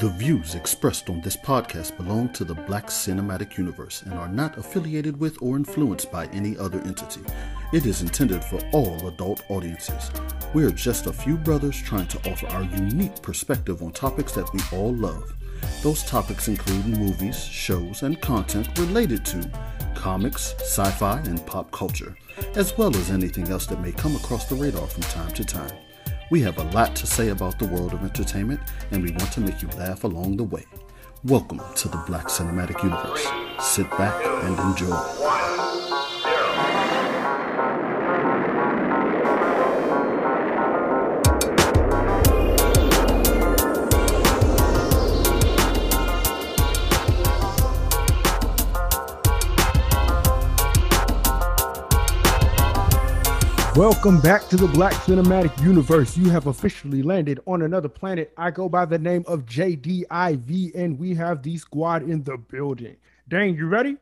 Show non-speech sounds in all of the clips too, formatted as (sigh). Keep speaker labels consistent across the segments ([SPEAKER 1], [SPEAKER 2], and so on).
[SPEAKER 1] The views expressed on this podcast belong to the Black Cinematic Universe and are not affiliated with or influenced by any other entity. It is intended for all adult audiences. We are just a few brothers trying to offer our unique perspective on topics that we all love. Those topics include movies, shows, and content related to comics, sci fi, and pop culture, as well as anything else that may come across the radar from time to time. We have a lot to say about the world of entertainment, and we want to make you laugh along the way. Welcome to the Black Cinematic Universe. Sit back and enjoy.
[SPEAKER 2] Welcome back to the Black Cinematic Universe. You have officially landed on another planet. I go by the name of JDIV, and we have the squad in the building. Dang, you ready?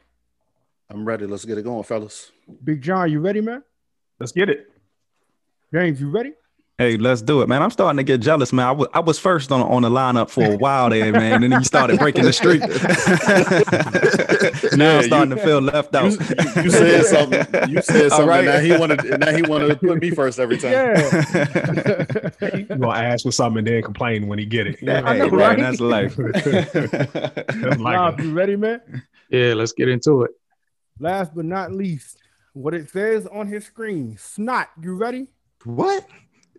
[SPEAKER 1] I'm ready. Let's get it going, fellas.
[SPEAKER 2] Big John, you ready, man?
[SPEAKER 3] Let's get it.
[SPEAKER 2] James, you ready?
[SPEAKER 3] Hey, let's do it, man. I'm starting to get jealous, man. I was I was first on on the lineup for a while there, man. And then you started (laughs) breaking the streak. (laughs) now
[SPEAKER 1] Yeah,
[SPEAKER 3] I'm starting
[SPEAKER 1] you-
[SPEAKER 3] to feel left out.
[SPEAKER 1] You, you- you said something. You said something.
[SPEAKER 3] right.
[SPEAKER 1] Now he wanted. Now he wanted to put me first every time.
[SPEAKER 2] Yeah. (laughs)
[SPEAKER 4] You gonna ask for something and then complain when he get it.
[SPEAKER 3] Hey,
[SPEAKER 2] I know,
[SPEAKER 3] man,
[SPEAKER 2] right?
[SPEAKER 3] That's life.
[SPEAKER 4] That's like
[SPEAKER 2] Rob, you ready, man?
[SPEAKER 5] Yeah, let's get into it.
[SPEAKER 2] Last but not least, what it says on his screen. Snot, you ready?
[SPEAKER 6] What?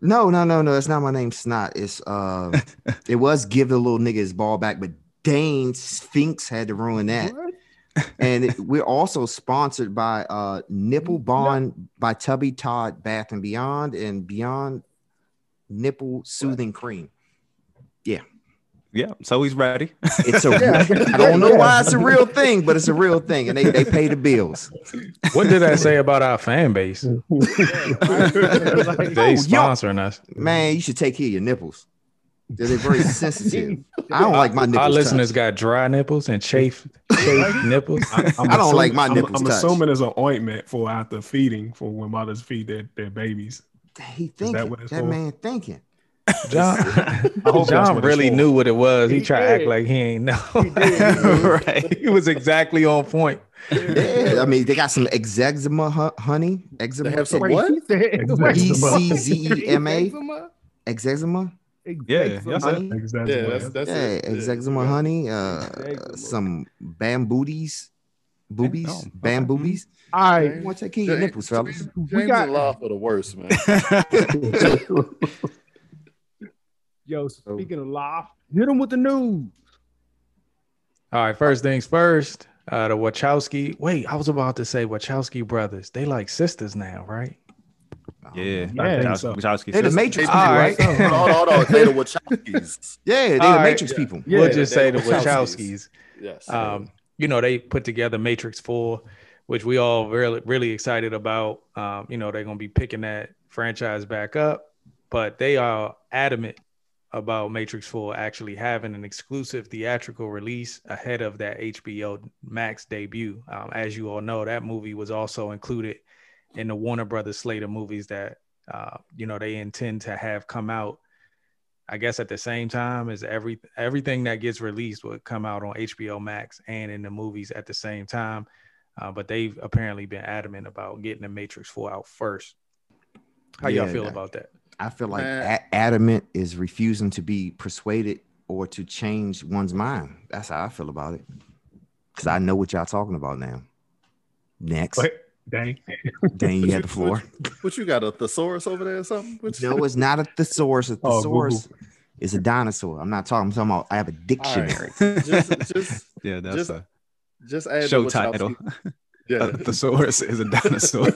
[SPEAKER 6] No, no, no, no. It's not my name. Snot. It's uh, (laughs) it was give the little nigga his ball back, but Dane Sphinx had to ruin that. (laughs) And it- we're also sponsored by uh Nipple Bond by Tubby Todd Bath and Beyond and Beyond Nipple Soothing Cream.
[SPEAKER 3] Yeah, so he's ready.
[SPEAKER 6] It's a (laughs)
[SPEAKER 2] Yeah, I
[SPEAKER 6] don't know
[SPEAKER 2] yeah.
[SPEAKER 6] why it's a real thing, but it's a real thing, and they, they pay the bills.
[SPEAKER 5] What did that say about our fan base?
[SPEAKER 2] Like, (laughs)
[SPEAKER 5] They
[SPEAKER 6] yo.
[SPEAKER 5] sponsoring us.
[SPEAKER 6] Man, you should take care of your nipples. They're they're very sensitive. I don't like my nipples.
[SPEAKER 5] Our listeners
[SPEAKER 6] touched.
[SPEAKER 5] got dry nipples and chafe, chafe (laughs) nipples.
[SPEAKER 4] I, I'm
[SPEAKER 6] I don't like my
[SPEAKER 4] I'm-
[SPEAKER 6] nipples
[SPEAKER 4] I'm, assuming it's an ointment for after feeding for when mothers feed their, their babies.
[SPEAKER 6] He thinking
[SPEAKER 4] what it's
[SPEAKER 6] that man thinking. (laughs)
[SPEAKER 5] John, (laughs) John really
[SPEAKER 4] for.
[SPEAKER 5] knew what it was. He,
[SPEAKER 2] He
[SPEAKER 5] tried to act like he ain't know.
[SPEAKER 2] He (laughs) did.
[SPEAKER 5] right. He was exactly on point.
[SPEAKER 6] Yeah, I mean they got some eczema honey, eczema,
[SPEAKER 1] They have some
[SPEAKER 2] Wait,
[SPEAKER 1] what?
[SPEAKER 2] he said-
[SPEAKER 4] Eczema.
[SPEAKER 2] wait.
[SPEAKER 6] E C Z E M A,
[SPEAKER 2] Eczema?
[SPEAKER 6] eczema,
[SPEAKER 3] Yeah, that's
[SPEAKER 6] honey,
[SPEAKER 4] Exactly.
[SPEAKER 1] Yeah, that's that's
[SPEAKER 6] yeah,
[SPEAKER 1] it.
[SPEAKER 6] eczema, honey, uh, some bambooties, boobies,
[SPEAKER 3] Oh, okay.
[SPEAKER 6] bamboobies.
[SPEAKER 2] All right.
[SPEAKER 6] You want to take care of your nipples, fellas?
[SPEAKER 1] James
[SPEAKER 2] We got-
[SPEAKER 1] and Law for the worst, man.
[SPEAKER 2] Yo, speaking of live, hit him with the news.
[SPEAKER 5] All right, first things first. Uh, the Wachowski. Wait, I was about to say Wachowski brothers. They like sisters now, right?
[SPEAKER 3] yeah,
[SPEAKER 2] Yeah,
[SPEAKER 3] Wachowski-
[SPEAKER 4] so.
[SPEAKER 3] Wachowski
[SPEAKER 6] They're the. Matrix people,
[SPEAKER 5] right.
[SPEAKER 6] right?
[SPEAKER 1] Hold on, hold on. They the Wachowskis. (laughs)
[SPEAKER 6] Yeah, they're
[SPEAKER 5] All
[SPEAKER 6] the
[SPEAKER 5] right.
[SPEAKER 6] Matrix
[SPEAKER 1] Yeah.
[SPEAKER 6] people.
[SPEAKER 2] Yeah,
[SPEAKER 5] we'll just say
[SPEAKER 1] the
[SPEAKER 5] the
[SPEAKER 1] Wachowskis.
[SPEAKER 5] Wachowskis.
[SPEAKER 1] Yes.
[SPEAKER 5] um, you know, they put together Matrix 4, which we all really, really excited about. Um, you know, they're going to be picking that franchise back up, but they are adamant about Matrix 4 actually having an exclusive theatrical release ahead of that HBO Max debut. Um, as you all know, that movie was also included in the Warner Brothers slate of movies that, uh, you know, they intend to have come out I guess at the same time as every everything that gets released would come out on HBO Max and in the movies at the same time. Uh, but they've apparently been adamant about getting the Matrix 4 out first. How y'all feel
[SPEAKER 6] that-
[SPEAKER 5] about that?
[SPEAKER 6] I feel like a- adamant is refusing to be persuaded or to change one's mind. That's how I feel about it. Because I know what y'all talking about now. Next,
[SPEAKER 4] Wait, dang. (laughs)
[SPEAKER 6] Dane, you had the floor.
[SPEAKER 1] What you got a thesaurus over there or something? What
[SPEAKER 6] No, it's not a thesaurus. A
[SPEAKER 4] Oh,
[SPEAKER 6] thesaurus is a dinosaur. I'm not talking. I'm talking about. I have a dictionary. (laughs)
[SPEAKER 1] just, just,
[SPEAKER 3] yeah, that's
[SPEAKER 1] just
[SPEAKER 3] a
[SPEAKER 1] just add
[SPEAKER 3] show title. (laughs)
[SPEAKER 1] Yeah,
[SPEAKER 3] A thesaurus is a dinosaur.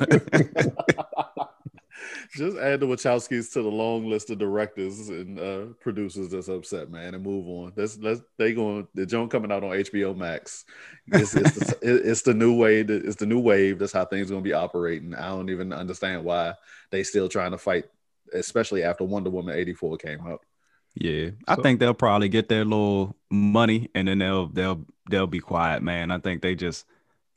[SPEAKER 1] Just add the Wachowskis to the long list of directors and uh, producers that's upset, man, and move on. That's let's they going the joint coming out on HBO Max. It's, it's, the, (laughs) it's the new way. It's the new wave. That's how things gonna be operating. I don't even understand why they still trying to fight, especially after Wonder Woman eighty four came out.
[SPEAKER 3] Yeah, I
[SPEAKER 4] So-
[SPEAKER 3] think they'll probably get their little money and then they'll they'll they'll be quiet, man. I think they just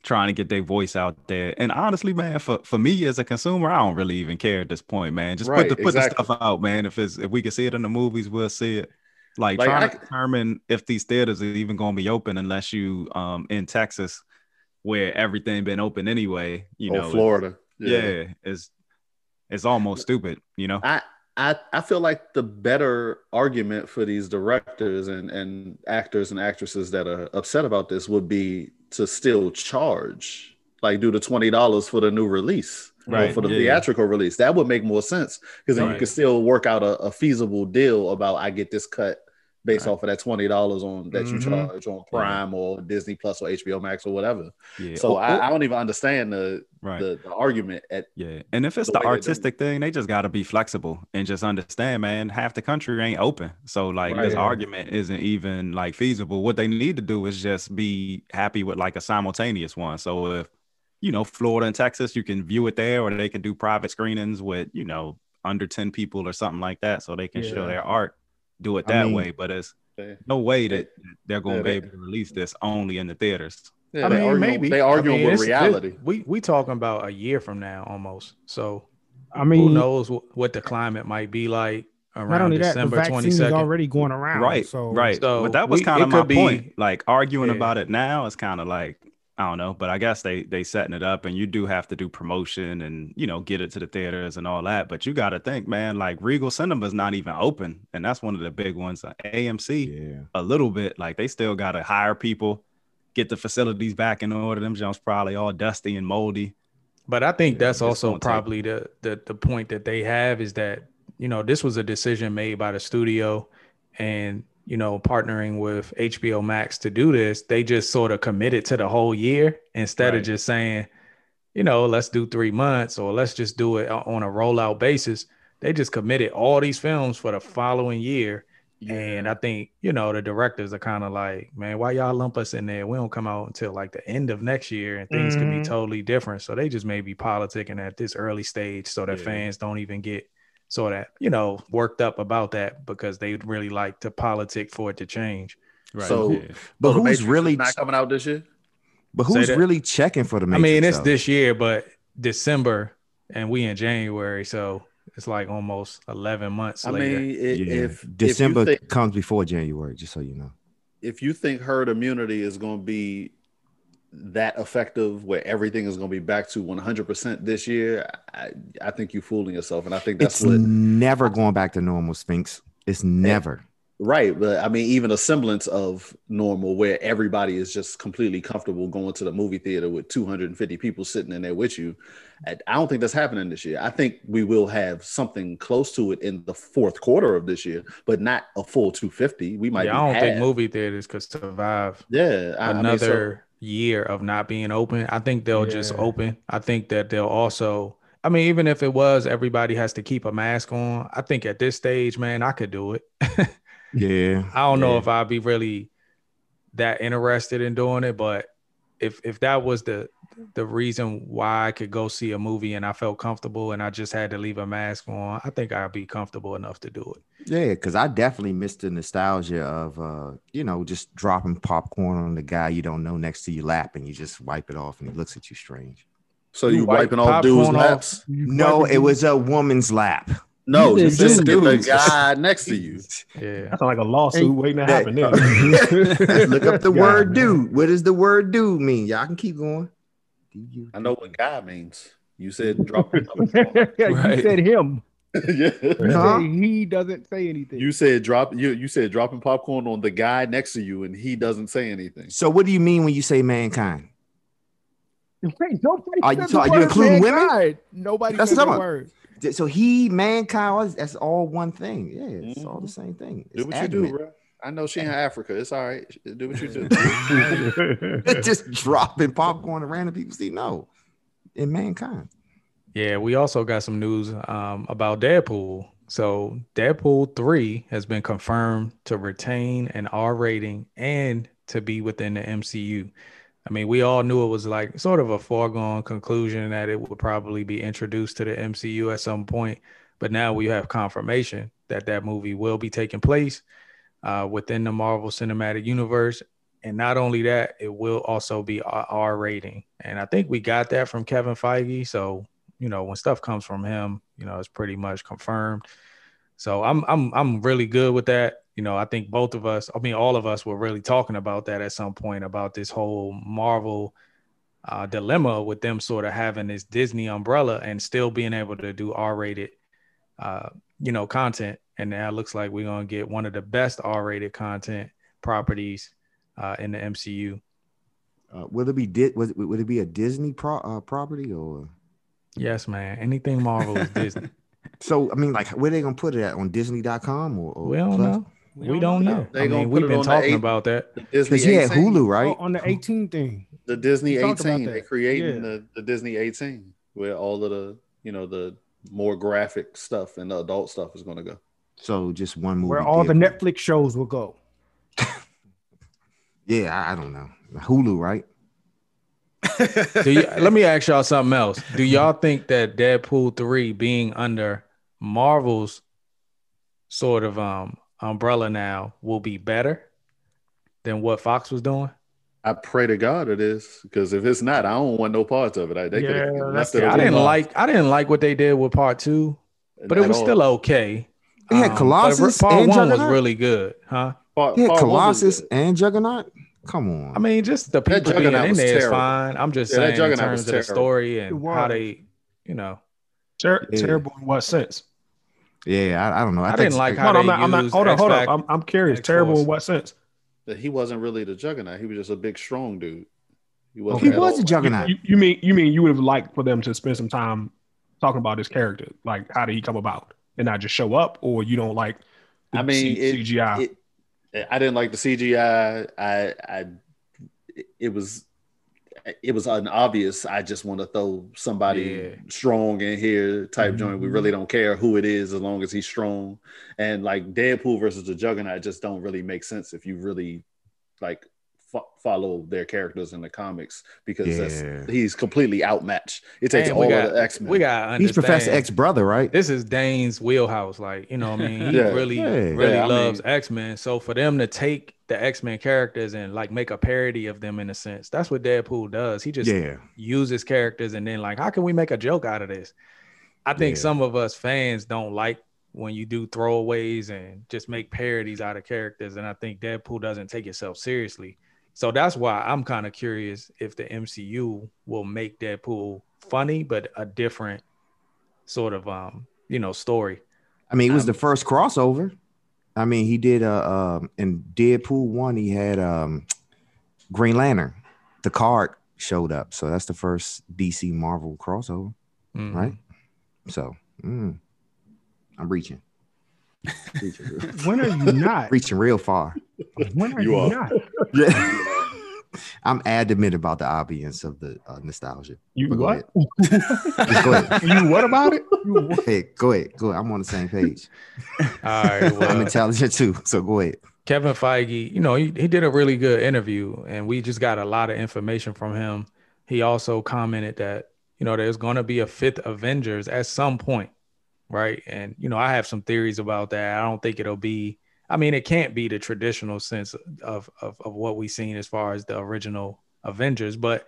[SPEAKER 3] trying to get their voice out there. And honestly, man, for, for me as a consumer, I don't really even care at this point, man. Just
[SPEAKER 1] Right,
[SPEAKER 3] put the put
[SPEAKER 1] exactly.
[SPEAKER 3] the stuff out, man. If it's if we can see it in the movies, we'll see it. Like,
[SPEAKER 1] Like,
[SPEAKER 3] trying
[SPEAKER 1] I
[SPEAKER 3] to determine if these theaters are even going to be open unless you um in Texas, where everything been open anyway. You
[SPEAKER 1] or
[SPEAKER 3] know,
[SPEAKER 1] Florida.
[SPEAKER 3] Yeah. it's it's almost stupid. You know.
[SPEAKER 1] I, I I feel like the better argument for these directors and, and actors and actresses that are upset about this would be to still charge, like do the twenty dollars for the new release, or
[SPEAKER 3] Right,
[SPEAKER 1] for the
[SPEAKER 3] yeah.
[SPEAKER 1] theatrical release. That would make more sense because then you could still work out a, a feasible deal about I get this cut based
[SPEAKER 3] Right.
[SPEAKER 1] off of that twenty dollars on that you
[SPEAKER 4] Mhm.
[SPEAKER 1] charge on Prime or Disney Plus or HBO Max or whatever.
[SPEAKER 3] Yeah.
[SPEAKER 1] So
[SPEAKER 3] Or-
[SPEAKER 1] I,
[SPEAKER 3] or-
[SPEAKER 1] I don't even understand the,
[SPEAKER 3] right.
[SPEAKER 1] the the argument at
[SPEAKER 3] Yeah, and if it's
[SPEAKER 1] the
[SPEAKER 3] the,
[SPEAKER 1] way they do it.
[SPEAKER 3] artistic thing, they just got to be flexible and just understand, man. Half the country ain't open, so like this
[SPEAKER 1] Right.
[SPEAKER 3] argument isn't even like feasible. What they need to do is just be happy with like a simultaneous one. So if you know Florida and Texas, you can view it there, or they can do private screenings with you know under ten people or something like that, so they can show their art. Do it
[SPEAKER 6] I
[SPEAKER 3] that
[SPEAKER 6] mean-
[SPEAKER 3] way, but it's
[SPEAKER 1] They-
[SPEAKER 3] no way that they're going
[SPEAKER 1] Yeah,
[SPEAKER 3] to be able to release this only in the theaters.
[SPEAKER 1] Yeah,
[SPEAKER 4] I mean,
[SPEAKER 1] arguing,
[SPEAKER 4] maybe.
[SPEAKER 1] they
[SPEAKER 5] I
[SPEAKER 1] arguing
[SPEAKER 5] mean,
[SPEAKER 1] with
[SPEAKER 5] it's-
[SPEAKER 1] reality.
[SPEAKER 5] it- we we talking about a year from now almost. So
[SPEAKER 2] I mean, who
[SPEAKER 5] knows wh- what the climate might be like
[SPEAKER 2] not
[SPEAKER 5] around
[SPEAKER 2] only that, the
[SPEAKER 5] December twenty
[SPEAKER 2] vaccine is already going around.
[SPEAKER 3] right
[SPEAKER 2] So
[SPEAKER 3] right
[SPEAKER 5] So
[SPEAKER 3] but that was kind of my
[SPEAKER 5] could be-
[SPEAKER 3] point like arguing
[SPEAKER 5] Yeah.
[SPEAKER 3] about it now is kind of like i don't know but i guess they they setting it up and you do have to do promotion and you know get it to the theaters and all that but you got to think man like regal cinema's not even open and that's one of the big ones. Uh, amc
[SPEAKER 6] Yeah.
[SPEAKER 3] a little bit like they still got to hire people get the facilities back in order. Them jumps probably all dusty and moldy.
[SPEAKER 5] But I think
[SPEAKER 3] Yeah,
[SPEAKER 5] that's also probably the, the the point that they have is that you know this was a decision made by the studio, and you know partnering with HBO Max to do this, they just sort of committed to the whole year instead
[SPEAKER 3] Right.
[SPEAKER 5] of just saying, you know, let's do three months or let's just do it on a rollout basis. They just committed all these films for the following year. And I think, you know, the directors are kind of like, man, why y'all lump us in there? We don't come out until like the end of next year and things could be
[SPEAKER 4] Mhm.
[SPEAKER 5] totally different. So they just may be politicking at this early stage so that
[SPEAKER 3] Yeah.
[SPEAKER 5] fans don't even get sort of, you know, worked up about that because they'd really like to politic for it to change.
[SPEAKER 3] right
[SPEAKER 1] So-
[SPEAKER 3] yeah.
[SPEAKER 6] But
[SPEAKER 1] So
[SPEAKER 6] who's really
[SPEAKER 1] not coming out this year?
[SPEAKER 6] but who's
[SPEAKER 5] that-
[SPEAKER 6] really checking for the
[SPEAKER 5] I mean, it's
[SPEAKER 6] though?
[SPEAKER 5] this year, but December and we in January. So it's like almost 11 months
[SPEAKER 1] I
[SPEAKER 5] later.
[SPEAKER 1] mean, i-
[SPEAKER 6] Yeah.
[SPEAKER 1] if
[SPEAKER 6] December
[SPEAKER 1] if think,
[SPEAKER 6] comes before January, just so you know.
[SPEAKER 1] if you think herd immunity is going to be that effective, where everything is going to be back to 100 percent this year, I, I think you're fooling yourself, and I think that's
[SPEAKER 6] it's
[SPEAKER 1] what
[SPEAKER 6] never going back to normal, Sphinx. It's never.
[SPEAKER 1] right. But I mean, even a semblance of normal, where everybody is just completely comfortable going to the movie theater with 250 people sitting in there with you. I I don't think that's happening this year. I think we will have something close to it in the fourth quarter of this year, but not a full 250. We might.
[SPEAKER 5] yeah, I don't think movie theaters could survive
[SPEAKER 1] Yeah, I- I mean, so-
[SPEAKER 5] another year of not being open. I think they'll just open. I think that they'll also. I mean, even if it was everybody has to keep a mask on, I think at this stage, man, I could do it. (laughs)
[SPEAKER 6] Yeah.
[SPEAKER 5] I don't know if I'd be really that interested in doing it, but if if that was the the reason why I could go see a movie and I felt comfortable and I just had to leave a mask on, I think I'd be comfortable enough to do it.
[SPEAKER 6] Yeah, because I definitely missed the nostalgia of uh, you know, just dropping popcorn on the guy you don't know next to your lap and you just wipe it off and he looks at you strange.
[SPEAKER 1] So
[SPEAKER 5] You
[SPEAKER 1] you
[SPEAKER 5] wipe
[SPEAKER 1] wiping off dudes' laps?
[SPEAKER 6] No, it was a woman's lap.
[SPEAKER 1] No,
[SPEAKER 2] You
[SPEAKER 1] you
[SPEAKER 2] said
[SPEAKER 1] said the guy (laughs) next to you.
[SPEAKER 5] Yeah.
[SPEAKER 4] That's like a lawsuit
[SPEAKER 2] Hey,
[SPEAKER 4] waiting to
[SPEAKER 6] that-
[SPEAKER 4] happen. There. (laughs) (laughs)
[SPEAKER 6] Look up the
[SPEAKER 2] God,
[SPEAKER 6] word
[SPEAKER 2] man.
[SPEAKER 6] dude. What does the word dude mean? Y'all can keep going.
[SPEAKER 1] I know what guy means. You said drop. (laughs)
[SPEAKER 2] yeah,
[SPEAKER 5] Right.
[SPEAKER 2] you said him. (laughs)
[SPEAKER 1] yeah.
[SPEAKER 2] You
[SPEAKER 6] Huh?
[SPEAKER 2] he doesn't say anything.
[SPEAKER 1] You said drop. You you said dropping popcorn on the guy next to you, and he doesn't say anything.
[SPEAKER 6] So what do you mean when you say mankind?
[SPEAKER 2] Wait, nobody
[SPEAKER 6] Are you
[SPEAKER 2] said the
[SPEAKER 6] talking- you
[SPEAKER 2] word
[SPEAKER 6] including women?
[SPEAKER 2] Nobody
[SPEAKER 6] That's
[SPEAKER 2] said the word.
[SPEAKER 6] So he, mankind, that's all one thing. Yeah, it's all the mm-hmm. same thing.
[SPEAKER 1] Do
[SPEAKER 6] It's
[SPEAKER 1] what you do, bro. I know she in (laughs) Africa. It's all right. Do what you do.
[SPEAKER 6] just (laughs) dropping popcorn to random people see no in mankind
[SPEAKER 5] Yeah, we also got some news um, about Deadpool. So Deadpool 3 has been confirmed to retain an R rating and to be within the MCU. I mean, we all knew it was like sort of a foregone conclusion that it would probably be introduced to the MCU at some point. But now we have confirmation that that movie will be taking place uh, within the Marvel Cinematic Universe. And not only that, it will also be R rating. And I think we got that from Kevin Feige. So, you know, when stuff comes from him, you know, it's pretty much confirmed. So I'm I'm I'm really good with that. you know, I think both of us, I mean, all of us were really talking about that at some point about this whole Marvel uh, dilemma with them sort of having this Disney umbrella and still being able to do R-rated, uh, you know, content. And now it looks like we're gonna get one of the best R-rated content properties uh, in the MCU.
[SPEAKER 6] Uh, will it be Di- would, it- would it be a Disney pro- uh, property or?
[SPEAKER 5] Yes, man. Anything Marvel is Disney. (laughs) (laughs)
[SPEAKER 6] So I mean, like, where they gonna put it at on Disney.com or? or
[SPEAKER 5] We don't
[SPEAKER 6] Plus?
[SPEAKER 5] know. We, don't know.
[SPEAKER 1] They
[SPEAKER 5] I
[SPEAKER 1] gonna
[SPEAKER 5] mean, we've been talking
[SPEAKER 1] eight-
[SPEAKER 5] about that.
[SPEAKER 6] Because he had Hulu, right?
[SPEAKER 2] Oh, on the 18 thing.
[SPEAKER 1] The Disney
[SPEAKER 2] We talked about
[SPEAKER 1] 18. They're
[SPEAKER 2] that.
[SPEAKER 1] creating
[SPEAKER 2] Yeah.
[SPEAKER 1] the, the Disney 18 where all of the, you know, the more graphic stuff and the adult stuff is going to go.
[SPEAKER 6] So just one movie.
[SPEAKER 2] Where all the
[SPEAKER 6] Deadpool.
[SPEAKER 2] Netflix shows will go. (laughs)
[SPEAKER 6] Yeah, I, I don't know. Hulu, right? (laughs)
[SPEAKER 5] Do you, let me ask y'all something else. Do y'all think that Deadpool 3 being under Marvel's sort of um umbrella now will be better than what Fox was doing?
[SPEAKER 1] I pray to God it is because if it's not, I don't want no parts of it. I, they
[SPEAKER 2] Yeah,
[SPEAKER 1] left it
[SPEAKER 5] I didn't like I didn't like what they did with part two, but it
[SPEAKER 1] At
[SPEAKER 5] was
[SPEAKER 1] all.
[SPEAKER 5] still okay.
[SPEAKER 6] They had
[SPEAKER 5] Um, but
[SPEAKER 6] Colossus
[SPEAKER 5] part
[SPEAKER 6] and
[SPEAKER 5] one was
[SPEAKER 6] Juggernaut?
[SPEAKER 5] really good, huh?
[SPEAKER 1] Part-
[SPEAKER 6] Yeah,
[SPEAKER 1] part one
[SPEAKER 6] Colossus and Juggernaut. Come on.
[SPEAKER 5] I mean, just the people being
[SPEAKER 1] Juggernaut
[SPEAKER 5] in
[SPEAKER 1] was
[SPEAKER 5] there is
[SPEAKER 1] terrible.
[SPEAKER 5] fine. I'm just
[SPEAKER 1] Yeah, that
[SPEAKER 5] saying in terms of the story and how they, you know,
[SPEAKER 4] Ter-
[SPEAKER 6] Yeah.
[SPEAKER 4] Terrible in what sense?
[SPEAKER 6] yeah, I, I don't know.
[SPEAKER 5] I
[SPEAKER 6] think
[SPEAKER 5] didn't like how
[SPEAKER 4] Hold
[SPEAKER 5] they
[SPEAKER 4] I'm not, I'm not, hold on, hold on. I'm, I'm curious.
[SPEAKER 5] X-Force.
[SPEAKER 4] Terrible in what sense?
[SPEAKER 1] That he wasn't really the juggernaut. He was just a big, strong dude. He, wasn't
[SPEAKER 6] He was a Juggernaut.
[SPEAKER 4] You, you mean you mean you would have liked for them to spend some time talking about his character, like how did he come about, and not just show up, or you don't like?
[SPEAKER 1] I mean,
[SPEAKER 4] C-
[SPEAKER 1] it,
[SPEAKER 4] CGI.
[SPEAKER 1] It, I didn't like the CGI. I, I, it was, it was an obvious. I just want to throw somebody
[SPEAKER 5] Yeah.
[SPEAKER 1] strong in here type mm-hmm, joint. We mm-hmm. really don't care who it is as long as he's strong. And like Deadpool versus the Juggernaut just don't really make sense if you really like fo- follow their characters in the comics because
[SPEAKER 6] Yeah.
[SPEAKER 1] that's, he's completely outmatched. It takes
[SPEAKER 5] and
[SPEAKER 1] all
[SPEAKER 5] got,
[SPEAKER 1] of the X Men.
[SPEAKER 5] We got
[SPEAKER 6] He's Professor X brother, right?
[SPEAKER 5] This is Dane's wheelhouse. Like, you know what I mean? He (laughs)
[SPEAKER 1] Yeah.
[SPEAKER 5] really,
[SPEAKER 6] Yeah.
[SPEAKER 5] really
[SPEAKER 1] Yeah, I
[SPEAKER 5] loves
[SPEAKER 1] mean-
[SPEAKER 5] X-Men. So for them to take the X-Men characters and like make a parody of them in a sense, that's what Deadpool does. He just
[SPEAKER 6] Yeah.
[SPEAKER 5] uses characters and then like, how can we make a joke out of this? I think
[SPEAKER 6] Yeah.
[SPEAKER 5] some of us fans don't like when you do throwaways and just make parodies out of characters. And I think Deadpool doesn't take itself seriously. So that's why I'm kind of curious if the MCU will make Deadpool funny, but a different sort of um, you know, story.
[SPEAKER 6] I mean, it was
[SPEAKER 1] Um,
[SPEAKER 6] the first crossover. I mean, he did uh um in Deadpool one, he had um Green Lantern. The card showed up. So that's the first DC Marvel crossover,
[SPEAKER 5] Mhm.
[SPEAKER 6] right? So mm, I'm reaching. Reaching,
[SPEAKER 2] When are you not?
[SPEAKER 6] reaching real far.
[SPEAKER 2] When are
[SPEAKER 1] You
[SPEAKER 2] you,
[SPEAKER 1] are.
[SPEAKER 2] not?
[SPEAKER 6] Yeah. (laughs) I'm adamant about the obvious of the uh, nostalgia.
[SPEAKER 4] you
[SPEAKER 6] But go
[SPEAKER 4] what?
[SPEAKER 6] ahead. Go ahead.
[SPEAKER 4] you what about it?
[SPEAKER 2] You- (laughs)
[SPEAKER 6] Hey, go ahead. Go ahead. I'm on the same page.
[SPEAKER 5] All right. (laughs)
[SPEAKER 6] I'm
[SPEAKER 5] Well,
[SPEAKER 6] intelligent too. So go ahead.
[SPEAKER 5] Kevin Feige, you know, he, he did a really good interview and we just got a lot of information from him. He also commented that, you know, there's going to be a fifth Avengers at some point, right? And, you know, I have some theories about that. I don't think it'll be, I mean, it can't be the traditional sense of, of, of what we've seen as far as the original Avengers, but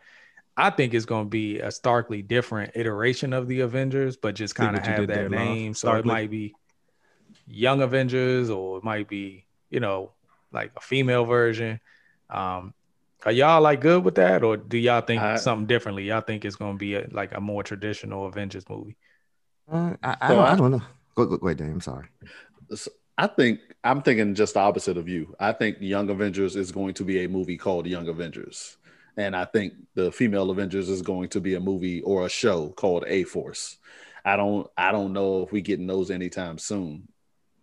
[SPEAKER 5] I think it's going to be a starkly different iteration of the Avengers, but just kind of have that name. So it might be Young Avengers or it might be, you know, like a female version. Um, are y'all like good with that, or do y'all think
[SPEAKER 1] I-
[SPEAKER 5] something differently? Y'all think it's gonna be a, like a more traditional Avengers movie?
[SPEAKER 6] Uh, I, I,
[SPEAKER 1] So
[SPEAKER 6] don't, I
[SPEAKER 1] I-
[SPEAKER 6] don't know. Go, go, go ahead, Dan. I'm sorry.
[SPEAKER 1] I think I'm thinking just the opposite of you. I think Young Avengers is going to be a movie called Young Avengers, and I think the female Avengers is going to be a movie or a show called A Force. I don't I don't know if we getting those anytime soon,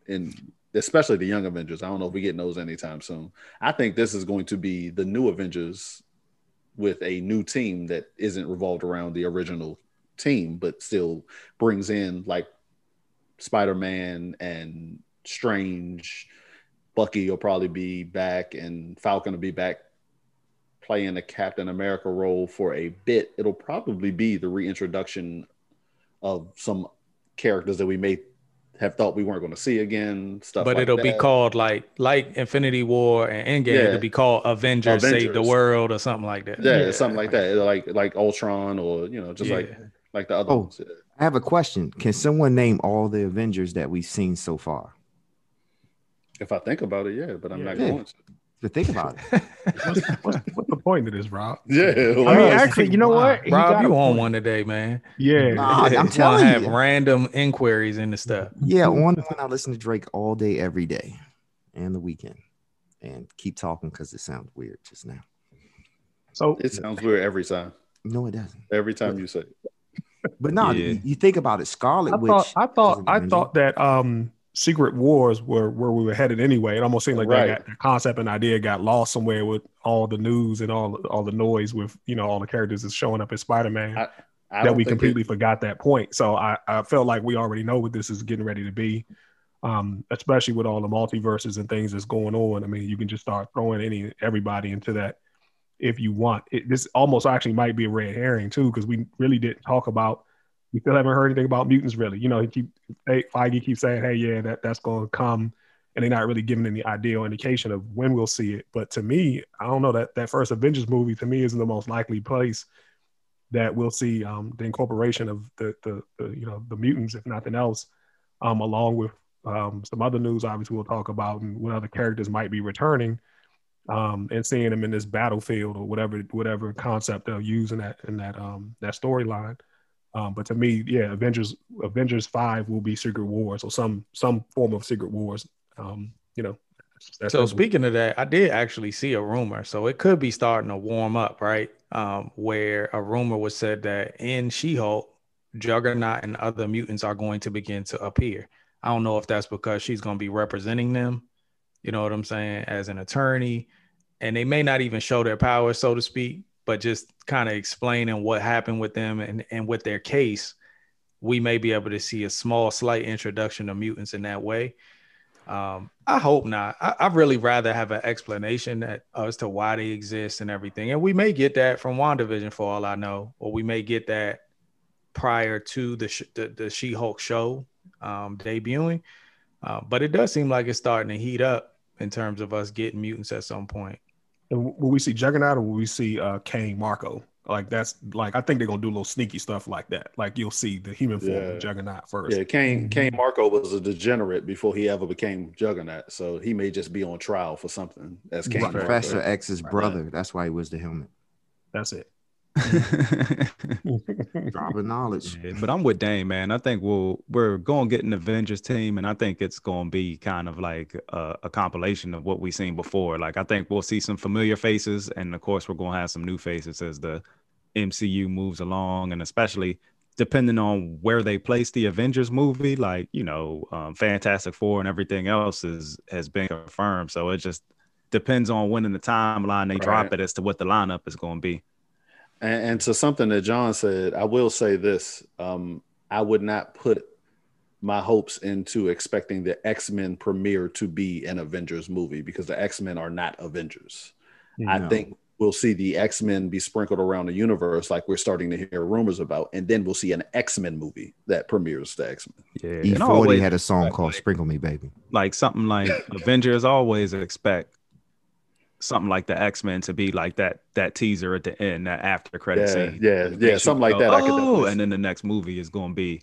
[SPEAKER 1] and especially the Young Avengers. I don't know if we getting those anytime soon. I think this is going to be the new Avengers with a new team that isn't revolved around the original team, but still brings in like Spider Man and Strange. Bucky will probably be back, and Falcon will be back playing the Captain America role for a bit. It'll probably be the reintroduction of some characters that we may have thought we weren't going to see again. Stuff,
[SPEAKER 5] but
[SPEAKER 1] like
[SPEAKER 5] it'll be called like like Infinity War and Endgame.
[SPEAKER 1] Yeah.
[SPEAKER 5] It'll be called Avengers, Save the World or something like that.
[SPEAKER 1] yeah, something like that, like like Ultron or you know just
[SPEAKER 5] Yeah.
[SPEAKER 1] like the other
[SPEAKER 6] Oh.
[SPEAKER 1] ones.
[SPEAKER 6] I have a question. Can someone name all the Avengers that we've seen so far?
[SPEAKER 7] If I think about it, yeah, but I'm not
[SPEAKER 6] Yeah.
[SPEAKER 7] going to.
[SPEAKER 6] To think about it. (laughs)
[SPEAKER 4] What's, what's, what's the point of this, Rob? (laughs)
[SPEAKER 7] Yeah.
[SPEAKER 2] I mean, actually, you know what? He
[SPEAKER 5] Rob,
[SPEAKER 2] got a
[SPEAKER 5] you on one today, man.
[SPEAKER 4] Yeah.
[SPEAKER 6] Nah, I'm
[SPEAKER 5] Wanna
[SPEAKER 6] telling
[SPEAKER 5] have random inquiries into stuff.
[SPEAKER 6] Yeah, on and. I listen to Drake all day, every day, and the Weeknd, and keep talking because it sounds weird just now.
[SPEAKER 4] So
[SPEAKER 7] it sounds weird every time.
[SPEAKER 6] No, it doesn't.
[SPEAKER 7] Every time you say it.
[SPEAKER 6] But no,
[SPEAKER 3] Yeah.
[SPEAKER 6] you, you think about it, Scarlet
[SPEAKER 4] I
[SPEAKER 6] Witch.
[SPEAKER 4] thought I thought I
[SPEAKER 6] Avenger.
[SPEAKER 4] thought that um Secret Wars were where we were headed anyway. It almost seemed like
[SPEAKER 7] Right.
[SPEAKER 4] that, got, that concept and idea got lost somewhere with all the news and all all the noise with you know all the characters that's showing up in Spider Man
[SPEAKER 7] I- I
[SPEAKER 4] that we completely
[SPEAKER 7] it-
[SPEAKER 4] forgot that point. So I, I felt like we already know what this is getting ready to be. Um, especially with all the multiverses and things that's going on. I mean, you can just start throwing any everybody into that if you want. It, this almost actually might be a red herring too, because we really didn't talk about. We still haven't heard anything about mutants really. You know, he keep hey, Feige keeps saying, "Hey, yeah, that that's going to come," and they're not really giving any idea or indication of when we'll see it. But to me, I don't know that that first Avengers movie to me is the most likely place that we'll see um, the incorporation of the, the the you know the mutants, if nothing else, um, along with um, some other news. Obviously, we'll talk about and what other characters might be returning, um, and seeing them in this battlefield or whatever whatever concept they'll use in that in that um, that storyline. Um, but to me, yeah, Avengers Avengers Five will be Secret Wars or some some form of Secret Wars. Um, you know. that's
[SPEAKER 5] So speaking of that, I did actually see a rumor. So it could be starting to warm up, right? Um, where a rumor was said that in She-Hulk, Juggernaut and other mutants are going to begin to appear. I don't know if that's because she's going to be representing them, you know what I'm saying, as an attorney, and they may not even show their powers, so to speak, but just kind of explaining what happened with them and and with their case, we may be able to see a small, slight introduction of mutants in that way. Um, I hope not. I, I'd really rather have an explanation that, as to why they exist and everything. And we may get that from WandaVision for all I know, or we may get that prior to the the, the She-Hulk show um, debuting. Uh, but it does seem like it's starting to heat up in terms of us getting mutants at some point.
[SPEAKER 4] And will we see Juggernaut or will we see uh Cain Marko? Like that's like I think they're gonna do a little sneaky stuff like that. Like you'll see the human form
[SPEAKER 7] Yeah.
[SPEAKER 4] of Juggernaut first.
[SPEAKER 7] Yeah, Cain
[SPEAKER 4] Mm-hmm.
[SPEAKER 7] Cain Marko was a degenerate before he ever became Juggernaut, so he may just be on trial for something as Cain
[SPEAKER 4] Right.
[SPEAKER 6] Professor X's
[SPEAKER 7] Right.
[SPEAKER 6] brother. That's why he was the helmet.
[SPEAKER 4] That's it.
[SPEAKER 6] Dropping (laughs) knowledge.
[SPEAKER 3] Yeah, but I'm with Dane, man. I think we'll we're going to get an Avengers team, and I think it's going to be kind of like a, a compilation of what we've seen before. Like I think we'll see some familiar faces, and of course we're going to have some new faces as the MCU moves along, and especially depending on where they place the Avengers movie. Like you know, um, Fantastic Four and everything else is has been confirmed, so it just depends on when in the timeline they drop it as to what the lineup is going to be.
[SPEAKER 7] And, and to something that John said, I will say this: um, I would not put my hopes into expecting the X Men premiere to be an Avengers movie because the X Men are not Avengers. I think we'll see the X Men be sprinkled around the universe, like we're starting to hear rumors about, and then we'll see an X Men movie that premieres the X Men.
[SPEAKER 3] Yeah, and
[SPEAKER 6] E40
[SPEAKER 3] always-
[SPEAKER 6] had a song
[SPEAKER 3] like-
[SPEAKER 6] called Sprinkle Me Baby.
[SPEAKER 3] like something like Avengers always expect something like the X Men to be like that that teaser at the end, that after credit
[SPEAKER 7] Yeah,
[SPEAKER 3] scene.
[SPEAKER 7] yeah, yeah,
[SPEAKER 3] makes
[SPEAKER 7] something like
[SPEAKER 3] go,
[SPEAKER 7] that I could
[SPEAKER 3] Oh,
[SPEAKER 7] definitely
[SPEAKER 3] and then the next movie is going to be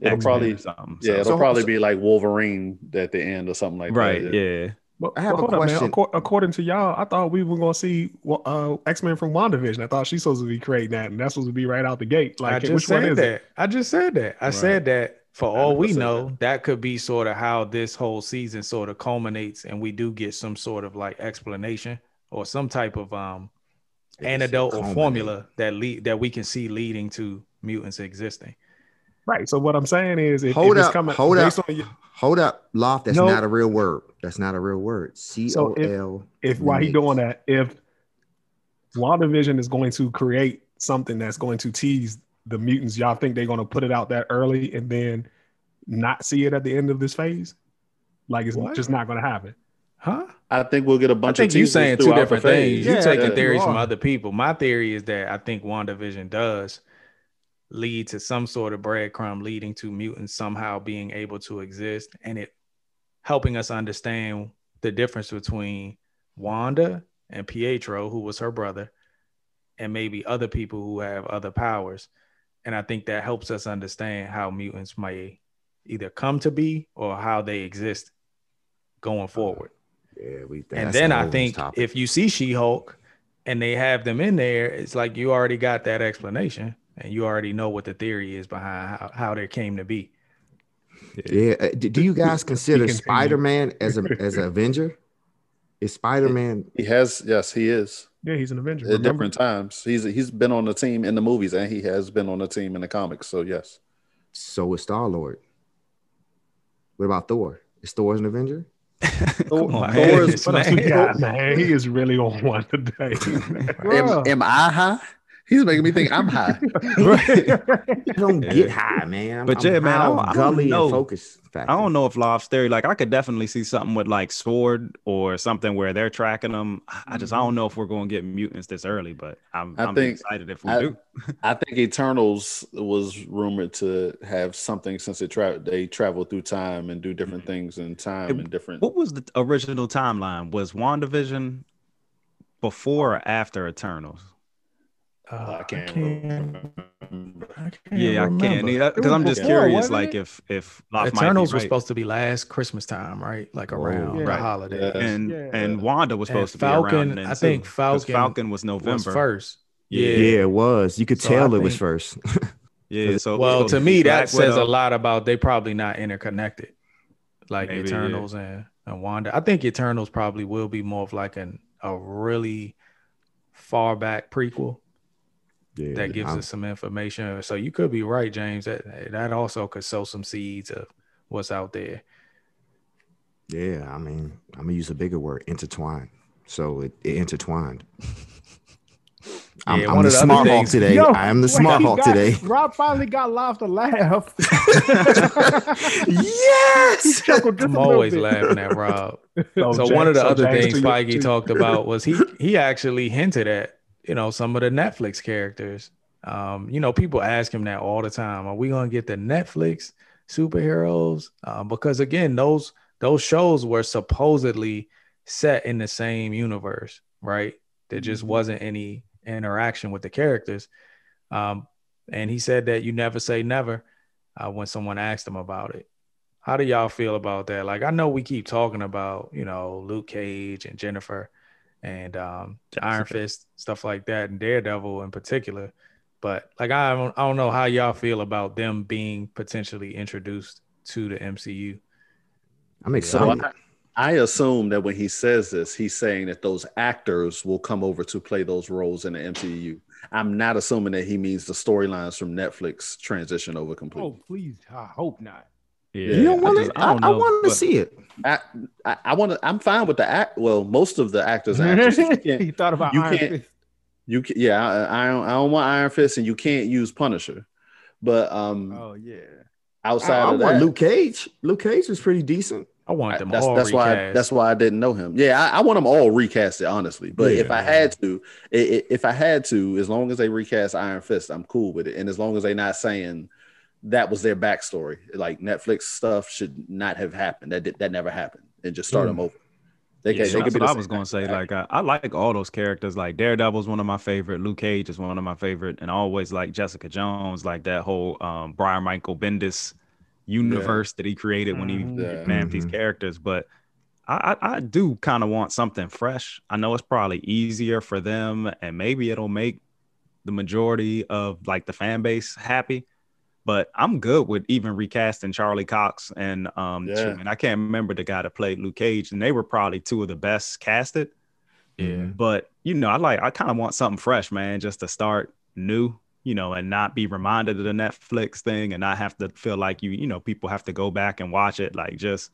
[SPEAKER 7] It'll
[SPEAKER 3] X-Men
[SPEAKER 7] probably,
[SPEAKER 3] or something.
[SPEAKER 7] yeah,
[SPEAKER 3] So-
[SPEAKER 7] it'll
[SPEAKER 6] So-
[SPEAKER 7] probably
[SPEAKER 6] so-
[SPEAKER 7] be like Wolverine at the end or something like
[SPEAKER 3] right,
[SPEAKER 7] that. Right.
[SPEAKER 3] Yeah.
[SPEAKER 4] But,
[SPEAKER 6] I have
[SPEAKER 4] but
[SPEAKER 6] a
[SPEAKER 4] hold up,
[SPEAKER 6] question.
[SPEAKER 4] According to y'all, I thought we were gonna see uh, X Men from WandaVision. I thought she's supposed to be creating that, and that's supposed to be right out the gate. Like,
[SPEAKER 5] I just
[SPEAKER 4] which one
[SPEAKER 5] said
[SPEAKER 4] is
[SPEAKER 5] that.
[SPEAKER 4] it?
[SPEAKER 5] I just said that. I
[SPEAKER 7] Right.
[SPEAKER 5] said that for all we
[SPEAKER 7] 100%
[SPEAKER 5] know, that could be sort of how this whole season sort of culminates, and we do get some sort of like explanation or some type of um
[SPEAKER 6] They just
[SPEAKER 5] antidote or formula that lead that we can see leading to mutants existing.
[SPEAKER 4] Right. So what I'm saying is, if,
[SPEAKER 6] Hold
[SPEAKER 4] if it's
[SPEAKER 6] up,
[SPEAKER 4] coming
[SPEAKER 6] hold
[SPEAKER 4] based
[SPEAKER 6] up.
[SPEAKER 4] on your-
[SPEAKER 6] Hold up, Loft. That's
[SPEAKER 4] No.
[SPEAKER 6] not a real word. That's not a real word. C O L.
[SPEAKER 4] if while he doing that, if WandaVision is going to create something that's going to tease the mutants, y'all think they're going to put it out that early and then not see it at the end of this phase? Like it's
[SPEAKER 5] What?
[SPEAKER 4] just not going to happen.
[SPEAKER 5] Huh?
[SPEAKER 7] I think we'll get a bunch I
[SPEAKER 5] think
[SPEAKER 7] of
[SPEAKER 5] you're saying two different
[SPEAKER 7] phase.
[SPEAKER 5] things. You're taking
[SPEAKER 4] yeah,
[SPEAKER 5] theories
[SPEAKER 4] you
[SPEAKER 5] from other people. My theory is that I think WandaVision does lead to some sort of breadcrumb leading to mutants somehow being able to exist and it helping us understand the difference between Wanda and Pietro, who was her brother, and maybe other people who have other powers. And I think that helps us understand how mutants may either come to be or how they exist going forward.
[SPEAKER 6] Yeah, we.
[SPEAKER 5] and then I think
[SPEAKER 6] topic.
[SPEAKER 5] if you see She Hulk and they have them in there, it's like you already got that explanation and you already know what the theory is behind how, how they came to be.
[SPEAKER 6] yeah, uh, do, do you guys consider. Spider Man as a as an Avenger? Is Spider Man?
[SPEAKER 1] He has, yes, he is.
[SPEAKER 4] Yeah, he's an Avenger.
[SPEAKER 1] At
[SPEAKER 4] remember?
[SPEAKER 1] different times, he's he's been on the team in the movies, and he has been on the team in the comics. So yes,
[SPEAKER 6] So is Star Lord. What about Thor? Is Thor an Avenger? (laughs)
[SPEAKER 1] Thor,
[SPEAKER 3] on,
[SPEAKER 1] Thor is-
[SPEAKER 4] What else
[SPEAKER 5] Man. (laughs)
[SPEAKER 4] got, man? He is really on one today. (laughs)
[SPEAKER 1] Am, am I high? He's making me think I'm high. (laughs)
[SPEAKER 6] I don't get high, man. I'm,
[SPEAKER 3] But
[SPEAKER 6] I'm
[SPEAKER 3] yeah, man, I
[SPEAKER 6] high
[SPEAKER 3] don't-
[SPEAKER 6] on
[SPEAKER 3] I don't
[SPEAKER 6] gully
[SPEAKER 3] know.
[SPEAKER 6] and focus factor.
[SPEAKER 3] I don't know if Loft Theory, like I could definitely see something with like Sword or something where they're tracking them. I just I don't know if we're going to get mutants this early, but I'm,
[SPEAKER 1] I
[SPEAKER 3] I'm
[SPEAKER 1] think-
[SPEAKER 3] excited if we
[SPEAKER 1] I-
[SPEAKER 3] do.
[SPEAKER 1] I think Eternals was rumored to have something since it tra- they travel through time and do different mm-hmm. things in time
[SPEAKER 3] It-
[SPEAKER 1] and different.
[SPEAKER 3] What was the original timeline? Was WandaVision before or after Eternals?
[SPEAKER 5] Uh,
[SPEAKER 1] I can't.
[SPEAKER 5] I can't
[SPEAKER 3] Yeah, I can't
[SPEAKER 5] remember.
[SPEAKER 3] because I'm just
[SPEAKER 2] before,
[SPEAKER 3] curious, like
[SPEAKER 2] it?
[SPEAKER 3] if if Loft might be
[SPEAKER 5] Eternals was
[SPEAKER 3] right.
[SPEAKER 5] supposed to be last Christmas time, right? Like around the
[SPEAKER 2] Yeah.
[SPEAKER 5] holiday.
[SPEAKER 1] Yeah.
[SPEAKER 3] and
[SPEAKER 2] Yeah.
[SPEAKER 3] and Wanda was
[SPEAKER 5] And
[SPEAKER 3] supposed to
[SPEAKER 5] Falcon,
[SPEAKER 3] be around then
[SPEAKER 5] I think
[SPEAKER 3] too, 'cause
[SPEAKER 5] Falcon
[SPEAKER 3] Falcon was
[SPEAKER 5] Was
[SPEAKER 3] November.
[SPEAKER 5] first.
[SPEAKER 3] Yeah.
[SPEAKER 6] Yeah, it was. You could
[SPEAKER 5] So
[SPEAKER 6] tell
[SPEAKER 5] I
[SPEAKER 6] it was first. (laughs)
[SPEAKER 3] Yeah, so
[SPEAKER 5] Well,
[SPEAKER 3] supposed
[SPEAKER 5] to me, that says a lot about they probably not interconnected, like
[SPEAKER 3] Maybe, yeah.
[SPEAKER 5] Eternals and, and Wanda. I think Eternals probably will be more of like an a really far back prequel
[SPEAKER 6] yeah,
[SPEAKER 5] that gives
[SPEAKER 6] I'm-
[SPEAKER 5] us some information. So you could be right, James. That that also could sow some seeds of what's out there.
[SPEAKER 6] Yeah, I mean, I'm gonna use a bigger word, intertwined. So it, it intertwined. I'm, (laughs)
[SPEAKER 5] Yeah,
[SPEAKER 6] I'm the
[SPEAKER 5] the
[SPEAKER 6] smart hawk today.
[SPEAKER 2] Yo,
[SPEAKER 6] I am the smart
[SPEAKER 2] he
[SPEAKER 6] hawk today. (laughs)
[SPEAKER 2] Rob finally got Loft to laugh. (laughs)
[SPEAKER 6] yes.
[SPEAKER 5] I'm always laughing at Rob.
[SPEAKER 4] Oh, so,
[SPEAKER 5] so
[SPEAKER 4] James-
[SPEAKER 5] one of the
[SPEAKER 4] so
[SPEAKER 5] other
[SPEAKER 4] James,
[SPEAKER 5] things
[SPEAKER 4] to
[SPEAKER 5] Feige talked about was he he actually hinted at you know some of the Netflix characters. Um, you know, people ask him that all the time. Are we gonna get the Netflix superheroes? Um, because again, those those shows were supposedly set in the same universe, right? There just
[SPEAKER 4] Mm-hmm.
[SPEAKER 5] wasn't any interaction with the characters. Um, and he said that you never say never uh, when someone asked him about it. How do y'all feel about that? Like, I know we keep talking about, you know, Luke Cage and Jennifer and um, Iron Fist, stuff like that, and Daredevil in particular. But like, I don't, I don't know how y'all feel about them being potentially introduced to the MCU.
[SPEAKER 6] I'm
[SPEAKER 1] So
[SPEAKER 6] excited.
[SPEAKER 1] I, I assume that when he says this, he's saying that those actors will come over to play those roles in the MCU. I'm not assuming that he means the storylines from Netflix transition over completely.
[SPEAKER 2] Oh, please. I hope not.
[SPEAKER 3] Yeah,
[SPEAKER 6] you don't
[SPEAKER 3] I
[SPEAKER 6] want
[SPEAKER 3] just-
[SPEAKER 6] to?
[SPEAKER 3] I
[SPEAKER 6] I, I, want to see it.
[SPEAKER 1] I I, I want to. I'm fine with the act. Well, most of the actors and actresses. You (laughs)
[SPEAKER 2] he thought about
[SPEAKER 1] you
[SPEAKER 2] Iron
[SPEAKER 1] can't-
[SPEAKER 2] Fist.
[SPEAKER 1] you can, yeah. I, I don't. I don't want Iron Fist, and you can't use Punisher. But um,
[SPEAKER 2] Oh yeah.
[SPEAKER 1] Outside
[SPEAKER 6] I
[SPEAKER 1] of
[SPEAKER 6] want
[SPEAKER 1] that,
[SPEAKER 6] Luke Cage. Luke Cage was pretty decent.
[SPEAKER 5] I want
[SPEAKER 1] I-
[SPEAKER 5] them
[SPEAKER 1] that's
[SPEAKER 5] all
[SPEAKER 1] that's why
[SPEAKER 5] recast.
[SPEAKER 1] that's why I didn't know him. Yeah, I, I want them all recasted, honestly. But if I had to, i- i- if I had to, as long as they recast Iron Fist, I'm cool with it. And as long as they're not saying that was their backstory, like Netflix stuff should not have happened. That did, that never happened, and just start
[SPEAKER 6] Mm.
[SPEAKER 1] them over. They,
[SPEAKER 3] Yeah,
[SPEAKER 1] can, they
[SPEAKER 3] that's
[SPEAKER 1] could be
[SPEAKER 3] what I was gonna say. Like, I, I like all those characters. Like Daredevil's one of my favorite. Luke Cage is one of my favorite, and I always like Jessica Jones. Like that whole um, Brian Michael Bendis universe that he created when he
[SPEAKER 2] Mhm.
[SPEAKER 1] Yeah.
[SPEAKER 3] named these characters. But I, I, I do kind of want something fresh. I know it's probably easier for them, and maybe it'll make the majority of like the fan base happy. But I'm good with even recasting Charlie Cox and um
[SPEAKER 1] Yeah.
[SPEAKER 3] shoot, I can't remember the guy that played Luke Cage, and they were probably two of the best casted.
[SPEAKER 5] yeah.
[SPEAKER 3] But you know, I like I kind of want something fresh, man, just to start new, you know, and not be reminded of the Netflix thing and not have to feel like you, you know, people have to go back and watch it. Like just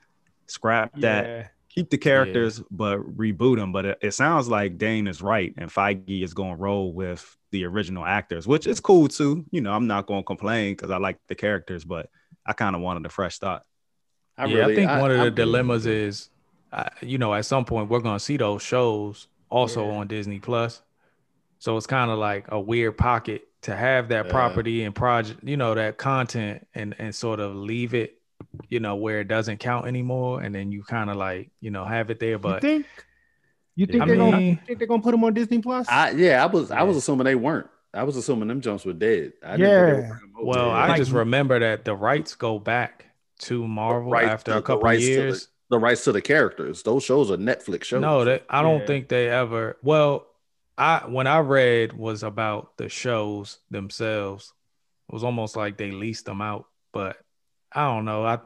[SPEAKER 3] scrap that,
[SPEAKER 2] Yeah.
[SPEAKER 3] Keep the characters, but reboot them. But it, it sounds like Dane is right, and Feige is going to roll with the original actors, which is cool too. You know, I'm not going to complain because I like the characters, but I kind of wanted a fresh start.
[SPEAKER 1] I
[SPEAKER 5] yeah,
[SPEAKER 1] really-
[SPEAKER 5] I think one of the
[SPEAKER 1] I'm-
[SPEAKER 5] dilemmas is, uh, you know, at some point we're gonna see those shows also
[SPEAKER 2] Yeah.
[SPEAKER 5] on Disney Plus. So it's kind of like a weird pocket to have that
[SPEAKER 1] Yeah.
[SPEAKER 5] property and project, you know, that content and and sort of leave it, you know, where it doesn't count anymore, and then you kind of like, you know, have it there.
[SPEAKER 2] you
[SPEAKER 5] But
[SPEAKER 2] think? You think
[SPEAKER 5] I
[SPEAKER 2] they're gonna you think they're gonna put them on Disney Plus?
[SPEAKER 1] I yeah, I was I was assuming they weren't. I was assuming them jumps were dead. I didn't were
[SPEAKER 2] Yeah.
[SPEAKER 1] bringing them over.
[SPEAKER 5] well,
[SPEAKER 1] Yeah.
[SPEAKER 5] I
[SPEAKER 2] Like-
[SPEAKER 5] just remember that the rights go back to Marvel
[SPEAKER 1] rights-
[SPEAKER 5] after
[SPEAKER 1] the-
[SPEAKER 5] a couple
[SPEAKER 1] rights to the-
[SPEAKER 5] years.
[SPEAKER 7] the rights to the characters. Those shows are Netflix shows.
[SPEAKER 5] No, that I don't
[SPEAKER 2] Yeah.
[SPEAKER 5] think they ever. Well, I when I read was about the shows themselves. It was almost like they leased them out, but I don't know. I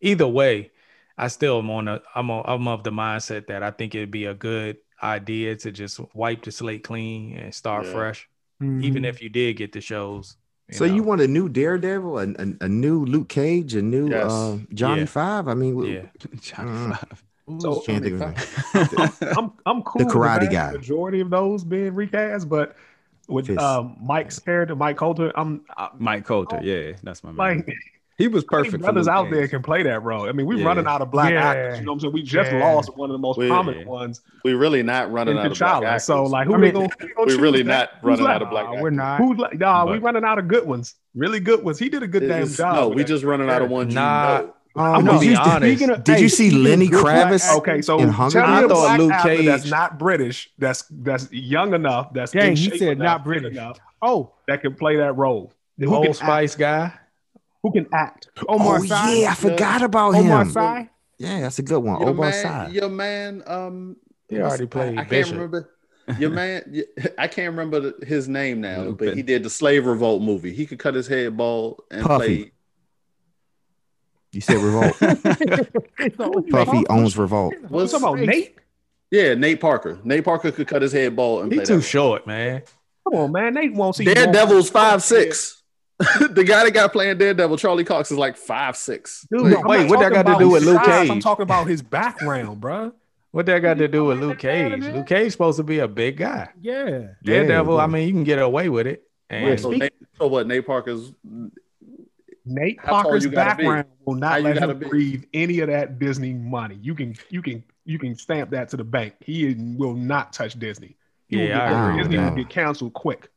[SPEAKER 5] either way, I still am on a. I'm on, I'm of the mindset that I think it'd be a good idea to just wipe the slate clean and start
[SPEAKER 7] Yeah.
[SPEAKER 5] fresh,
[SPEAKER 2] Mm-hmm.
[SPEAKER 5] even if you did get the shows.
[SPEAKER 6] So
[SPEAKER 5] know.
[SPEAKER 6] you want a new Daredevil, a, a, a new Luke Cage, a new
[SPEAKER 7] Yes.
[SPEAKER 6] uh, Johnny
[SPEAKER 5] Yeah.
[SPEAKER 6] Five? I mean,
[SPEAKER 5] yeah. (laughs)
[SPEAKER 3] Johnny
[SPEAKER 6] Mm.
[SPEAKER 3] Five.
[SPEAKER 4] So-
[SPEAKER 6] can't think of. (laughs)
[SPEAKER 4] I'm I'm cool. The
[SPEAKER 6] Karate
[SPEAKER 4] the
[SPEAKER 6] guy.
[SPEAKER 4] Majority of those being recast, but with
[SPEAKER 6] Fist.
[SPEAKER 4] um, Mike's character, Mike Colter, I'm I,
[SPEAKER 3] Mike Colter,
[SPEAKER 4] Oh.
[SPEAKER 3] yeah, that's my man.
[SPEAKER 4] like
[SPEAKER 3] he was perfect.
[SPEAKER 4] brothers
[SPEAKER 3] Luke
[SPEAKER 4] out there can play that role. I mean, we're
[SPEAKER 3] Yeah.
[SPEAKER 4] running out of black
[SPEAKER 2] Yeah.
[SPEAKER 4] actors. You know what I'm saying? We just
[SPEAKER 2] Yeah.
[SPEAKER 4] lost one of the most
[SPEAKER 7] We-
[SPEAKER 4] prominent ones
[SPEAKER 7] we really not running out of black actors.
[SPEAKER 4] So like, who
[SPEAKER 2] I
[SPEAKER 4] they
[SPEAKER 2] mean,
[SPEAKER 4] gonna, who they gonna
[SPEAKER 7] we
[SPEAKER 4] choose
[SPEAKER 7] really
[SPEAKER 4] that?
[SPEAKER 7] not
[SPEAKER 4] Who's
[SPEAKER 7] running
[SPEAKER 4] left?
[SPEAKER 7] out of black
[SPEAKER 2] Nah,
[SPEAKER 7] actors.
[SPEAKER 2] we're not.
[SPEAKER 4] Who's like, nah, we
[SPEAKER 3] But-
[SPEAKER 4] running out of good ones. Really good ones. He did a good damn job.
[SPEAKER 7] No, we just running out of ones.
[SPEAKER 5] Nah.
[SPEAKER 7] You know.
[SPEAKER 5] I'm gonna be honest.
[SPEAKER 2] Of-
[SPEAKER 6] Did you see Lenny
[SPEAKER 2] good black
[SPEAKER 6] Kravitz?
[SPEAKER 4] Okay, so
[SPEAKER 6] in
[SPEAKER 4] tell
[SPEAKER 6] Hunger
[SPEAKER 4] me
[SPEAKER 5] Games? thought
[SPEAKER 4] black
[SPEAKER 5] Luke
[SPEAKER 4] actor that's not British, that's that's young enough, that's
[SPEAKER 2] Dang,
[SPEAKER 4] in
[SPEAKER 2] he said
[SPEAKER 4] enough,
[SPEAKER 2] not British.
[SPEAKER 4] enough,
[SPEAKER 2] Oh,
[SPEAKER 4] that can play that role.
[SPEAKER 5] The
[SPEAKER 4] Who
[SPEAKER 5] Old
[SPEAKER 4] can
[SPEAKER 5] Spice guy.
[SPEAKER 4] Act? Who can act?
[SPEAKER 2] Omar
[SPEAKER 6] oh
[SPEAKER 2] Sy.
[SPEAKER 6] yeah, I forgot about
[SPEAKER 2] Omar
[SPEAKER 6] him.
[SPEAKER 2] Sy.
[SPEAKER 6] Yeah, that's a good one.
[SPEAKER 7] Your
[SPEAKER 6] Omar
[SPEAKER 7] man,
[SPEAKER 6] Sy.
[SPEAKER 7] your man, um,
[SPEAKER 5] He already played
[SPEAKER 7] I, (laughs) I can't remember. Your man, I can't remember his name now, but
[SPEAKER 3] Lupin.
[SPEAKER 7] he did the Slave Revolt movie. He could cut his head bald and
[SPEAKER 6] Puffy.
[SPEAKER 7] play.
[SPEAKER 6] You said Revolt. (laughs) Puffy owns Revolt.
[SPEAKER 4] What's
[SPEAKER 7] What's
[SPEAKER 4] talking about Nate?
[SPEAKER 7] Yeah, Nate Parker. Nate Parker could cut his head bald and
[SPEAKER 5] He
[SPEAKER 7] play
[SPEAKER 5] too
[SPEAKER 7] that.
[SPEAKER 5] short, man.
[SPEAKER 4] Come on, man. Nate won't see
[SPEAKER 7] Daredevil's five six. (laughs) the guy that got playing Daredevil, Charlie Cox, is like five six.
[SPEAKER 4] Dude,
[SPEAKER 5] Wait, wait, what that got to do with Luke
[SPEAKER 4] size, I'm talking about his background, bro.
[SPEAKER 5] What that got to do with Luke Cage? Luke Cage supposed to be a big guy.
[SPEAKER 2] Yeah.
[SPEAKER 5] Daredevil,
[SPEAKER 6] yeah.
[SPEAKER 5] I mean, you can get away with it. And
[SPEAKER 7] So, Nate, so what? Nate Parker's
[SPEAKER 4] Nate Parker's
[SPEAKER 7] you gotta be?
[SPEAKER 4] background will not
[SPEAKER 7] you
[SPEAKER 4] let
[SPEAKER 7] gotta
[SPEAKER 4] him
[SPEAKER 7] be?
[SPEAKER 4] breathe any of that Disney money. You can, you can, you can stamp that to the bank. He will not touch Disney. He will
[SPEAKER 5] Yeah,
[SPEAKER 4] get-
[SPEAKER 5] I
[SPEAKER 4] Disney
[SPEAKER 6] with
[SPEAKER 4] will get canceled quick.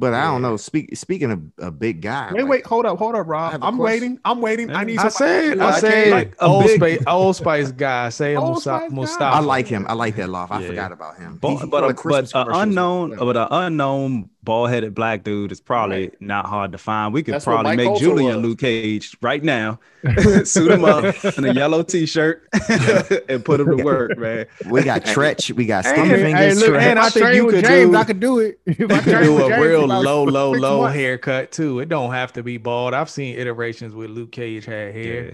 [SPEAKER 6] But I don't know. Speak, speaking of a big guy.
[SPEAKER 4] Wait,
[SPEAKER 6] like,
[SPEAKER 4] wait, hold up, hold up, Rob.
[SPEAKER 6] have a
[SPEAKER 4] I'm
[SPEAKER 6] question.
[SPEAKER 4] waiting. I'm waiting. I need.
[SPEAKER 5] I
[SPEAKER 4] somebody-
[SPEAKER 5] said,
[SPEAKER 7] I
[SPEAKER 5] I
[SPEAKER 7] can't-
[SPEAKER 5] said,
[SPEAKER 3] like a
[SPEAKER 5] Old
[SPEAKER 3] big-
[SPEAKER 5] Spice, Old Spice guy. Say
[SPEAKER 4] Old
[SPEAKER 5] Mustafa.
[SPEAKER 4] Spice guy.
[SPEAKER 5] Mustafa.
[SPEAKER 6] I like him. I like that laugh. I
[SPEAKER 3] Yeah.
[SPEAKER 6] forgot about him.
[SPEAKER 3] But,
[SPEAKER 6] He- he
[SPEAKER 3] but,
[SPEAKER 6] got
[SPEAKER 3] a, but a unknown, but an unknown bald-headed black dude is probably not hard to find. We could
[SPEAKER 7] That's
[SPEAKER 3] probably make
[SPEAKER 7] Colter
[SPEAKER 3] Julian
[SPEAKER 7] was.
[SPEAKER 3] Luke Cage right now, (laughs) (laughs) suit him up in a yellow t-shirt, (laughs) and put him to work, man.
[SPEAKER 6] we got Treach. We got
[SPEAKER 5] Hey,
[SPEAKER 6] Sticky
[SPEAKER 5] hey,
[SPEAKER 6] Fingers.
[SPEAKER 5] look,
[SPEAKER 6] Treach.
[SPEAKER 5] and I think you
[SPEAKER 2] with
[SPEAKER 5] could
[SPEAKER 2] James,
[SPEAKER 5] do-
[SPEAKER 2] I could do it. I
[SPEAKER 5] You could do a
[SPEAKER 2] James
[SPEAKER 5] real low, low, low
[SPEAKER 2] months.
[SPEAKER 5] haircut too. It don't have to be bald. I've seen iterations where Luke Cage had hair.
[SPEAKER 3] Yeah.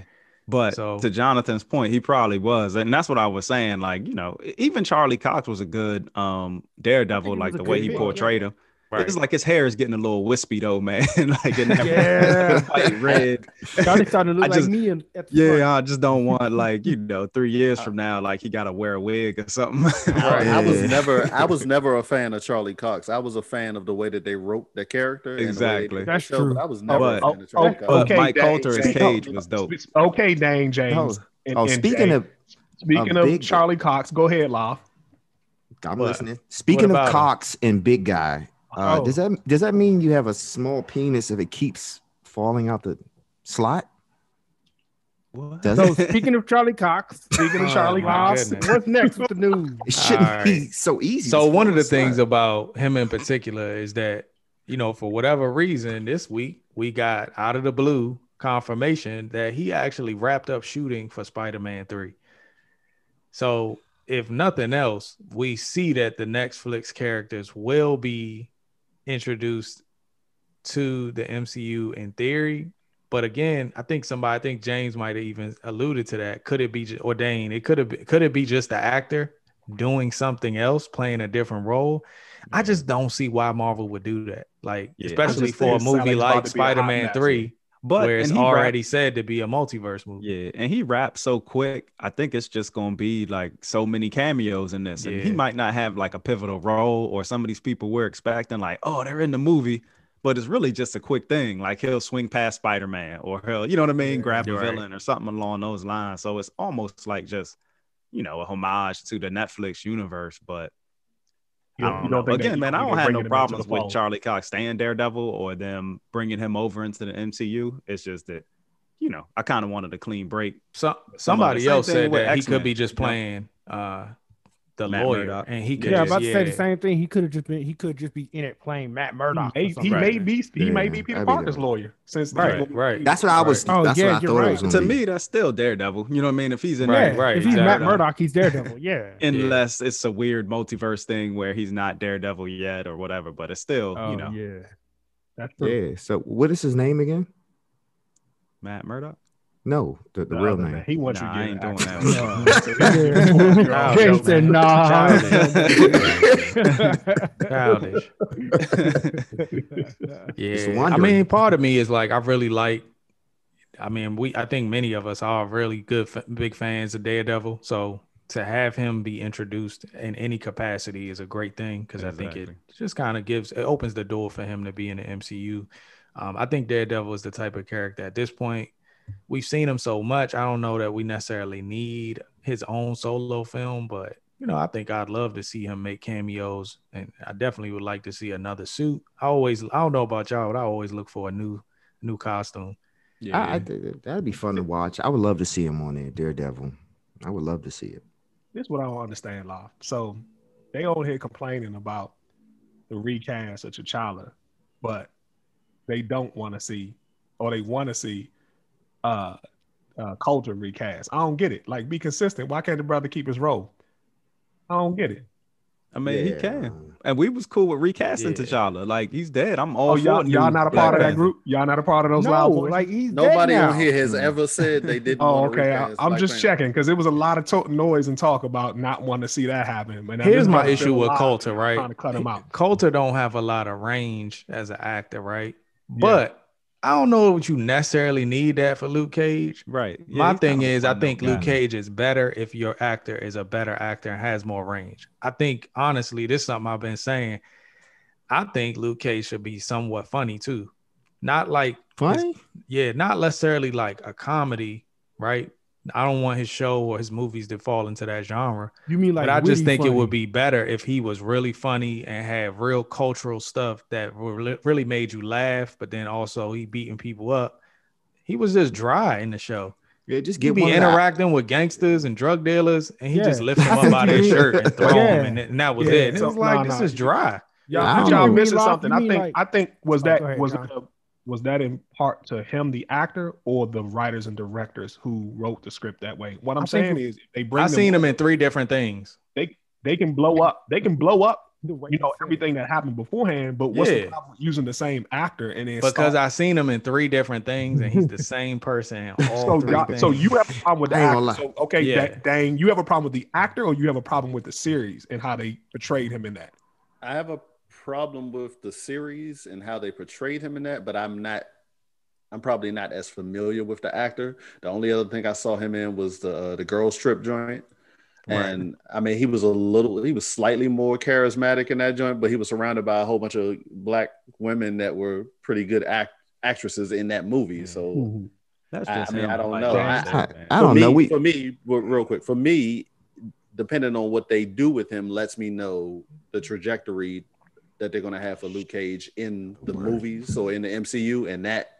[SPEAKER 3] But
[SPEAKER 5] So-
[SPEAKER 3] to Jonathan's point, he probably was, and that's what I was saying. Like you know, even Charlie Cox was a good um Daredevil, like the way he
[SPEAKER 2] pick,
[SPEAKER 3] portrayed him.
[SPEAKER 5] Right.
[SPEAKER 3] It's like his hair is getting a little wispy though, man. (laughs) like in that
[SPEAKER 2] Yeah. (laughs)
[SPEAKER 3] white red.
[SPEAKER 2] Charlie started to look (laughs)
[SPEAKER 3] I just-
[SPEAKER 2] like me in,
[SPEAKER 3] Yeah,
[SPEAKER 2] front.
[SPEAKER 3] I just don't want like you know three years from now, like he got to wear a wig or something.
[SPEAKER 7] I, I was never I was never a fan of Charlie Cox. I was a fan of the way that they wrote the character. and the way
[SPEAKER 3] Exactly.
[SPEAKER 7] the
[SPEAKER 2] That's
[SPEAKER 7] show,
[SPEAKER 2] true.
[SPEAKER 7] But I was never
[SPEAKER 3] But-
[SPEAKER 7] a fan of Charlie
[SPEAKER 4] oh,
[SPEAKER 7] Cox.
[SPEAKER 3] but
[SPEAKER 4] Okay,
[SPEAKER 3] Mike
[SPEAKER 4] Dang,
[SPEAKER 3] Colter as Cage was dope.
[SPEAKER 4] Okay, Dang James.
[SPEAKER 6] Oh,
[SPEAKER 4] and-
[SPEAKER 6] oh,
[SPEAKER 4] and
[SPEAKER 6] speaking
[SPEAKER 4] Jay.
[SPEAKER 6] of,
[SPEAKER 4] speaking
[SPEAKER 6] of
[SPEAKER 4] of
[SPEAKER 6] big-
[SPEAKER 4] Charlie Cox, go ahead, Law.
[SPEAKER 6] I'm
[SPEAKER 5] What?
[SPEAKER 6] listening. Speaking
[SPEAKER 5] about
[SPEAKER 6] of
[SPEAKER 5] him?
[SPEAKER 6] Cox and big guy, uh,
[SPEAKER 4] Oh.
[SPEAKER 6] does that does that mean you have a small penis if it keeps falling out the slot?
[SPEAKER 3] What?
[SPEAKER 2] So speaking of Charlie Cox, (laughs)
[SPEAKER 4] Speaking of
[SPEAKER 5] Oh,
[SPEAKER 4] Charlie
[SPEAKER 5] my
[SPEAKER 4] Cox,
[SPEAKER 5] goodness.
[SPEAKER 2] what's next with the news?
[SPEAKER 6] It shouldn't
[SPEAKER 5] All
[SPEAKER 6] be so easy.
[SPEAKER 5] So one of
[SPEAKER 6] fall
[SPEAKER 5] the things about him in particular is that you know for whatever reason this week we got out of the blue confirmation that he actually wrapped up shooting for Spider-Man 3. So if nothing else, we see that the Netflix characters will be introduced to the MCU in theory. But again, I think somebody, I think James might have even alluded to that. Could it be ju- ordained? It could have. Could it be just the actor doing something else, playing a different role? I mm-hmm. just don't see why Marvel would do that. Like,
[SPEAKER 3] Yeah.
[SPEAKER 5] especially for a movie
[SPEAKER 4] Sally's about
[SPEAKER 5] like
[SPEAKER 4] to be a hot
[SPEAKER 5] Spider-Man
[SPEAKER 4] mess.
[SPEAKER 5] 3,
[SPEAKER 3] But
[SPEAKER 5] where it's
[SPEAKER 3] and he
[SPEAKER 5] already said to be a multiverse movie.
[SPEAKER 3] yeah, and he raps so quick. I think it's just gonna be like so many cameos in this, and he might not have like a pivotal role, or some of these people we're expecting like, oh, they're in the movie. But it's really just a quick thing. Like he'll swing past Spider Man, or he'll, you know what I mean, grab a
[SPEAKER 5] Right.
[SPEAKER 3] villain or something along those lines. So it's almost like just, you know, a homage to the Netflix universe. But
[SPEAKER 4] You don't-
[SPEAKER 3] don't
[SPEAKER 4] you
[SPEAKER 3] know.
[SPEAKER 4] don't think
[SPEAKER 3] Again, man, I don't have no problems with
[SPEAKER 4] fold?
[SPEAKER 3] Charlie Cox staying Daredevil or them bringing him over into the MCU. It's just that, you know, I kind of wanted a clean break.
[SPEAKER 5] So somebody else said that he
[SPEAKER 3] X-Men,
[SPEAKER 5] could be just
[SPEAKER 3] you know?
[SPEAKER 5] playing uh the
[SPEAKER 3] Matt
[SPEAKER 5] lawyer,
[SPEAKER 3] Murdock.
[SPEAKER 5] and he
[SPEAKER 3] Yeah,
[SPEAKER 5] could
[SPEAKER 2] Yeah,
[SPEAKER 5] just,
[SPEAKER 2] about to say the same thing. He could have just been. He could just be in it playing Matt Murdock.
[SPEAKER 4] He, may, he
[SPEAKER 2] something.
[SPEAKER 4] may be he may be Peter
[SPEAKER 6] that'd
[SPEAKER 4] Parker's lawyer since
[SPEAKER 5] Right,
[SPEAKER 4] he's-
[SPEAKER 5] right.
[SPEAKER 6] That's what I was.
[SPEAKER 2] Oh,
[SPEAKER 6] that's
[SPEAKER 2] yeah,
[SPEAKER 6] what I
[SPEAKER 2] you're
[SPEAKER 6] thought
[SPEAKER 2] right.
[SPEAKER 6] it was gonna be.
[SPEAKER 3] me, that's still Daredevil. You know what I mean? If he's in
[SPEAKER 2] Yeah,
[SPEAKER 3] there,
[SPEAKER 5] right,
[SPEAKER 2] If he's Matt. Murdock, he's Daredevil. Yeah. (laughs)
[SPEAKER 3] unless it's a weird multiverse thing where he's not Daredevil yet or whatever, but it's still,
[SPEAKER 2] Oh,
[SPEAKER 3] you know,
[SPEAKER 2] yeah.
[SPEAKER 4] That's true.
[SPEAKER 6] Yeah. So what is his name again?
[SPEAKER 3] Matt Murdock.
[SPEAKER 6] No, the, the
[SPEAKER 4] The
[SPEAKER 6] real name.
[SPEAKER 4] man, He wants
[SPEAKER 3] Nah, (laughs)
[SPEAKER 4] you
[SPEAKER 3] I
[SPEAKER 4] to
[SPEAKER 3] ain't
[SPEAKER 4] get
[SPEAKER 3] doing
[SPEAKER 4] an
[SPEAKER 3] that.
[SPEAKER 2] Yeah.
[SPEAKER 5] Childish.
[SPEAKER 2] Jay said, nah.
[SPEAKER 5] Childish. Yeah,
[SPEAKER 6] Just
[SPEAKER 5] I
[SPEAKER 6] wondering.
[SPEAKER 5] mean, part of me is like I really like. I mean, we I think many of us are really good, f- big fans of Daredevil. So to have him be introduced in any capacity is a great thing because I think it just kind of gives it opens the door for him to be in the MCU. Um, I think Daredevil is the type of character at this point. We've seen him so much. I don't know that we necessarily need his own solo film, but you know, I think I'd love to see him make cameos, and I definitely would like to see another suit. I always, I don't know about y'all, but I always look for a new, new costume.
[SPEAKER 3] Yeah.
[SPEAKER 6] I, I, think that'd be fun to watch. I would love to see him on there, Daredevil. I would love to see it.
[SPEAKER 4] This is what I don't understand, Law. So they over here complaining about the recast of T'Challa, but they don't want to see, or they want to see, uh, uh, Colter recast. I don't get it. Like, be consistent. Why can't the brother keep his role? I don't get it.
[SPEAKER 3] I mean, he can. And we was cool with recasting
[SPEAKER 5] Yeah.
[SPEAKER 3] T'Challa. Like he's dead. I'm all
[SPEAKER 4] Oh, y'all,
[SPEAKER 3] for
[SPEAKER 4] y'all not a part of that group. Y'all not a part of those
[SPEAKER 2] no,
[SPEAKER 4] loud boys.
[SPEAKER 2] like he's
[SPEAKER 1] Nobody
[SPEAKER 2] dead
[SPEAKER 1] on
[SPEAKER 2] now.
[SPEAKER 1] here has
[SPEAKER 6] Mm.
[SPEAKER 1] ever said they didn't. (laughs)
[SPEAKER 4] Oh,
[SPEAKER 1] want to
[SPEAKER 4] okay.
[SPEAKER 1] recast
[SPEAKER 4] I'm
[SPEAKER 1] Black
[SPEAKER 4] just
[SPEAKER 1] Panther.
[SPEAKER 4] checking because it was a lot of to- noise and talk about not wanting to see that happen. And
[SPEAKER 5] Here's my issue with
[SPEAKER 4] alive,
[SPEAKER 5] Colter,
[SPEAKER 4] I'm
[SPEAKER 5] right?
[SPEAKER 4] Trying to cut him out.
[SPEAKER 5] Colter don't have a lot of range as an actor, right? But I don't know if you necessarily need that for Luke Cage.
[SPEAKER 3] Right. Yeah,
[SPEAKER 5] My thing
[SPEAKER 3] kind of a
[SPEAKER 5] is, I think Luke. Cage is better if your actor is a better actor and has more range. I think honestly, this is something I've been saying. I think Luke Cage should be somewhat funny too, not like
[SPEAKER 6] Funny?
[SPEAKER 5] yeah, not necessarily like a comedy, right? I don't want his show or his movies to fall into that genre.
[SPEAKER 2] You mean like?
[SPEAKER 5] but I just
[SPEAKER 2] witty
[SPEAKER 5] think it would be better if he was really funny and had real cultural stuff that really made you laugh, but then also he beating people up. He was just dry in the show.
[SPEAKER 6] Yeah, just
[SPEAKER 5] He'd
[SPEAKER 6] get
[SPEAKER 5] be
[SPEAKER 6] one of the-
[SPEAKER 5] interacting with gangsters and drug dealers, and he
[SPEAKER 2] Yeah.
[SPEAKER 5] just lift them (laughs)
[SPEAKER 2] I
[SPEAKER 5] up
[SPEAKER 2] think
[SPEAKER 5] out of his shirt and throw
[SPEAKER 2] Yeah.
[SPEAKER 5] him, and, and that was
[SPEAKER 4] Yeah,
[SPEAKER 5] it. And
[SPEAKER 4] so-
[SPEAKER 5] it was like
[SPEAKER 4] no,
[SPEAKER 5] this
[SPEAKER 4] no.
[SPEAKER 5] is dry.
[SPEAKER 4] Y'all,
[SPEAKER 6] I
[SPEAKER 4] but y'all missing something. I think.
[SPEAKER 2] mean
[SPEAKER 4] I think was
[SPEAKER 2] Oh,
[SPEAKER 4] that
[SPEAKER 2] go ahead,
[SPEAKER 4] was
[SPEAKER 2] John.
[SPEAKER 4] Was that in part to him, the actor, or the writers and directors who wrote the script that way? What I'm
[SPEAKER 2] I think
[SPEAKER 4] saying is, they bring
[SPEAKER 5] I've seen
[SPEAKER 4] on,
[SPEAKER 5] him in three different things.
[SPEAKER 4] They they can blow up. They can blow up.
[SPEAKER 2] The way
[SPEAKER 4] You know
[SPEAKER 2] you said it.
[SPEAKER 4] everything that happened beforehand. But what's the problem using the same actor and then
[SPEAKER 5] Because
[SPEAKER 4] start-
[SPEAKER 5] I seen him in three different things, and he's the (laughs) same person all
[SPEAKER 4] so
[SPEAKER 5] three
[SPEAKER 4] y'all, so you have a problem with the
[SPEAKER 6] I ain't gonna
[SPEAKER 4] actor. So okay,
[SPEAKER 5] Yeah.
[SPEAKER 4] Da- Dane, you have a problem with the actor, or you have a problem with the series and how they portrayed him in that.
[SPEAKER 1] I have a problem with the series and how they portrayed him in that, but I'm not. I'm probably not as familiar with the actor. The only other thing I saw him in was the uh, the girls trip joint, and I mean he was a little, he was slightly more charismatic in that joint, but he was surrounded by a whole bunch of black women that were pretty good act actresses in that movie. So
[SPEAKER 3] That's
[SPEAKER 1] I-
[SPEAKER 3] just
[SPEAKER 1] I mean. I don't
[SPEAKER 3] Like,
[SPEAKER 1] know.
[SPEAKER 3] that's
[SPEAKER 6] I-
[SPEAKER 3] it.
[SPEAKER 6] I don't
[SPEAKER 1] me,
[SPEAKER 6] know. We
[SPEAKER 1] for me, real real quick, for me, depending on what they do with him, lets me know the trajectory that they're going to have for Luke Cage in the movies or in the MCU, and that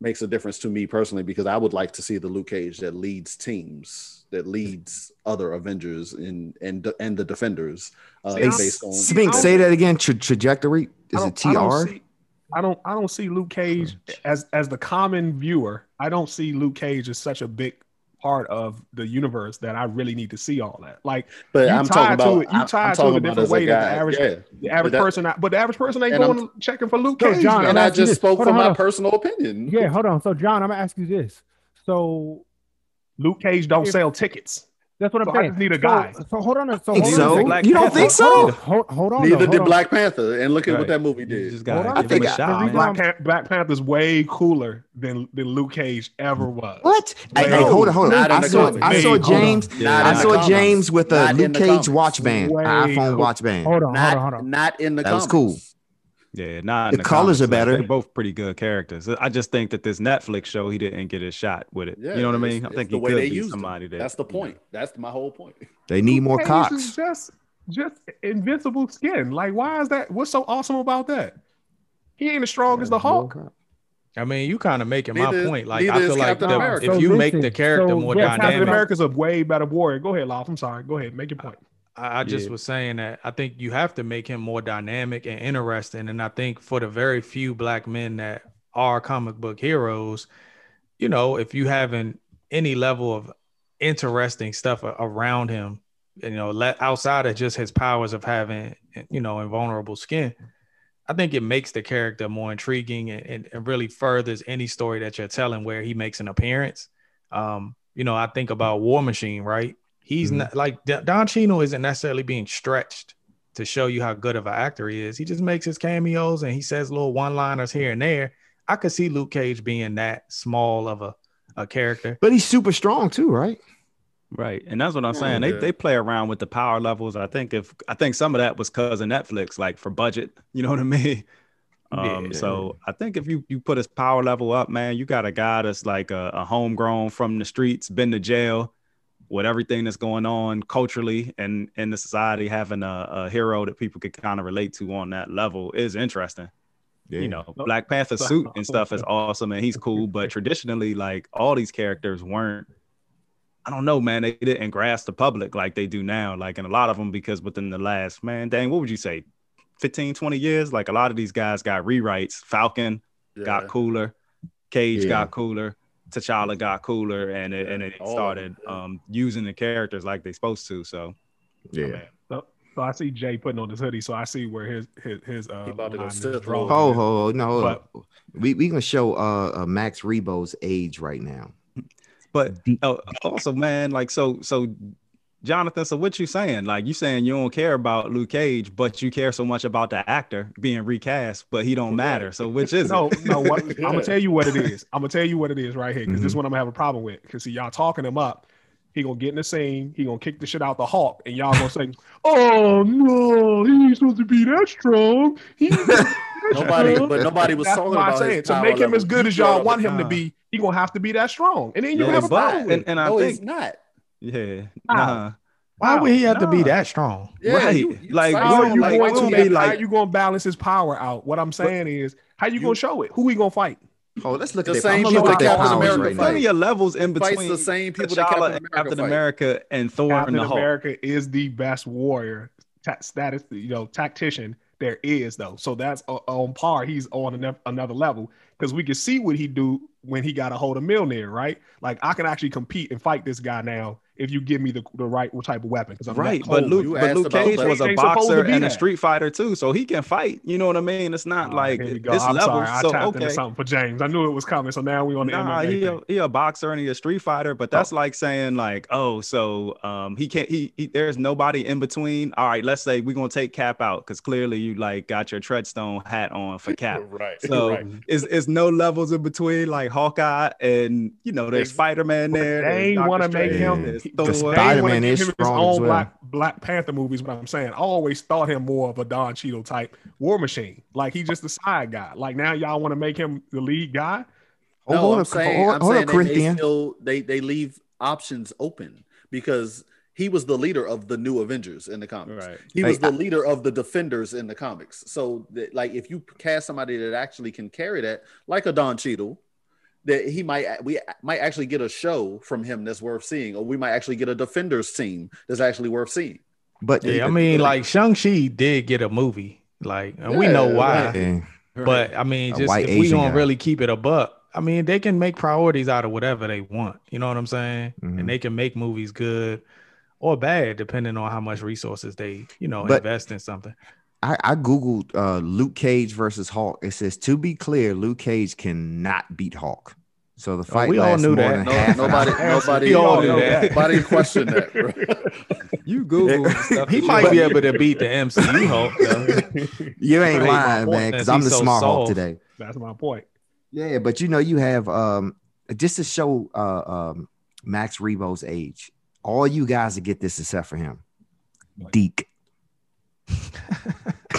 [SPEAKER 1] makes a difference to me personally because I would like to see the Luke Cage that leads teams, that leads other Avengers and and and the Defenders. Uh,
[SPEAKER 4] See,
[SPEAKER 1] based on
[SPEAKER 6] Spink, say that again. Tra- trajectory is
[SPEAKER 4] don't-
[SPEAKER 6] it
[SPEAKER 4] I don't
[SPEAKER 6] TR?
[SPEAKER 4] see- I don't I don't see Luke Cage as as the common viewer. I don't see Luke Cage as such a big part of the universe that I really need to see all that. Like
[SPEAKER 1] but
[SPEAKER 4] you
[SPEAKER 1] I'm
[SPEAKER 4] tied
[SPEAKER 1] talking
[SPEAKER 4] to
[SPEAKER 1] about
[SPEAKER 4] it- you
[SPEAKER 1] I'm- I'm
[SPEAKER 4] tied to it a different way than the average-
[SPEAKER 1] yeah.
[SPEAKER 4] the average
[SPEAKER 1] that-
[SPEAKER 4] person, but the average person ain't
[SPEAKER 1] and I'm-
[SPEAKER 4] going checking for Luke
[SPEAKER 2] So,
[SPEAKER 4] Cage.
[SPEAKER 2] John.
[SPEAKER 1] And
[SPEAKER 2] I'm
[SPEAKER 1] I
[SPEAKER 2] asking
[SPEAKER 1] just
[SPEAKER 2] this.
[SPEAKER 1] spoke
[SPEAKER 2] Hold
[SPEAKER 1] from
[SPEAKER 2] on,
[SPEAKER 1] my
[SPEAKER 2] on.
[SPEAKER 1] personal opinion.
[SPEAKER 2] Yeah, hold on. So John, I'm gonna ask you this. So
[SPEAKER 4] Luke Cage don't
[SPEAKER 2] If-
[SPEAKER 4] sell tickets.
[SPEAKER 2] That's what I'm
[SPEAKER 4] So I just need a guy.
[SPEAKER 2] So, hold on. So hold
[SPEAKER 6] so?
[SPEAKER 2] on.
[SPEAKER 3] Black
[SPEAKER 6] You don't
[SPEAKER 3] Panther.
[SPEAKER 6] think so?
[SPEAKER 2] Hold, hold on.
[SPEAKER 1] Neither
[SPEAKER 2] though, hold
[SPEAKER 1] did
[SPEAKER 2] on.
[SPEAKER 1] Black Panther, and look at
[SPEAKER 3] Right.
[SPEAKER 1] what that movie
[SPEAKER 3] You
[SPEAKER 1] did.
[SPEAKER 3] just gotta
[SPEAKER 2] on.
[SPEAKER 3] give
[SPEAKER 6] I think
[SPEAKER 3] him shot,
[SPEAKER 2] the
[SPEAKER 4] Black, Pan- Black Panther's way cooler than than Luke Cage ever was.
[SPEAKER 6] What? Hey, hey, hold on, hold on.
[SPEAKER 1] not in
[SPEAKER 6] I
[SPEAKER 1] the
[SPEAKER 6] saw. I saw James.
[SPEAKER 3] Yeah,
[SPEAKER 6] I saw
[SPEAKER 1] comics.
[SPEAKER 6] James with a Luke Cage
[SPEAKER 1] comics.
[SPEAKER 6] watch band,
[SPEAKER 4] Way
[SPEAKER 6] iPhone
[SPEAKER 4] cool.
[SPEAKER 6] watch band.
[SPEAKER 2] Hold on. Hold on. Hold on.
[SPEAKER 1] not in the
[SPEAKER 6] That was cool.
[SPEAKER 3] Yeah, not in
[SPEAKER 6] The colors
[SPEAKER 3] comics,
[SPEAKER 6] are better.
[SPEAKER 3] They're both pretty good characters. I just think that this Netflix show, he didn't get his shot with it.
[SPEAKER 1] Yeah,
[SPEAKER 3] you know what I mean? I think
[SPEAKER 1] the
[SPEAKER 3] he
[SPEAKER 1] way
[SPEAKER 3] could
[SPEAKER 1] they
[SPEAKER 3] be
[SPEAKER 1] used
[SPEAKER 3] somebody that.
[SPEAKER 1] That's the
[SPEAKER 3] you know,
[SPEAKER 1] point. That's my whole point.
[SPEAKER 6] They need more
[SPEAKER 4] Luke
[SPEAKER 6] cocks.
[SPEAKER 4] just just invincible skin. Like, why is that? What's so awesome about that? He ain't as strong as the Hulk.
[SPEAKER 5] I mean, you kind of making my point. Like, I feel like the- if
[SPEAKER 2] So
[SPEAKER 5] you make the character
[SPEAKER 2] so
[SPEAKER 5] more
[SPEAKER 2] yeah,
[SPEAKER 4] Captain
[SPEAKER 5] dynamic,
[SPEAKER 4] America's a way better warrior. Go ahead, Loff. I'm sorry. Go ahead. Make your point.
[SPEAKER 5] I, I just
[SPEAKER 2] Yeah.
[SPEAKER 5] was saying that I think you have to make him more dynamic and interesting. And I think for the very few black men that are comic book heroes, you know, if you haven't any level of interesting stuff around him, you know, let outside of just his powers of having, you know, invulnerable skin, I think it makes the character more intriguing and, and, and really furthers any story that you're telling where he makes an appearance. Um, you know, I think about War Machine, right? He's
[SPEAKER 6] Mhm.
[SPEAKER 5] not like Don Cheadle isn't necessarily being stretched to show you how good of an actor he is. He just makes his cameos and he says little one-liners here and there. I could see Luke Cage being that small of a, a character.
[SPEAKER 6] But he's super strong too, right?
[SPEAKER 3] Right, and that's what I'm saying. They
[SPEAKER 1] Yeah.
[SPEAKER 3] they play around with the power levels. I think if I think some of that was because of Netflix, like for budget. (laughs) You know what I mean? Um,
[SPEAKER 5] Yeah.
[SPEAKER 3] so I think if you you put his power level up, man, you got a guy that's like a, a homegrown from the streets, been to jail, with everything that's going on culturally and in the society, having a, a hero that people could kind of relate to on that level is interesting. You know, Black Panther suit and stuff is awesome and he's cool, but traditionally, like all these characters weren't. I don't know, man. They didn't grasp the public like they do now. Like, and a lot of them, because within the last, man, dang, what would you say, 15, 20 years? Like, a lot of these guys got rewrites. Falcon
[SPEAKER 1] Yeah.
[SPEAKER 3] got cooler, Cage
[SPEAKER 6] Yeah.
[SPEAKER 3] got cooler, T'Challa got cooler, and it, and it
[SPEAKER 1] All
[SPEAKER 3] started um, using the characters like they're supposed to. So,
[SPEAKER 6] Yeah.
[SPEAKER 3] man,
[SPEAKER 4] So, so I see Jay putting on his hoodie, so I see where his his his uh
[SPEAKER 1] He about to go
[SPEAKER 4] line is
[SPEAKER 1] Sith
[SPEAKER 4] drawn.
[SPEAKER 1] Lord.
[SPEAKER 6] Ho ho ho no.
[SPEAKER 4] But-
[SPEAKER 6] we we gonna show uh, uh Max Rebo's age right now.
[SPEAKER 3] But uh, also, man, like so, so Jonathan, so what you saying? Like you saying you don't care about Luke Cage, but you care so much about the actor being recast, but he don't matter. So which is
[SPEAKER 4] No,
[SPEAKER 3] it?
[SPEAKER 4] no. What, (laughs) I'm gonna tell you what it is. I'm gonna tell you what it is right here because this mm-hmm. one I'm gonna have a problem with. Because see, y'all talking him up. He gonna get in the scene. He gonna kick the shit out the Hulk, and y'all gonna say, (laughs) "Oh no, he ain't supposed to be that strong." He supposed to be that (laughs)
[SPEAKER 1] Nobody,
[SPEAKER 4] strong."
[SPEAKER 1] but nobody was
[SPEAKER 4] That's
[SPEAKER 1] talking about
[SPEAKER 4] saying.
[SPEAKER 1] his
[SPEAKER 4] To make him as good as y'all want him to be, he gonna have to be that strong, and then you
[SPEAKER 1] No,
[SPEAKER 4] have a
[SPEAKER 1] he's not.
[SPEAKER 4] problem
[SPEAKER 3] and, and I
[SPEAKER 1] no,
[SPEAKER 3] think,
[SPEAKER 1] he's not.
[SPEAKER 3] Yeah,
[SPEAKER 4] How?
[SPEAKER 3] nah.
[SPEAKER 5] Why would he have to be that strong?
[SPEAKER 1] Yeah,
[SPEAKER 3] Right.
[SPEAKER 1] you- you,
[SPEAKER 3] like,
[SPEAKER 4] how are you
[SPEAKER 3] like-
[SPEAKER 4] going to
[SPEAKER 3] don't
[SPEAKER 4] make,
[SPEAKER 3] be
[SPEAKER 4] how you going to balance his power out? What I'm saying is, how you,
[SPEAKER 1] You-
[SPEAKER 4] going to show it? Who he going to fight?
[SPEAKER 6] Oh, let's look
[SPEAKER 1] The
[SPEAKER 6] at the
[SPEAKER 1] same
[SPEAKER 6] I'm gonna look
[SPEAKER 1] people
[SPEAKER 6] at their
[SPEAKER 1] Captain America
[SPEAKER 6] right now.
[SPEAKER 3] plenty of levels in
[SPEAKER 1] Fights
[SPEAKER 3] between
[SPEAKER 1] the same people that
[SPEAKER 3] T'Challa
[SPEAKER 1] Captain
[SPEAKER 3] and
[SPEAKER 1] America
[SPEAKER 3] Captain. America and Thor
[SPEAKER 4] Captain
[SPEAKER 3] and the Hulk.
[SPEAKER 4] America is the best warrior ta- status, you know, tactician there is though. So that's o- on par. He's on ano- another level because we can see what he do when he got a hold of Mjolnir, right? Like I can actually compete and fight this guy now if you give me the, the right type of weapon. Because
[SPEAKER 3] Right, but Luke, but Luke Cage
[SPEAKER 1] that.
[SPEAKER 3] was a
[SPEAKER 4] Ain't supposed to
[SPEAKER 3] boxer
[SPEAKER 4] be
[SPEAKER 3] and a street fighter too, so he can fight. You know what I mean? It's not like
[SPEAKER 4] here we go.
[SPEAKER 3] this
[SPEAKER 4] I'm
[SPEAKER 3] level.
[SPEAKER 4] sorry, I
[SPEAKER 3] so
[SPEAKER 4] tapped
[SPEAKER 3] okay,
[SPEAKER 4] into something for James. I knew it was coming, so now we on the
[SPEAKER 3] Nah,
[SPEAKER 4] MMA.
[SPEAKER 3] he a, he a boxer and he a street fighter, but that's like saying like, oh, so um he can't he, he there's nobody in between. All right, let's say we're gonna take Cap out because clearly you like got your Treadstone hat on for (laughs) Cap.
[SPEAKER 1] Right.
[SPEAKER 3] So
[SPEAKER 1] right.
[SPEAKER 3] is is no levels in between like Hawkeye and you know there's Spider Man there.
[SPEAKER 4] They
[SPEAKER 3] there's
[SPEAKER 4] ain't
[SPEAKER 3] Doctor
[SPEAKER 4] want to make
[SPEAKER 3] Strange,
[SPEAKER 4] him.
[SPEAKER 3] There's
[SPEAKER 4] he-
[SPEAKER 3] Thor.
[SPEAKER 4] they
[SPEAKER 6] Spider-Man is
[SPEAKER 4] him his
[SPEAKER 6] strong
[SPEAKER 4] own
[SPEAKER 6] as well.
[SPEAKER 4] Black Black Panther movies. But I'm saying, I always thought him more of a Don Cheadle type War Machine. Like he just a side guy. Like now y'all want to make him the lead guy.
[SPEAKER 6] Hold
[SPEAKER 1] no,
[SPEAKER 6] on,
[SPEAKER 1] I'm saying,
[SPEAKER 6] hold,
[SPEAKER 1] I'm
[SPEAKER 6] hold
[SPEAKER 1] saying
[SPEAKER 6] up,
[SPEAKER 1] they, they still they they leave options open because he was the leader of the new Avengers in the comics.
[SPEAKER 3] Right.
[SPEAKER 1] He was
[SPEAKER 6] Hey,
[SPEAKER 1] the leader of the Defenders in the comics. So, that, like, if you cast somebody that actually can carry that, like a Don Cheadle, that he might we might actually get a show from him that's worth seeing, or we might actually get a Defenders team that's actually worth seeing.
[SPEAKER 6] But
[SPEAKER 5] Yeah, I mean, like Shang Chi did get a movie, like, and we know why.
[SPEAKER 1] right.
[SPEAKER 5] But I mean, just
[SPEAKER 6] white
[SPEAKER 5] if we don't
[SPEAKER 6] guy.
[SPEAKER 5] really keep it a buck, I mean, they can make priorities out of whatever they want. You know what I'm saying?
[SPEAKER 6] Mhm.
[SPEAKER 5] And they can make movies good or bad depending on how much resources they, you know,
[SPEAKER 6] But-
[SPEAKER 5] invest in something.
[SPEAKER 6] I, I googled uh, Luke Cage versus Hulk. It says to be clear, Luke Cage cannot beat Hulk. So the fight
[SPEAKER 5] we all knew
[SPEAKER 6] more
[SPEAKER 5] that.
[SPEAKER 6] than
[SPEAKER 1] No,
[SPEAKER 6] half
[SPEAKER 1] nobody, nobody, (laughs)
[SPEAKER 5] We all knew
[SPEAKER 1] nobody,
[SPEAKER 5] that. (laughs)
[SPEAKER 1] nobody questioned that. Bro. (laughs)
[SPEAKER 3] You Google stuff.
[SPEAKER 5] He might be able to beat the MCU Hulk. though.
[SPEAKER 6] You ain't lying, man, because I'm the
[SPEAKER 5] so
[SPEAKER 6] smart Hulk
[SPEAKER 5] soft.
[SPEAKER 6] today.
[SPEAKER 4] That's my point.
[SPEAKER 6] Yeah, but you know, you have um just to show uh um Max Rebo's age. All you guys that get this except for him. Deke. (laughs)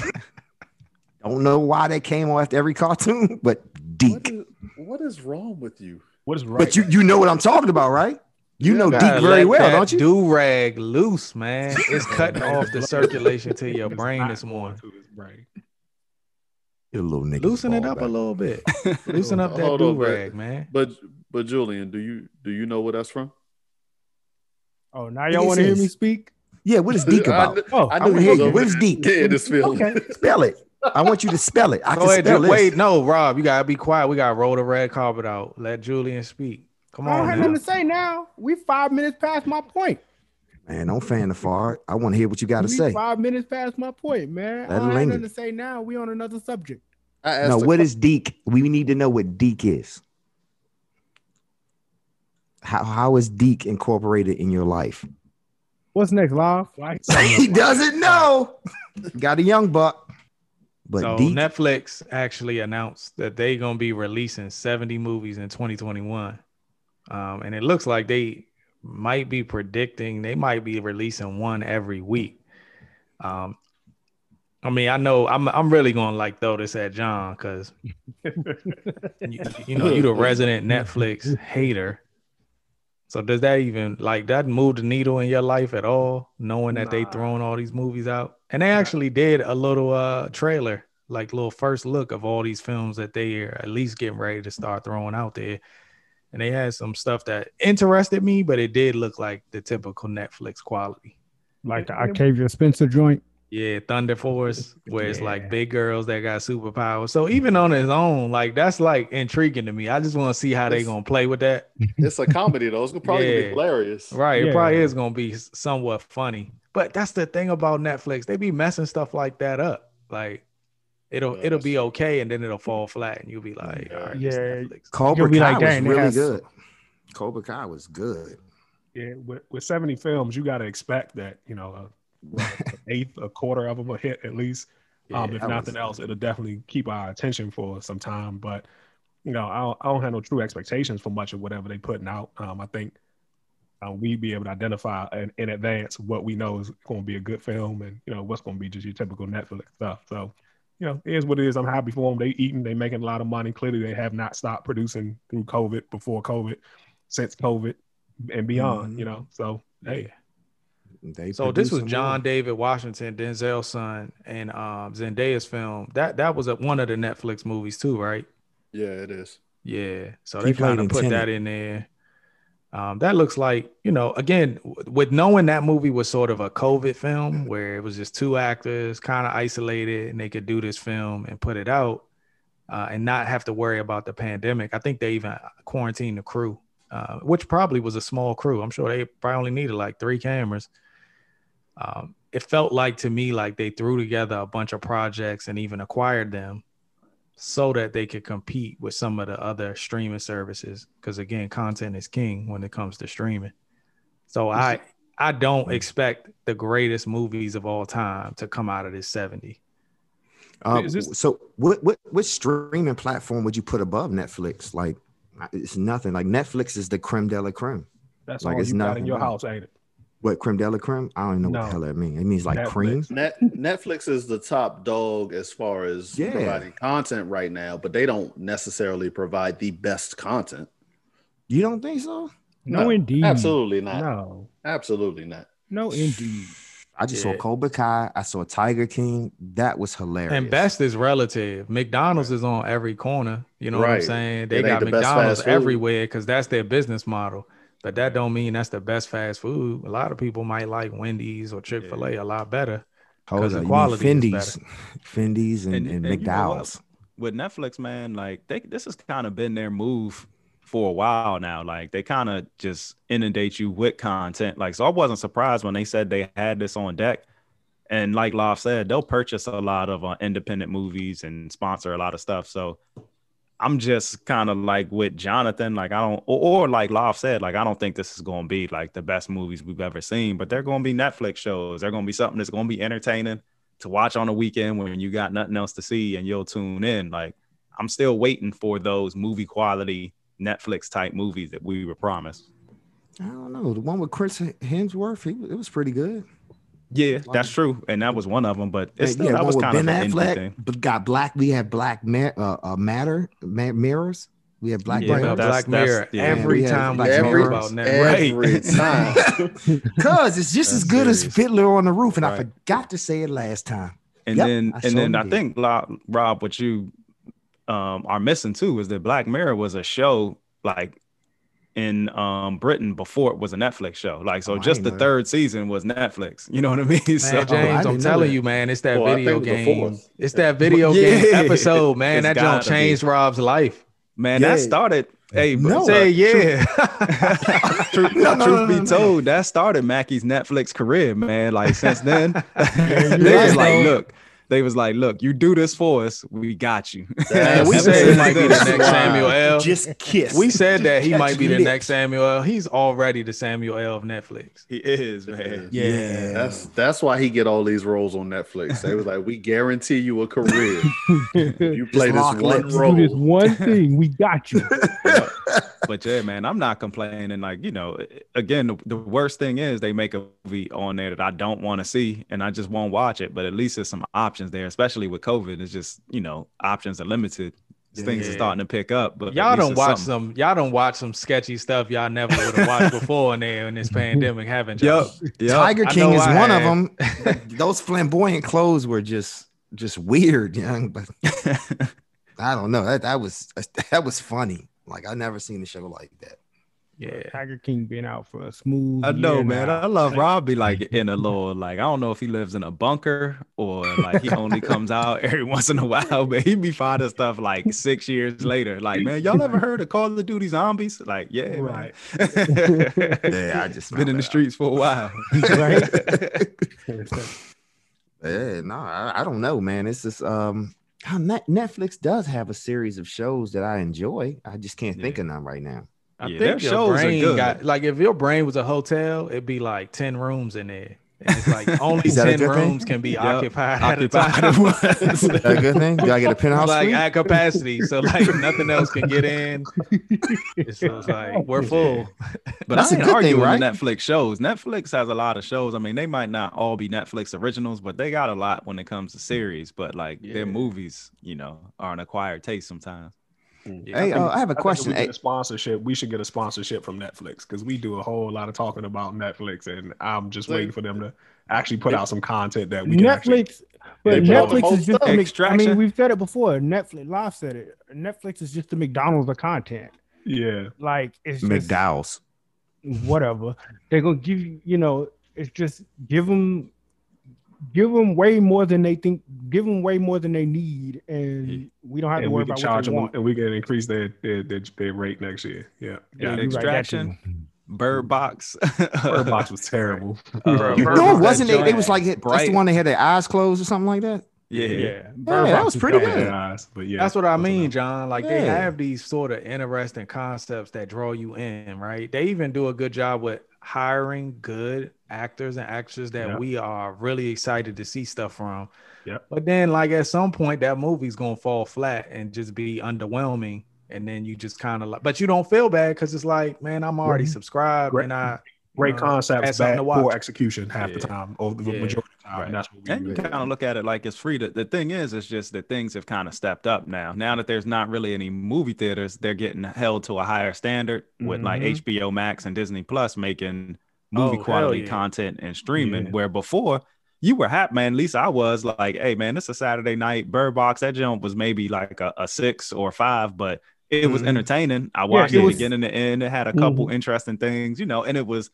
[SPEAKER 6] Don't know why they came on after every cartoon, (laughs) but
[SPEAKER 1] What
[SPEAKER 6] Deke.
[SPEAKER 1] is, what is wrong with you?
[SPEAKER 4] What is right?
[SPEAKER 6] But you you know what I'm talking about, right? You know
[SPEAKER 5] Gotta
[SPEAKER 6] Deke very
[SPEAKER 5] let
[SPEAKER 6] well,
[SPEAKER 5] that
[SPEAKER 6] don't you?
[SPEAKER 5] Do rag loose, man. (laughs) It's cutting off the circulation to your brain
[SPEAKER 4] not
[SPEAKER 5] this
[SPEAKER 4] going
[SPEAKER 5] morning.
[SPEAKER 4] to his brain.
[SPEAKER 6] You little nigga.
[SPEAKER 5] Loosen it up a little bit. Loosen up that
[SPEAKER 1] Hold
[SPEAKER 5] do rag, man.
[SPEAKER 1] But but Julian, do you do you know where that's from?
[SPEAKER 2] Oh, now y'all want to hear me speak?
[SPEAKER 6] Yeah, what is Deke
[SPEAKER 1] I
[SPEAKER 6] about?
[SPEAKER 1] kn-
[SPEAKER 2] Oh,
[SPEAKER 1] I
[SPEAKER 6] I
[SPEAKER 1] knew
[SPEAKER 6] wanna hear you. What is Deke?
[SPEAKER 1] getting his feelings.
[SPEAKER 2] Okay.
[SPEAKER 6] Spell it. I want you to spell it. I
[SPEAKER 5] Go
[SPEAKER 6] can
[SPEAKER 5] ahead,
[SPEAKER 6] spell
[SPEAKER 5] Ju-
[SPEAKER 6] this.
[SPEAKER 5] wait, no, Rob, you gotta be quiet. We gotta roll the red carpet out. Let Julian speak. Come on.
[SPEAKER 2] I don't have
[SPEAKER 5] now.
[SPEAKER 2] nothing to say now. We five minutes past my point.
[SPEAKER 6] Man, don't fan the fart. I want to hear what you got to say.
[SPEAKER 2] five minutes past my point, man.
[SPEAKER 6] Let
[SPEAKER 2] I
[SPEAKER 6] it
[SPEAKER 2] don't have nothing to say now. We on another subject.
[SPEAKER 1] I asked
[SPEAKER 6] No,
[SPEAKER 1] a
[SPEAKER 6] what
[SPEAKER 1] que-
[SPEAKER 6] is Deke? We need to know what Deke is. How how is Deke incorporated in your life?
[SPEAKER 2] What's next, live?
[SPEAKER 4] Why (laughs)
[SPEAKER 6] he doesn't know. Got a young buck, but
[SPEAKER 5] so
[SPEAKER 6] Deke.
[SPEAKER 5] Netflix actually announced that they're gonna be releasing 70 movies in 2021. Um, and it looks like they might be predicting they might be releasing one every week. Um, I mean, I know I'm I'm really gonna like throw this at John because (laughs) you, you know you're the resident (laughs) Netflix hater. So does that even like that move the needle in your life at all, knowing that they
[SPEAKER 4] Nah.
[SPEAKER 5] throwing all these movies out? And they actually did a little uh trailer, like little first look of all these films that they are at least getting ready to start throwing out there. And they had some stuff that interested me, but it did look like the typical Netflix quality.
[SPEAKER 2] Like the Octavia Spencer joint.
[SPEAKER 5] Yeah, Thunder Force, where it's like big girls that got superpowers. So even on its own, like that's like intriguing to me. I just want to see how they
[SPEAKER 1] It's-
[SPEAKER 5] gonna play with that.
[SPEAKER 1] It's a comedy though. It's gonna probably gonna (laughs)
[SPEAKER 5] Yeah.
[SPEAKER 1] be hilarious.
[SPEAKER 5] Right. It probably is gonna be somewhat funny. But that's the thing about Netflix. They be messing stuff like that up. Like it'll
[SPEAKER 1] Yeah,
[SPEAKER 5] it'll be okay and then it'll fall flat and you'll be like, all right,
[SPEAKER 2] Yeah.
[SPEAKER 5] Netflix.
[SPEAKER 6] Cobra
[SPEAKER 2] You'll be
[SPEAKER 6] Kai
[SPEAKER 2] like,
[SPEAKER 6] was really
[SPEAKER 2] has-
[SPEAKER 6] good. Cobra Kai was good.
[SPEAKER 4] Yeah, with, with 70 films, you got to expect that, you know, a, what, an eighth, a quarter of them will hit at least. um, if nothing else, it'll definitely keep our attention for some time. But, you know, I don't, I don't have no true expectations for much of whatever they're putting out. Um, I think uh, we be able to identify in, in advance what we know is going to be a good film and, you know, what's going to be just your typical Netflix stuff. So, you know, it is what it is. I'm happy for them. They eating, they making a lot of money. Clearly, they have not stopped producing through COVID, before COVID, since COVID, and beyond.
[SPEAKER 6] Mhm.
[SPEAKER 4] You know, so hey,
[SPEAKER 6] They
[SPEAKER 5] So this was John
[SPEAKER 6] more.
[SPEAKER 5] David Washington, Denzel's son, and um, Zendaya's film. That that was a, one of the Netflix movies too, right?
[SPEAKER 1] Yeah, it is.
[SPEAKER 5] Yeah. So
[SPEAKER 6] He
[SPEAKER 5] they kind of put
[SPEAKER 6] Tenet.
[SPEAKER 5] that in there. Um, that looks like, you know, again, with knowing that movie was sort of a COVID film where it was just two actors kind of isolated and they could do this film and put it out uh, and not have to worry about the pandemic. I think they even quarantined the crew, uh, which probably was a small crew. I'm sure they probably only needed like three cameras. Um, it felt like to me like they threw together a bunch of projects and even acquired them so that they could compete with some of the other streaming services because again content is king when it comes to streaming so i i don't expect the greatest movies of all time to come out of this 70
[SPEAKER 6] Uh,
[SPEAKER 4] this-
[SPEAKER 6] so what what what streaming platform would you put above Netflix? Like it's nothing. Like Netflix is the creme de la creme.
[SPEAKER 4] that's
[SPEAKER 6] Like,
[SPEAKER 4] all
[SPEAKER 6] it's
[SPEAKER 4] you got in your house, ain't it?
[SPEAKER 6] What creme de la creme? I don't even know what the hell that means. It means like
[SPEAKER 4] Netflix.
[SPEAKER 6] cream.
[SPEAKER 1] Net Netflix is the top dog as far as
[SPEAKER 6] Yeah.
[SPEAKER 1] providing content right now, but they don't necessarily provide the best content.
[SPEAKER 6] You don't think so?
[SPEAKER 2] No,
[SPEAKER 1] No,
[SPEAKER 2] indeed.
[SPEAKER 1] Absolutely not.
[SPEAKER 2] No,
[SPEAKER 1] Absolutely not.
[SPEAKER 2] no, indeed.
[SPEAKER 6] I just
[SPEAKER 5] Yeah.
[SPEAKER 6] saw Cobra Kai. I saw Tiger King. That was hilarious.
[SPEAKER 5] and best is relative mcdonald's is on every corner you know what i'm saying they
[SPEAKER 1] ain't
[SPEAKER 5] got
[SPEAKER 1] the
[SPEAKER 5] mcdonald's everywhere because that's their business model but that don't mean that's the best fast food a lot of people might like wendy's or chick-fil-a a lot better
[SPEAKER 6] Hold
[SPEAKER 5] 'cause
[SPEAKER 6] up,
[SPEAKER 5] the
[SPEAKER 6] you mean
[SPEAKER 5] quality is
[SPEAKER 6] Fendi's, Fendi's, and, and,
[SPEAKER 3] you know with Netflix, man, like they this has kind of been their move for a while now. Like they kind of just inundate you with content. Like so, I wasn't surprised when they said they had this on deck. And like Loft said, they'll purchase a lot of uh, independent movies and sponsor a lot of stuff. So I'm just kind of like with Jonathan, like I don't, or, or like Loft said, like I don't think this is going to be like the best movies we've ever seen, but they're going to be Netflix shows. They're going to be something that's going to be entertaining to watch on a weekend when you got nothing else to see and you'll tune in. Like I'm still waiting for those movie quality Netflix type movies that we were promised.
[SPEAKER 6] I don't know. The one with Chris Hemsworth, he, it was pretty good.
[SPEAKER 3] Yeah, that's true, and that was one of them. But it's still,
[SPEAKER 6] yeah,
[SPEAKER 3] that was
[SPEAKER 6] with
[SPEAKER 3] kind of
[SPEAKER 6] Ben
[SPEAKER 3] an
[SPEAKER 6] Affleck.
[SPEAKER 3] thing.
[SPEAKER 6] But got black. We have black ma- uh, uh, matter ma- mirrors. We have black
[SPEAKER 5] Yeah,
[SPEAKER 6] mirrors.
[SPEAKER 5] Black
[SPEAKER 3] that's-
[SPEAKER 5] Mirror.
[SPEAKER 3] yeah.
[SPEAKER 5] Every
[SPEAKER 6] We
[SPEAKER 5] time we
[SPEAKER 6] Black
[SPEAKER 5] talk
[SPEAKER 1] Every,
[SPEAKER 5] about Netflix,
[SPEAKER 1] every (laughs) time.
[SPEAKER 6] Cause it's just as
[SPEAKER 3] That's
[SPEAKER 6] good as
[SPEAKER 3] serious.
[SPEAKER 6] Fiddler on the Roof, and I forgot to say it last time.
[SPEAKER 3] And
[SPEAKER 6] Yep,
[SPEAKER 3] then
[SPEAKER 6] I
[SPEAKER 3] and then I
[SPEAKER 6] did.
[SPEAKER 3] think Rob, what you um are missing too is that Black Mirror was a show like in um Britain before it was a Netflix show. Like so
[SPEAKER 6] Oh,
[SPEAKER 3] just the
[SPEAKER 6] know
[SPEAKER 3] third season was Netflix. You know what I mean? (laughs)
[SPEAKER 5] Man,
[SPEAKER 3] so
[SPEAKER 5] James,
[SPEAKER 6] I
[SPEAKER 5] I'm telling
[SPEAKER 6] that.
[SPEAKER 5] you, man, it's that
[SPEAKER 1] I
[SPEAKER 5] video
[SPEAKER 1] think it was the
[SPEAKER 5] game. It's that video (laughs)
[SPEAKER 3] Yeah.
[SPEAKER 5] game episode, man.
[SPEAKER 3] It's
[SPEAKER 5] that don't
[SPEAKER 3] gotta be.
[SPEAKER 5] change Rob's life.
[SPEAKER 3] man,
[SPEAKER 6] Yeah.
[SPEAKER 3] that started hey but-
[SPEAKER 6] No.
[SPEAKER 3] but
[SPEAKER 5] Say yeah. (laughs)
[SPEAKER 3] truth,
[SPEAKER 6] No, no,
[SPEAKER 3] truth
[SPEAKER 6] no,
[SPEAKER 3] be
[SPEAKER 6] no, no.
[SPEAKER 3] told, that started Mackey's Netflix career, man. Like since then,
[SPEAKER 2] you're
[SPEAKER 3] they was like, look, they was like, look, you do this for us, we got you.
[SPEAKER 5] Man, (laughs) we
[SPEAKER 1] Ever
[SPEAKER 5] said he might be the next Samuel L.
[SPEAKER 6] Just kiss.
[SPEAKER 5] we said
[SPEAKER 6] Just
[SPEAKER 5] that he might be the
[SPEAKER 6] lips.
[SPEAKER 5] next Samuel L. He's already the Samuel L. of Netflix.
[SPEAKER 3] he is, man.
[SPEAKER 6] Yeah.
[SPEAKER 1] That's that's why he get all these roles on Netflix. They was like, we guarantee you a career. you (laughs) play this one
[SPEAKER 6] lips.
[SPEAKER 1] role.
[SPEAKER 2] Do this one thing, we got you. (laughs)
[SPEAKER 3] But yeah, man, I'm not complaining. Like, you know, again, the, the worst thing is they make a movie on there that I don't want to see and I just won't watch it. But at least there's some options there, especially with COVID. It's just, you know, options are limited. Things are starting to pick up. But
[SPEAKER 5] Y'all don't watch
[SPEAKER 3] something.
[SPEAKER 5] some. Y'all don't watch some sketchy stuff y'all never would have (laughs) watched before in there in this pandemic, haven't y'all?
[SPEAKER 3] Yep. Yep.
[SPEAKER 6] Tiger King is
[SPEAKER 5] I
[SPEAKER 6] one of them. (laughs) Those flamboyant clothes were just just weird, young. But (laughs) I don't know. That that was that was funny. Like I never seen a show like that.
[SPEAKER 5] Yeah.
[SPEAKER 2] Tiger King been out for a smooth.
[SPEAKER 3] I know,
[SPEAKER 2] year
[SPEAKER 3] man.
[SPEAKER 2] now.
[SPEAKER 3] I love Rob be like in a little like I don't know if he lives in a bunker or like he only comes out (laughs) every once in a while, but he be finding stuff like six years later. Like, man, y'all ever heard of Call of Duty Zombies? Like, yeah,
[SPEAKER 4] Right.
[SPEAKER 3] man. (laughs)
[SPEAKER 6] Yeah, I (laughs) just
[SPEAKER 3] been in the
[SPEAKER 6] found
[SPEAKER 3] streets for a while.
[SPEAKER 6] Yeah, no, I, I don't know, man. It's just um, how Netflix does have a series of shows that I enjoy. I just can't think of none right now.
[SPEAKER 5] I
[SPEAKER 3] Yeah,
[SPEAKER 5] think your
[SPEAKER 3] shows are
[SPEAKER 5] brain
[SPEAKER 3] good.
[SPEAKER 5] got like if your brain was a hotel, it'd be like 10 rooms in there. And it's like (laughs) only
[SPEAKER 6] Is that a
[SPEAKER 5] 10
[SPEAKER 6] rooms thing?
[SPEAKER 5] can be
[SPEAKER 3] Yep.
[SPEAKER 5] occupied, at a time.
[SPEAKER 3] at once. (laughs)
[SPEAKER 6] Is that a good thing? Do I get a penthouse
[SPEAKER 5] like
[SPEAKER 6] suite?
[SPEAKER 5] at capacity. So like (laughs) nothing else can get in. It's just like we're full.
[SPEAKER 3] But
[SPEAKER 6] That's
[SPEAKER 3] I
[SPEAKER 6] a
[SPEAKER 3] ain't
[SPEAKER 6] good
[SPEAKER 3] arguing
[SPEAKER 6] thing, right?
[SPEAKER 3] the Netflix shows. Netflix has a lot of shows. I mean, they might not all be Netflix originals, but they got a lot when it comes to series. But like
[SPEAKER 5] Yeah.
[SPEAKER 3] their movies, you know, are an acquired taste sometimes.
[SPEAKER 5] Yeah.
[SPEAKER 6] Hey, uh, I have a
[SPEAKER 4] I think if
[SPEAKER 6] question.
[SPEAKER 4] we
[SPEAKER 6] Hey,
[SPEAKER 4] get a sponsorship. We should get a sponsorship from Netflix because we do a whole lot of talking about Netflix, and I'm just
[SPEAKER 1] Like-
[SPEAKER 4] waiting for them to actually put out some content that we can actually.
[SPEAKER 2] Netflix, but
[SPEAKER 1] They put out the
[SPEAKER 2] Netflix is just.
[SPEAKER 1] stuff.
[SPEAKER 2] The, Mc- I mean, we've said it before. Netflix live said it. Netflix is just the McDonald's of content.
[SPEAKER 4] Yeah,
[SPEAKER 2] Like it's just whatever. They're gonna give you. You know, it's just give them, give them way more than they think. Give them way more than they need, and we don't have to
[SPEAKER 4] and
[SPEAKER 2] worry about
[SPEAKER 4] charge
[SPEAKER 2] what they
[SPEAKER 4] them,
[SPEAKER 2] want.
[SPEAKER 4] and we can increase their their, their, their rate next year. Yeah,
[SPEAKER 2] Yeah,
[SPEAKER 4] yeah.
[SPEAKER 2] you're right,
[SPEAKER 3] Extraction.
[SPEAKER 2] too.
[SPEAKER 3] Bird Box. (laughs)
[SPEAKER 4] Bird Box was terrible. (laughs)
[SPEAKER 3] Uh,
[SPEAKER 6] You know, it wasn't
[SPEAKER 5] that
[SPEAKER 6] it? It was
[SPEAKER 5] joint.
[SPEAKER 6] like that's the one that had their eyes closed or something like that.
[SPEAKER 3] yeah.
[SPEAKER 2] Yeah,
[SPEAKER 6] Yeah,
[SPEAKER 2] Bird
[SPEAKER 6] that was pretty good.
[SPEAKER 4] Eyes, but yeah,
[SPEAKER 5] That's what I mean,
[SPEAKER 4] enough.
[SPEAKER 5] John. Like they have these sort of interesting concepts that draw you in, right? They even do a good job with hiring good actors and actresses that
[SPEAKER 4] Yep.
[SPEAKER 5] we are really excited to see stuff from.
[SPEAKER 4] Yep.
[SPEAKER 5] But then, like at some point, that movie's gonna fall flat and just be underwhelming, and then you just kind of like, but you don't feel bad because it's like, man, I'm already
[SPEAKER 4] Mhm.
[SPEAKER 5] subscribed,
[SPEAKER 4] Great-
[SPEAKER 5] and I
[SPEAKER 4] Great concepts,
[SPEAKER 5] had
[SPEAKER 4] bad poor execution half the time, or the
[SPEAKER 5] Yeah.
[SPEAKER 4] majority of the time.
[SPEAKER 3] Right.
[SPEAKER 4] And that's what we
[SPEAKER 3] And you kind of look at it like it's free. To, the thing is, it's just that things have kind of stepped up now. Now that there's not really any movie theaters, they're getting held to a higher standard with like. HBO Max and Disney Plus making movie
[SPEAKER 5] Oh,
[SPEAKER 3] quality
[SPEAKER 5] yeah.
[SPEAKER 3] content and streaming.
[SPEAKER 4] Yeah.
[SPEAKER 3] Where before you were happy, man. At least I was like, hey, man, it's a Saturday night. Bird Box, that jump was maybe like a, a six or five, but it was
[SPEAKER 6] Mhm.
[SPEAKER 3] entertaining. I watched
[SPEAKER 2] it
[SPEAKER 3] it
[SPEAKER 2] was-
[SPEAKER 3] beginning to end. It had a couple interesting things, you know, and it was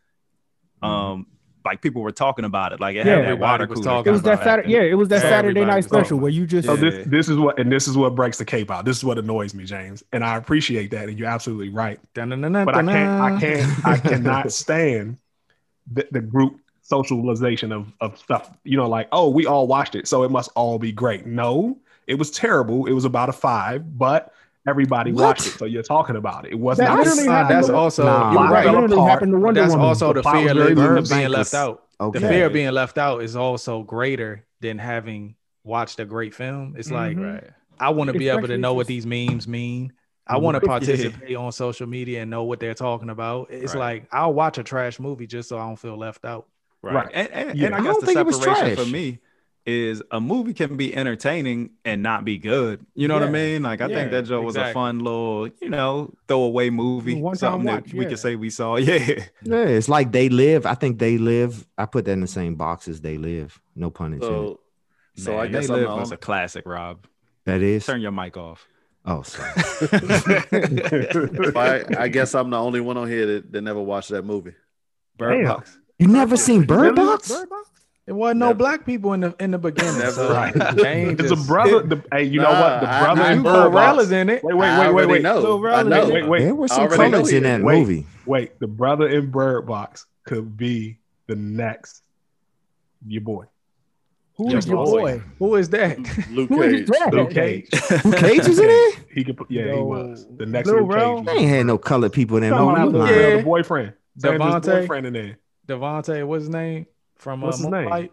[SPEAKER 3] um like people were talking about it. Like it
[SPEAKER 2] Yeah.
[SPEAKER 3] had that
[SPEAKER 5] Everybody
[SPEAKER 3] water
[SPEAKER 5] was
[SPEAKER 3] cooler
[SPEAKER 5] talking
[SPEAKER 2] It was
[SPEAKER 3] kind
[SPEAKER 2] that Saturday. Yeah, it was that
[SPEAKER 5] Everybody
[SPEAKER 2] Saturday night special where you just.
[SPEAKER 4] So
[SPEAKER 3] Yeah.
[SPEAKER 4] this this is what and this is what breaks the cape out. This is what annoys me, James, and I appreciate that, and you're absolutely right. But I can't, I can't, I cannot (laughs) stand the, the group socialization of of stuff. You know, like oh, we all watched it, so it must all be great. No, it was terrible. It was about a five, but everybody
[SPEAKER 6] What?
[SPEAKER 4] watched it, so you're talking about it. It was
[SPEAKER 2] That
[SPEAKER 4] not.
[SPEAKER 2] literally
[SPEAKER 5] Uh,
[SPEAKER 2] happened
[SPEAKER 5] that's
[SPEAKER 2] to-
[SPEAKER 5] also
[SPEAKER 6] Nah.
[SPEAKER 5] you're right.
[SPEAKER 2] Literally
[SPEAKER 4] apart.
[SPEAKER 2] happened to Wonder
[SPEAKER 5] That's
[SPEAKER 2] Woman.
[SPEAKER 5] also the
[SPEAKER 4] plot was
[SPEAKER 5] fear of being
[SPEAKER 6] Burbank
[SPEAKER 5] left out.
[SPEAKER 6] Okay.
[SPEAKER 5] The fear of being left out is also greater than having watched a great film. It's like
[SPEAKER 2] Mhm.
[SPEAKER 3] Right.
[SPEAKER 5] I want to be able to know what these memes mean. I want to (laughs) participate on social media and know what they're talking about. It's
[SPEAKER 3] Right.
[SPEAKER 5] like I'll watch a trash movie just so I don't feel left out.
[SPEAKER 3] Right.
[SPEAKER 4] Right.
[SPEAKER 3] And, and,
[SPEAKER 4] Yeah.
[SPEAKER 3] and I
[SPEAKER 6] I
[SPEAKER 3] guess
[SPEAKER 6] don't
[SPEAKER 3] the
[SPEAKER 6] think it was
[SPEAKER 3] separation for me is a movie can be entertaining and not be good. You know what I mean? Like I
[SPEAKER 5] Yeah,
[SPEAKER 3] think that joke was a fun little, you know, throwaway movie.
[SPEAKER 2] One-time
[SPEAKER 3] something that
[SPEAKER 2] watch,
[SPEAKER 3] we
[SPEAKER 2] yeah.
[SPEAKER 3] could say we saw. (laughs) Yeah.
[SPEAKER 6] Yeah, it's like they live. I think they live. I put that in the same box as they live. No pun intended.
[SPEAKER 1] So, so
[SPEAKER 3] Man,
[SPEAKER 1] I guess
[SPEAKER 3] they live
[SPEAKER 1] the
[SPEAKER 3] was a classic, Rob.
[SPEAKER 6] that is
[SPEAKER 3] Turn your mic off.
[SPEAKER 6] Oh, (laughs) sorry.
[SPEAKER 1] I, I guess I'm the only one on here that, that never watched that movie.
[SPEAKER 3] Bird
[SPEAKER 4] Damn.
[SPEAKER 3] Box.
[SPEAKER 6] You never seen Bird Box?
[SPEAKER 5] It wasn't no black people in the in the beginning.
[SPEAKER 1] Never.
[SPEAKER 5] So
[SPEAKER 4] Right.
[SPEAKER 5] Dane
[SPEAKER 4] It's a
[SPEAKER 5] just-
[SPEAKER 4] brother. The, hey, you know what? The
[SPEAKER 1] Nah, I-
[SPEAKER 4] brother
[SPEAKER 1] I
[SPEAKER 4] in
[SPEAKER 1] do
[SPEAKER 4] Bird
[SPEAKER 1] Box.
[SPEAKER 5] Rella's in it.
[SPEAKER 4] Wait, wait, wait, wait,
[SPEAKER 1] already
[SPEAKER 4] wait.
[SPEAKER 1] know.
[SPEAKER 2] So
[SPEAKER 1] I
[SPEAKER 2] relevant.
[SPEAKER 1] know.
[SPEAKER 4] Wait, wait.
[SPEAKER 6] There were some
[SPEAKER 1] already
[SPEAKER 6] colors in that.
[SPEAKER 4] Wait.
[SPEAKER 6] movie.
[SPEAKER 4] Wait, the brother in Bird Box could be the next your boy.
[SPEAKER 2] Who
[SPEAKER 5] Yes,
[SPEAKER 2] is your
[SPEAKER 5] Lord.
[SPEAKER 2] boy?
[SPEAKER 5] Who is that?
[SPEAKER 1] Luke (laughs)
[SPEAKER 2] Who is
[SPEAKER 1] Cage.
[SPEAKER 2] that?
[SPEAKER 4] Luke Cage. (laughs)
[SPEAKER 6] Who Cage was in it?
[SPEAKER 4] He could. Yeah, he was the next
[SPEAKER 2] Lil
[SPEAKER 4] Luke
[SPEAKER 2] Rel?
[SPEAKER 4] Cage.
[SPEAKER 6] They ain't had no colored people in that
[SPEAKER 2] Come on,
[SPEAKER 6] movie.
[SPEAKER 5] Yeah.
[SPEAKER 4] the boyfriend. Sandra's
[SPEAKER 5] Devontae?
[SPEAKER 4] boyfriend in there.
[SPEAKER 5] Devontae, what's his name? From uh,
[SPEAKER 4] What's his name?
[SPEAKER 5] Moonlight?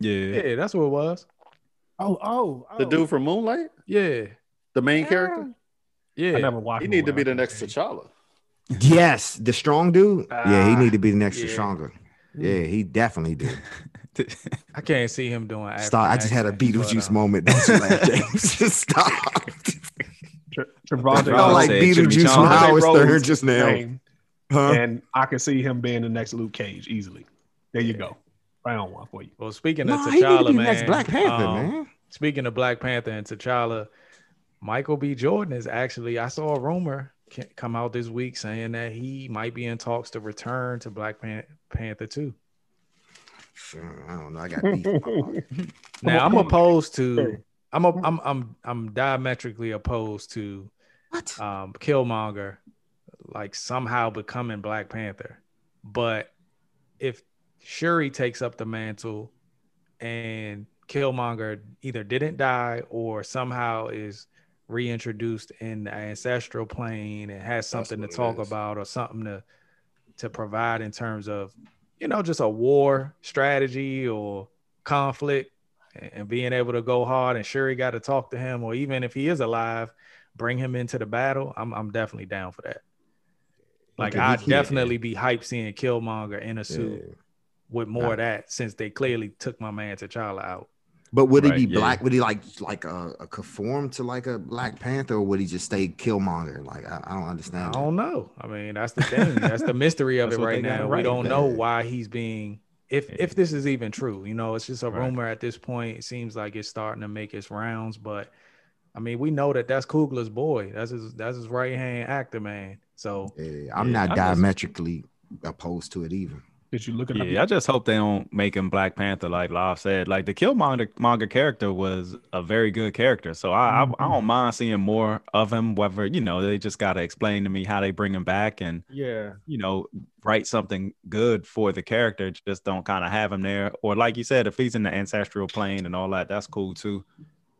[SPEAKER 3] Yeah.
[SPEAKER 5] Yeah, that's what it was.
[SPEAKER 2] Oh, oh, oh.
[SPEAKER 1] The dude from Moonlight,
[SPEAKER 5] Yeah,
[SPEAKER 1] the main character.
[SPEAKER 5] yeah.
[SPEAKER 4] I never watched.
[SPEAKER 1] He need to be the
[SPEAKER 4] Moonlight.
[SPEAKER 1] next T'Challa.
[SPEAKER 6] Yes, the strong dude. yeah, he
[SPEAKER 4] Ah,
[SPEAKER 6] need to be the next
[SPEAKER 5] yeah.
[SPEAKER 6] stronger. Yeah, he definitely did. (laughs)
[SPEAKER 5] I can't see him doing.
[SPEAKER 6] Stop. I just had a Beetlejuice
[SPEAKER 5] but, uh,
[SPEAKER 6] moment. Don't you laugh, James? (laughs) Stop.
[SPEAKER 4] Tra- Trevante
[SPEAKER 3] Bro,
[SPEAKER 6] I
[SPEAKER 3] I'll
[SPEAKER 6] like
[SPEAKER 3] say
[SPEAKER 6] Beetlejuice
[SPEAKER 3] chimichanga.
[SPEAKER 6] from Howard Stern just now. Huh?
[SPEAKER 4] and I can see him being the next Luke Cage easily. There you go. Round one for you.
[SPEAKER 5] Well, speaking
[SPEAKER 6] Nah,
[SPEAKER 5] of
[SPEAKER 6] he
[SPEAKER 5] T'Challa, man.
[SPEAKER 6] next Black Panther,
[SPEAKER 5] um,
[SPEAKER 6] man.
[SPEAKER 5] Speaking of Black Panther and T'Challa, Michael B. Jordan is actually. I saw a rumor come out this week saying that he might be in talks to return to Black Pan- Panther too.
[SPEAKER 6] I don't know. I got beef. (laughs)
[SPEAKER 5] Now I'm opposed to. I'm a, I'm I'm I'm diametrically opposed to
[SPEAKER 6] What?
[SPEAKER 5] um Killmonger like somehow becoming Black Panther. But if Shuri takes up the mantle and Killmonger either didn't die or somehow is reintroduced in the ancestral plane and has something to talk
[SPEAKER 1] is.
[SPEAKER 5] about or something to to provide in terms of you know just a war strategy or conflict and, and being able to go hard and Shuri got to talk to him or even if he is alive bring him into the battle I'm I'm definitely down for that. Like
[SPEAKER 6] Okay,
[SPEAKER 5] I'd definitely be hyped seeing Killmonger in a suit
[SPEAKER 6] Yeah.
[SPEAKER 5] With more of that since they clearly took my man T'Challa out.
[SPEAKER 6] But would
[SPEAKER 3] Right,
[SPEAKER 6] he be
[SPEAKER 3] yeah.
[SPEAKER 6] black? Would he like like a, uh, conform to like a Black Panther, or would he just stay Killmonger? Like I, I don't understand. I
[SPEAKER 5] don't know. I mean, that's the thing. That's the mystery of it right
[SPEAKER 3] they gotta
[SPEAKER 5] now. We don't know why he's being if
[SPEAKER 3] Yeah.
[SPEAKER 5] if this is even true. You know, it's just a
[SPEAKER 3] Right.
[SPEAKER 5] rumor at this point. It seems like it's starting to make its rounds, but I mean, we know that that's Coogler's boy. That's his that's his right hand actor, man. So
[SPEAKER 6] Yeah, I'm
[SPEAKER 3] Yeah,
[SPEAKER 6] not
[SPEAKER 3] I just-
[SPEAKER 6] diametrically opposed to it either.
[SPEAKER 4] Did you look at
[SPEAKER 3] Yeah, I just hope they don't make him Black Panther, like Law said. Like the Killmonger manga character was a very good character, so I, I I don't mind seeing more of him. Whether you know they just got to explain to me how they bring him back and
[SPEAKER 2] Yeah.
[SPEAKER 3] you know write something good for the character. Just don't kind of have him there, or like you said, if he's in the ancestral plane and all that, that's cool too.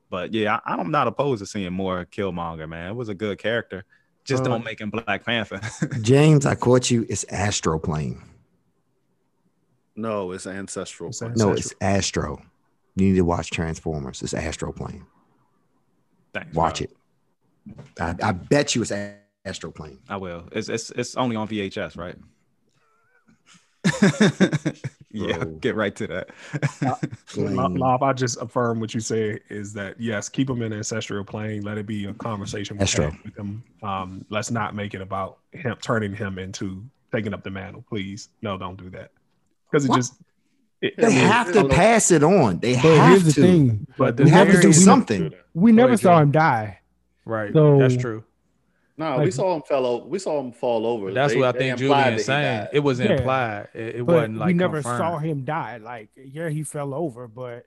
[SPEAKER 3] But yeah, I, I'm not opposed to seeing more Killmonger. Man, it was a good character. Just
[SPEAKER 4] Uh,
[SPEAKER 3] don't make him Black Panther. (laughs)
[SPEAKER 6] James, I caught you. It's Astroplane.
[SPEAKER 1] No, it's ancestral.
[SPEAKER 4] It's
[SPEAKER 1] plane.
[SPEAKER 6] No, it's Astro. You need to watch Transformers. It's Astro Plane.
[SPEAKER 3] Thanks,
[SPEAKER 6] Watch
[SPEAKER 3] bro.
[SPEAKER 6] it. I, I bet you it's Astro Plane.
[SPEAKER 3] I will. It's it's it's only on VHS, right? (laughs) yeah,
[SPEAKER 6] Bro.
[SPEAKER 3] get right to that. (laughs)
[SPEAKER 4] Lo-
[SPEAKER 6] Plane.
[SPEAKER 4] Love, I just affirm what you say is that yes, keep them in ancestral plane. Let it be a conversation we
[SPEAKER 6] Astro.
[SPEAKER 4] with him. Um, let's not make it about him turning him into taking up the mantle. Please, no, don't do that because it
[SPEAKER 6] What?
[SPEAKER 4] just it, I
[SPEAKER 6] They
[SPEAKER 4] mean,
[SPEAKER 6] have to pass it on. They
[SPEAKER 2] But
[SPEAKER 6] have
[SPEAKER 2] here's the
[SPEAKER 6] to.
[SPEAKER 2] thing:
[SPEAKER 5] but
[SPEAKER 6] We have to do something.
[SPEAKER 2] we never saw
[SPEAKER 5] uh,
[SPEAKER 2] him die.
[SPEAKER 5] Right.
[SPEAKER 2] So-
[SPEAKER 5] that's true.
[SPEAKER 1] No, we
[SPEAKER 2] Like-
[SPEAKER 1] saw him fell over. We saw him fall over.
[SPEAKER 5] That's
[SPEAKER 1] They-
[SPEAKER 5] what I think
[SPEAKER 1] implied that
[SPEAKER 5] Julian's saying. It was
[SPEAKER 2] yeah.
[SPEAKER 5] implied. It, it wasn't like
[SPEAKER 2] we never
[SPEAKER 5] confirmed.
[SPEAKER 2] saw him die. Like, yeah, he fell over, but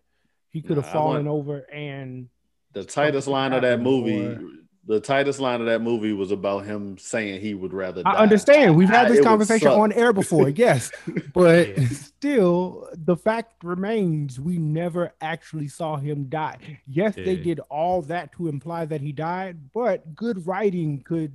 [SPEAKER 2] he could have
[SPEAKER 1] Nah,
[SPEAKER 2] fallen
[SPEAKER 1] want-
[SPEAKER 2] over and
[SPEAKER 1] The tightest line of that movie.
[SPEAKER 2] Or-
[SPEAKER 1] The tightest line of that movie was about him saying he would rather. die.
[SPEAKER 2] I understand. We've had this
[SPEAKER 1] it
[SPEAKER 2] conversation on air before, (laughs) yes. But
[SPEAKER 5] Yeah.
[SPEAKER 2] still, the fact remains we never actually saw him die. Yes, they did all that to imply that he died, but good writing could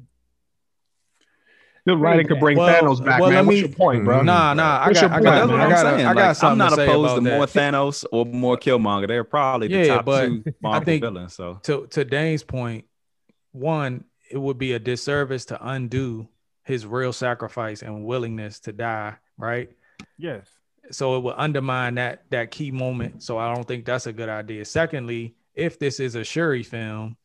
[SPEAKER 4] the writing could bring
[SPEAKER 5] Well-
[SPEAKER 4] Thanos back.
[SPEAKER 5] well,
[SPEAKER 4] man,
[SPEAKER 5] let
[SPEAKER 4] what's your point, bro?
[SPEAKER 5] Nah, nah. I
[SPEAKER 4] What's
[SPEAKER 5] got,
[SPEAKER 4] your
[SPEAKER 5] I got,
[SPEAKER 4] man?
[SPEAKER 3] That's what
[SPEAKER 5] I got. I got
[SPEAKER 3] Like,
[SPEAKER 5] something
[SPEAKER 3] I'm not
[SPEAKER 5] to say
[SPEAKER 3] opposed
[SPEAKER 5] about
[SPEAKER 3] to
[SPEAKER 5] that.
[SPEAKER 3] more Thanos or more Killmonger. They're probably the
[SPEAKER 5] Yeah,
[SPEAKER 3] top
[SPEAKER 5] but
[SPEAKER 3] two Marvel
[SPEAKER 5] think-
[SPEAKER 3] villains. So
[SPEAKER 5] to to Dane's point, one, it would be a disservice to undo his real sacrifice and willingness to die, right?
[SPEAKER 2] yes.
[SPEAKER 5] So it would undermine that that key moment. So I don't think that's a good idea. Secondly, if this is a Shuri film,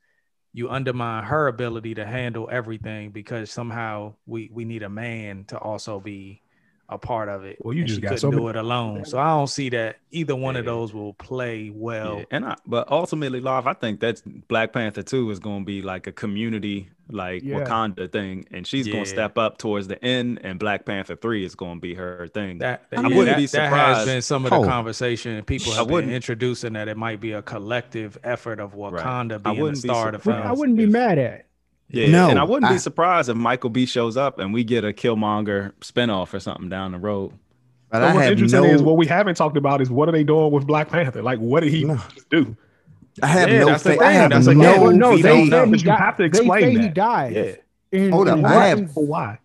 [SPEAKER 5] you undermine her ability to handle everything because somehow we we need a man to also be a part of it.
[SPEAKER 4] Well, you just
[SPEAKER 5] she
[SPEAKER 4] got
[SPEAKER 5] couldn't
[SPEAKER 4] so
[SPEAKER 5] do
[SPEAKER 4] many-
[SPEAKER 5] it alone. So I don't see that either one of those will play well.
[SPEAKER 3] Yeah, and I, but ultimately, love, I think that's Black Panther two is going to be like a community, like
[SPEAKER 2] Yeah.
[SPEAKER 3] Wakanda thing, and she's going to step up towards the end, and Black Panther three is going to be her thing.
[SPEAKER 5] That,
[SPEAKER 3] I
[SPEAKER 5] yeah,
[SPEAKER 3] wouldn't
[SPEAKER 5] that,
[SPEAKER 3] be
[SPEAKER 5] that has
[SPEAKER 3] surprised.
[SPEAKER 5] been some of the
[SPEAKER 6] Oh.
[SPEAKER 5] conversation. and People
[SPEAKER 3] I
[SPEAKER 5] have been
[SPEAKER 3] wouldn't-
[SPEAKER 5] introducing that it might be a collective effort of Wakanda
[SPEAKER 3] I
[SPEAKER 5] being the
[SPEAKER 3] wouldn't be
[SPEAKER 5] star of the film.
[SPEAKER 2] I wouldn't be mad at.
[SPEAKER 3] Yeah,
[SPEAKER 6] No,
[SPEAKER 3] and I wouldn't
[SPEAKER 6] I-
[SPEAKER 3] be surprised if Michael B shows up and we get a Killmonger spinoff or something down the road.
[SPEAKER 6] But
[SPEAKER 4] So
[SPEAKER 6] I
[SPEAKER 4] what's
[SPEAKER 6] have
[SPEAKER 4] interesting
[SPEAKER 6] no,
[SPEAKER 4] is what we haven't talked about is what are they doing with Black Panther? Like, what did he
[SPEAKER 6] No.
[SPEAKER 4] do?
[SPEAKER 6] I have
[SPEAKER 5] Yeah,
[SPEAKER 6] no faith. I have
[SPEAKER 5] That's
[SPEAKER 6] no,
[SPEAKER 5] again,
[SPEAKER 2] Well, no,
[SPEAKER 5] we
[SPEAKER 2] they
[SPEAKER 5] don't know.
[SPEAKER 2] he
[SPEAKER 4] But you
[SPEAKER 2] died.
[SPEAKER 4] have to
[SPEAKER 2] They
[SPEAKER 4] explain
[SPEAKER 2] say he
[SPEAKER 4] that.
[SPEAKER 2] died.
[SPEAKER 5] Yeah.
[SPEAKER 2] In-
[SPEAKER 6] Hold up, I have-
[SPEAKER 4] For why?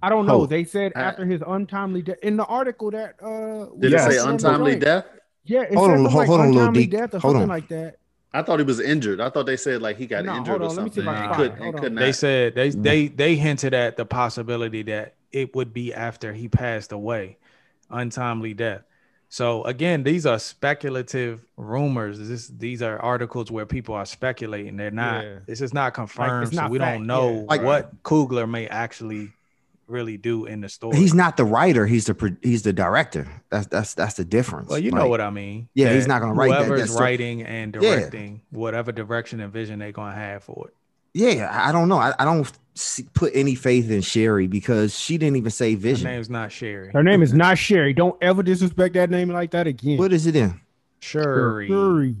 [SPEAKER 2] I don't know. They said
[SPEAKER 1] I-
[SPEAKER 2] after his untimely death in the article that uh
[SPEAKER 1] Did
[SPEAKER 4] Yes.
[SPEAKER 1] it say
[SPEAKER 2] was on the
[SPEAKER 1] untimely death?
[SPEAKER 2] Yeah, it
[SPEAKER 6] Hold on, hold-
[SPEAKER 2] like
[SPEAKER 6] hold on, Lil
[SPEAKER 2] untimely
[SPEAKER 6] Deke.
[SPEAKER 2] death or
[SPEAKER 6] Hold
[SPEAKER 2] something
[SPEAKER 6] on.
[SPEAKER 2] like that.
[SPEAKER 1] I thought he was injured. I thought they said like he got
[SPEAKER 2] No,
[SPEAKER 1] injured
[SPEAKER 2] hold
[SPEAKER 1] or
[SPEAKER 2] on, let me see
[SPEAKER 1] something.
[SPEAKER 2] if I
[SPEAKER 5] can
[SPEAKER 1] and could,
[SPEAKER 2] it.
[SPEAKER 1] and could
[SPEAKER 5] They said they mm. they they hinted at the possibility that it would be after he passed away, untimely death. So again, these are speculative rumors. This these are articles where people are speculating. They're not.
[SPEAKER 2] Yeah.
[SPEAKER 5] This is not confirmed. so
[SPEAKER 2] not
[SPEAKER 5] we
[SPEAKER 2] fact,
[SPEAKER 5] don't know
[SPEAKER 2] yeah.
[SPEAKER 6] Like-
[SPEAKER 5] what Coogler may actually really do in the story.
[SPEAKER 6] He's not the writer. He's the he's the director. That's that's that's the difference.
[SPEAKER 5] Well, you know what I mean.
[SPEAKER 6] Yeah, he's not gonna write that.
[SPEAKER 5] Whoever's
[SPEAKER 6] That's the-
[SPEAKER 5] writing and
[SPEAKER 6] Yeah.
[SPEAKER 5] directing, whatever direction and vision they're gonna have for it.
[SPEAKER 6] Yeah, I I don't know. I, I don't see, put any faith in Sherry because she didn't even say
[SPEAKER 5] Her
[SPEAKER 6] vision.
[SPEAKER 5] name's not Sherry.
[SPEAKER 2] Her name is not Sherry. Don't ever disrespect that name like that again.
[SPEAKER 6] What is it in?
[SPEAKER 5] Shuri.
[SPEAKER 2] Shuri.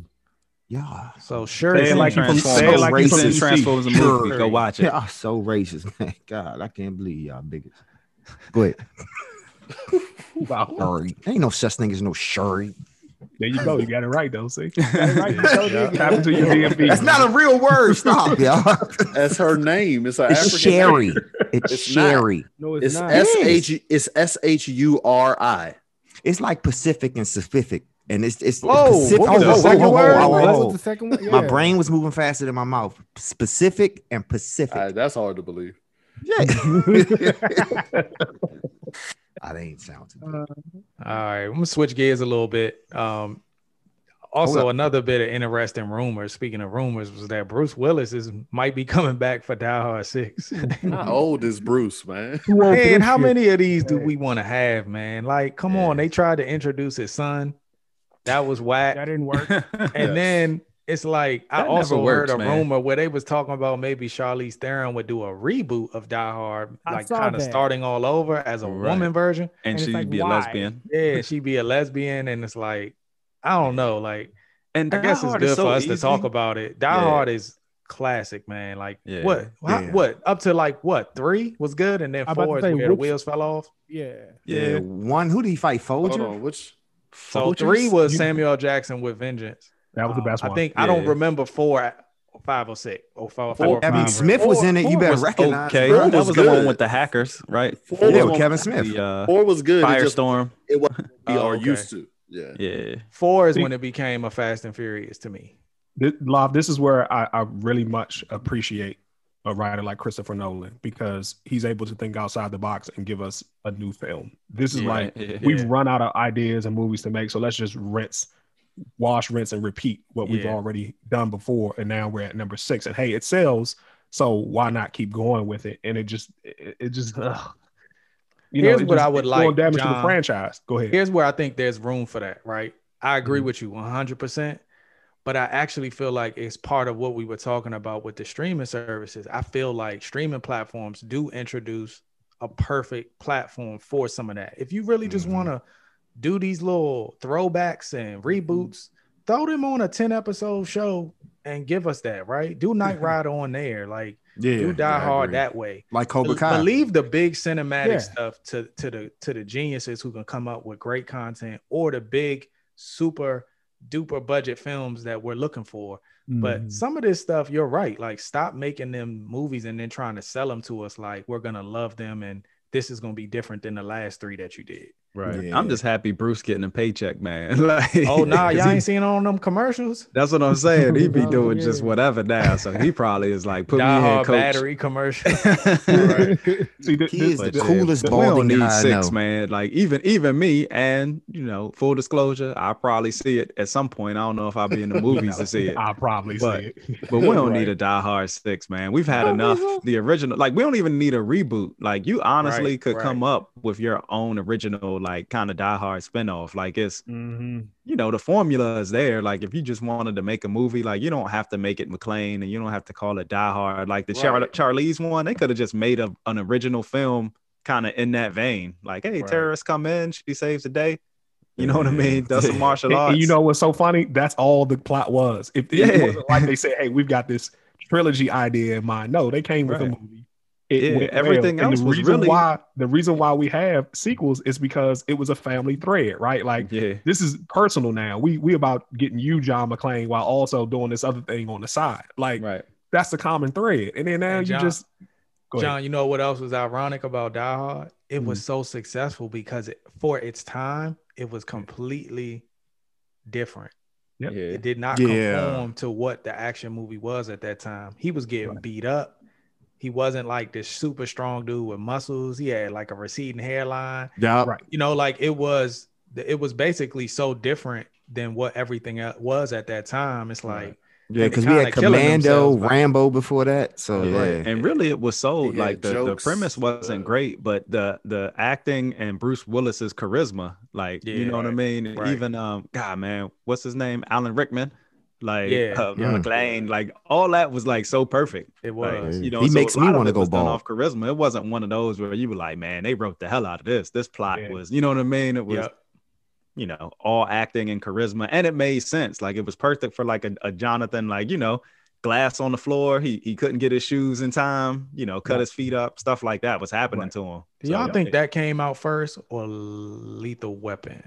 [SPEAKER 6] Yeah,
[SPEAKER 5] So Shuri.
[SPEAKER 4] Say it like you from- say it like
[SPEAKER 6] you from
[SPEAKER 3] It's in
[SPEAKER 4] DC.
[SPEAKER 3] Transformers a movie. Go watch it.
[SPEAKER 6] y'all so racist, man. God, I can't believe y'all bigots. Go ahead. (laughs)
[SPEAKER 4] Wow.
[SPEAKER 6] Shuri. Ain't no such thing as no Shuri.
[SPEAKER 4] There you go. You got it right though. See,
[SPEAKER 2] right, (laughs) you so
[SPEAKER 4] Yeah.
[SPEAKER 2] did.
[SPEAKER 4] tap into your DMV.
[SPEAKER 6] That's not a real word. Stop, y'all. (laughs)
[SPEAKER 1] That's her name. It's an
[SPEAKER 6] It's
[SPEAKER 1] African
[SPEAKER 6] Sherry.
[SPEAKER 1] name.
[SPEAKER 6] It's,
[SPEAKER 1] It's not.
[SPEAKER 2] No, it's,
[SPEAKER 1] It's
[SPEAKER 2] not.
[SPEAKER 1] S H. It's S H U R I.
[SPEAKER 6] It's like Pacific and Pacific, and it's it's
[SPEAKER 5] Whoa,
[SPEAKER 6] Pacific.
[SPEAKER 5] what was the second word?
[SPEAKER 2] What was the second one?
[SPEAKER 6] My brain was moving faster than my mouth. Specific and Pacific.
[SPEAKER 1] Uh, that's hard to believe.
[SPEAKER 6] yeah. (laughs) I ain't sound too good.
[SPEAKER 5] All right, I'm gonna switch gears a little bit. Um, also, another bit of interesting rumors. Speaking of rumors, was that Bruce Willis is might be coming back for Die Hard Six. (laughs)
[SPEAKER 1] How old is Bruce, man?
[SPEAKER 2] Too
[SPEAKER 5] man, how many of these do we want to have, man? Like, come on, they tried to introduce his son. That was whack.
[SPEAKER 2] That didn't work. (laughs)
[SPEAKER 5] and
[SPEAKER 1] Yes.
[SPEAKER 5] then it's like I
[SPEAKER 3] That never
[SPEAKER 5] also
[SPEAKER 3] works,
[SPEAKER 5] heard a
[SPEAKER 3] man.
[SPEAKER 5] rumor where they was talking about maybe Charlize Theron would do a reboot of Die Hard,
[SPEAKER 2] I
[SPEAKER 5] like kind of starting all over as a
[SPEAKER 3] Right.
[SPEAKER 5] woman version.
[SPEAKER 3] and
[SPEAKER 2] And
[SPEAKER 3] she'd
[SPEAKER 2] like,
[SPEAKER 3] be a lesbian.
[SPEAKER 5] Yeah, (laughs) she'd be a lesbian, and it's like I don't know, like
[SPEAKER 3] And
[SPEAKER 5] I guess
[SPEAKER 3] Die
[SPEAKER 5] it's good
[SPEAKER 3] is
[SPEAKER 5] for
[SPEAKER 3] so
[SPEAKER 5] us to talk about it. Die
[SPEAKER 3] Yeah.
[SPEAKER 5] Hard is classic, man. Like
[SPEAKER 3] Yeah.
[SPEAKER 5] what, how-
[SPEAKER 6] Yeah.
[SPEAKER 5] what up to like what three was good, and then
[SPEAKER 2] I'm about
[SPEAKER 5] four is
[SPEAKER 2] say,
[SPEAKER 5] where the wheels fell off.
[SPEAKER 2] Yeah.
[SPEAKER 6] Yeah. One. Who did he fight?
[SPEAKER 1] Hold
[SPEAKER 6] Folger.
[SPEAKER 1] on, which
[SPEAKER 5] So
[SPEAKER 6] Folgers?
[SPEAKER 5] three was
[SPEAKER 4] You-
[SPEAKER 5] Samuel Jackson with Vengeance.
[SPEAKER 4] That was the best
[SPEAKER 5] I
[SPEAKER 4] one.
[SPEAKER 5] I think I don't
[SPEAKER 3] Yeah.
[SPEAKER 5] remember four, five or six or five.
[SPEAKER 1] Four-
[SPEAKER 5] four
[SPEAKER 6] Kevin
[SPEAKER 5] five.
[SPEAKER 6] Smith was in it. You better
[SPEAKER 3] was
[SPEAKER 6] recognize.
[SPEAKER 3] Okay,
[SPEAKER 6] bro.
[SPEAKER 1] Four
[SPEAKER 3] that
[SPEAKER 1] was
[SPEAKER 3] was the one with the hackers, right?
[SPEAKER 1] Four
[SPEAKER 6] Yeah,
[SPEAKER 1] was
[SPEAKER 6] with Kevin Smith.
[SPEAKER 3] The uh,
[SPEAKER 1] Four was good. It just
[SPEAKER 3] Firestorm.
[SPEAKER 1] it wasn't we (laughs)
[SPEAKER 5] Oh,
[SPEAKER 1] are
[SPEAKER 5] okay.
[SPEAKER 1] used to. Yeah.
[SPEAKER 3] Yeah,
[SPEAKER 5] Four is
[SPEAKER 4] See-
[SPEAKER 5] when it became a Fast and Furious to me.
[SPEAKER 4] this, Love, this is where I, I really much appreciate a writer like Christopher Nolan because he's able to think outside the box and give us a new film. This is
[SPEAKER 3] Yeah,
[SPEAKER 4] like
[SPEAKER 3] yeah.
[SPEAKER 4] we've
[SPEAKER 5] Yeah.
[SPEAKER 4] run out of ideas and movies to make, so let's just rinse, wash, rinse, and repeat what we've already done before, and now we're at number six. And hey, it sells, so why not keep going with it? And it just, it, it just, ugh. you
[SPEAKER 5] Here's
[SPEAKER 4] it
[SPEAKER 5] what
[SPEAKER 4] just-
[SPEAKER 5] I would like,
[SPEAKER 4] damage to the franchise. Go ahead.
[SPEAKER 5] Here's where I think there's room for that, right? I agree
[SPEAKER 4] Mhm.
[SPEAKER 5] with you 100%. But I actually feel like it's part of what we were talking about with the streaming services. I feel like streaming platforms do introduce a perfect platform for some of that. If you really just
[SPEAKER 6] Mhm.
[SPEAKER 5] want to do these little throwbacks and reboots, throw them on a 10 episode show and give us that, right? Do Knight Rider on there. Like
[SPEAKER 6] Yeah.
[SPEAKER 5] do Die
[SPEAKER 6] I
[SPEAKER 5] Hard that way.
[SPEAKER 6] Like Cobra Kai.
[SPEAKER 5] Believe the big cinematic
[SPEAKER 2] Yeah.
[SPEAKER 5] stuff to to the to the geniuses who can come up with great content or the big super duper budget films that we're looking for. But
[SPEAKER 2] Mhm.
[SPEAKER 5] some of this stuff, you're right. Like stop making them movies and then trying to sell them to us like we're gonna love them and this is gonna be different than the last three that you did.
[SPEAKER 3] Right.
[SPEAKER 6] Yeah.
[SPEAKER 3] I'm just happy Bruce getting a paycheck, man. (laughs) like,
[SPEAKER 5] Oh nah,
[SPEAKER 3] 'cause
[SPEAKER 5] y'all
[SPEAKER 3] he-
[SPEAKER 5] ain't (laughs) seen on them commercials.
[SPEAKER 3] That's what I'm saying. He be (laughs)
[SPEAKER 2] Oh,
[SPEAKER 3] doing just whatever now. So he probably is like, put me
[SPEAKER 5] Die
[SPEAKER 3] in,
[SPEAKER 5] hard
[SPEAKER 3] coach.
[SPEAKER 5] battery commercial.
[SPEAKER 4] See, th-
[SPEAKER 6] He
[SPEAKER 4] this-
[SPEAKER 6] is the
[SPEAKER 3] But,
[SPEAKER 6] coolest
[SPEAKER 3] we don't
[SPEAKER 6] balding
[SPEAKER 3] need six,
[SPEAKER 6] know.
[SPEAKER 3] man. Like even even me, and you know, full disclosure, I probably see it at some point. I don't know if I'll be in the movies to see it.
[SPEAKER 4] I'll probably
[SPEAKER 3] But-
[SPEAKER 4] see it.
[SPEAKER 3] But we don't
[SPEAKER 1] Right.
[SPEAKER 3] need a Die Hard six, man. We've had enough. The original, like we don't even need a reboot. Like you honestly
[SPEAKER 5] Right,
[SPEAKER 3] could
[SPEAKER 5] right.
[SPEAKER 3] come up with your own original, like kind of Die Hard spinoff. Like it's
[SPEAKER 4] Mhm.
[SPEAKER 3] you know the formula is there. Like if you just wanted to make a movie, like you don't have to make it McClane and you don't have to call it Die Hard. Like the Char-
[SPEAKER 1] Right.
[SPEAKER 3] Charlize one, they could have just made a, an original film kind of in that vein. Like, hey,
[SPEAKER 4] Right.
[SPEAKER 3] terrorists come in, she saves the day. You know what I mean? Does some (laughs) martial arts.
[SPEAKER 4] and you know what's so funny? That's all the plot was. If
[SPEAKER 3] Yeah.
[SPEAKER 4] it wasn't like they said, "Hey, we've got this trilogy idea in mind," no, they came with a movie. It
[SPEAKER 3] Yeah,
[SPEAKER 4] went
[SPEAKER 3] everything
[SPEAKER 4] well. And
[SPEAKER 3] else
[SPEAKER 4] the
[SPEAKER 3] was
[SPEAKER 4] reason
[SPEAKER 3] really-
[SPEAKER 4] why the reason why we have sequels is because it was a family thread, right? Like
[SPEAKER 3] yeah,
[SPEAKER 4] this is personal now. We we about getting you John McClane while also doing this other thing on the side. Like
[SPEAKER 3] right.
[SPEAKER 4] that's the common thread. And then now
[SPEAKER 5] And
[SPEAKER 4] you
[SPEAKER 5] John-
[SPEAKER 4] just go ahead.
[SPEAKER 5] John, you know what else was ironic about Die Hard? It was
[SPEAKER 3] Mm.
[SPEAKER 5] so successful because it, for its time, it was completely different.
[SPEAKER 4] Yep.
[SPEAKER 3] Yeah.
[SPEAKER 5] It did not
[SPEAKER 6] Yeah.
[SPEAKER 5] conform to what the action movie was at that time. He was getting beat up. He wasn't like this super strong dude with muscles. He had like a receding hairline.
[SPEAKER 6] Yeah.
[SPEAKER 4] Right.
[SPEAKER 5] You know, like it was it was basically so different than what everything was at that time. It's like
[SPEAKER 6] Yeah, because we had
[SPEAKER 5] killing
[SPEAKER 6] Commando, Rambo before that. So
[SPEAKER 3] Yeah.
[SPEAKER 6] yeah.
[SPEAKER 3] And really it was sold
[SPEAKER 1] Yeah,
[SPEAKER 3] like the, the premise wasn't great, but the the acting and Bruce Willis's charisma, like you know what I mean?
[SPEAKER 5] right.
[SPEAKER 3] Even um God man, what's his name? Alan Rickman. Like
[SPEAKER 5] Yeah.
[SPEAKER 3] uh,
[SPEAKER 6] Yeah.
[SPEAKER 3] McClane, like all that was like so perfect.
[SPEAKER 5] it
[SPEAKER 3] Like,
[SPEAKER 5] was.
[SPEAKER 3] you know,
[SPEAKER 6] He
[SPEAKER 3] so
[SPEAKER 6] makes me wanna go
[SPEAKER 3] was done
[SPEAKER 6] bald.
[SPEAKER 3] off charisma. It wasn't one of those where you were like, man, they wrote the hell out of this. This plot
[SPEAKER 4] Yeah.
[SPEAKER 3] was, you know what I mean? It was,
[SPEAKER 5] Yep.
[SPEAKER 3] you know, all acting and charisma, and it made sense. Like it was perfect for like a, a Jonathan, like you know, glass on the floor. He he couldn't get his shoes in time. You know, cut
[SPEAKER 4] Right.
[SPEAKER 3] his feet up. Stuff like that was happening
[SPEAKER 4] Right.
[SPEAKER 3] to him.
[SPEAKER 5] Do y'all
[SPEAKER 3] So,
[SPEAKER 5] think
[SPEAKER 3] it-
[SPEAKER 5] that came out first or Lethal Weapon?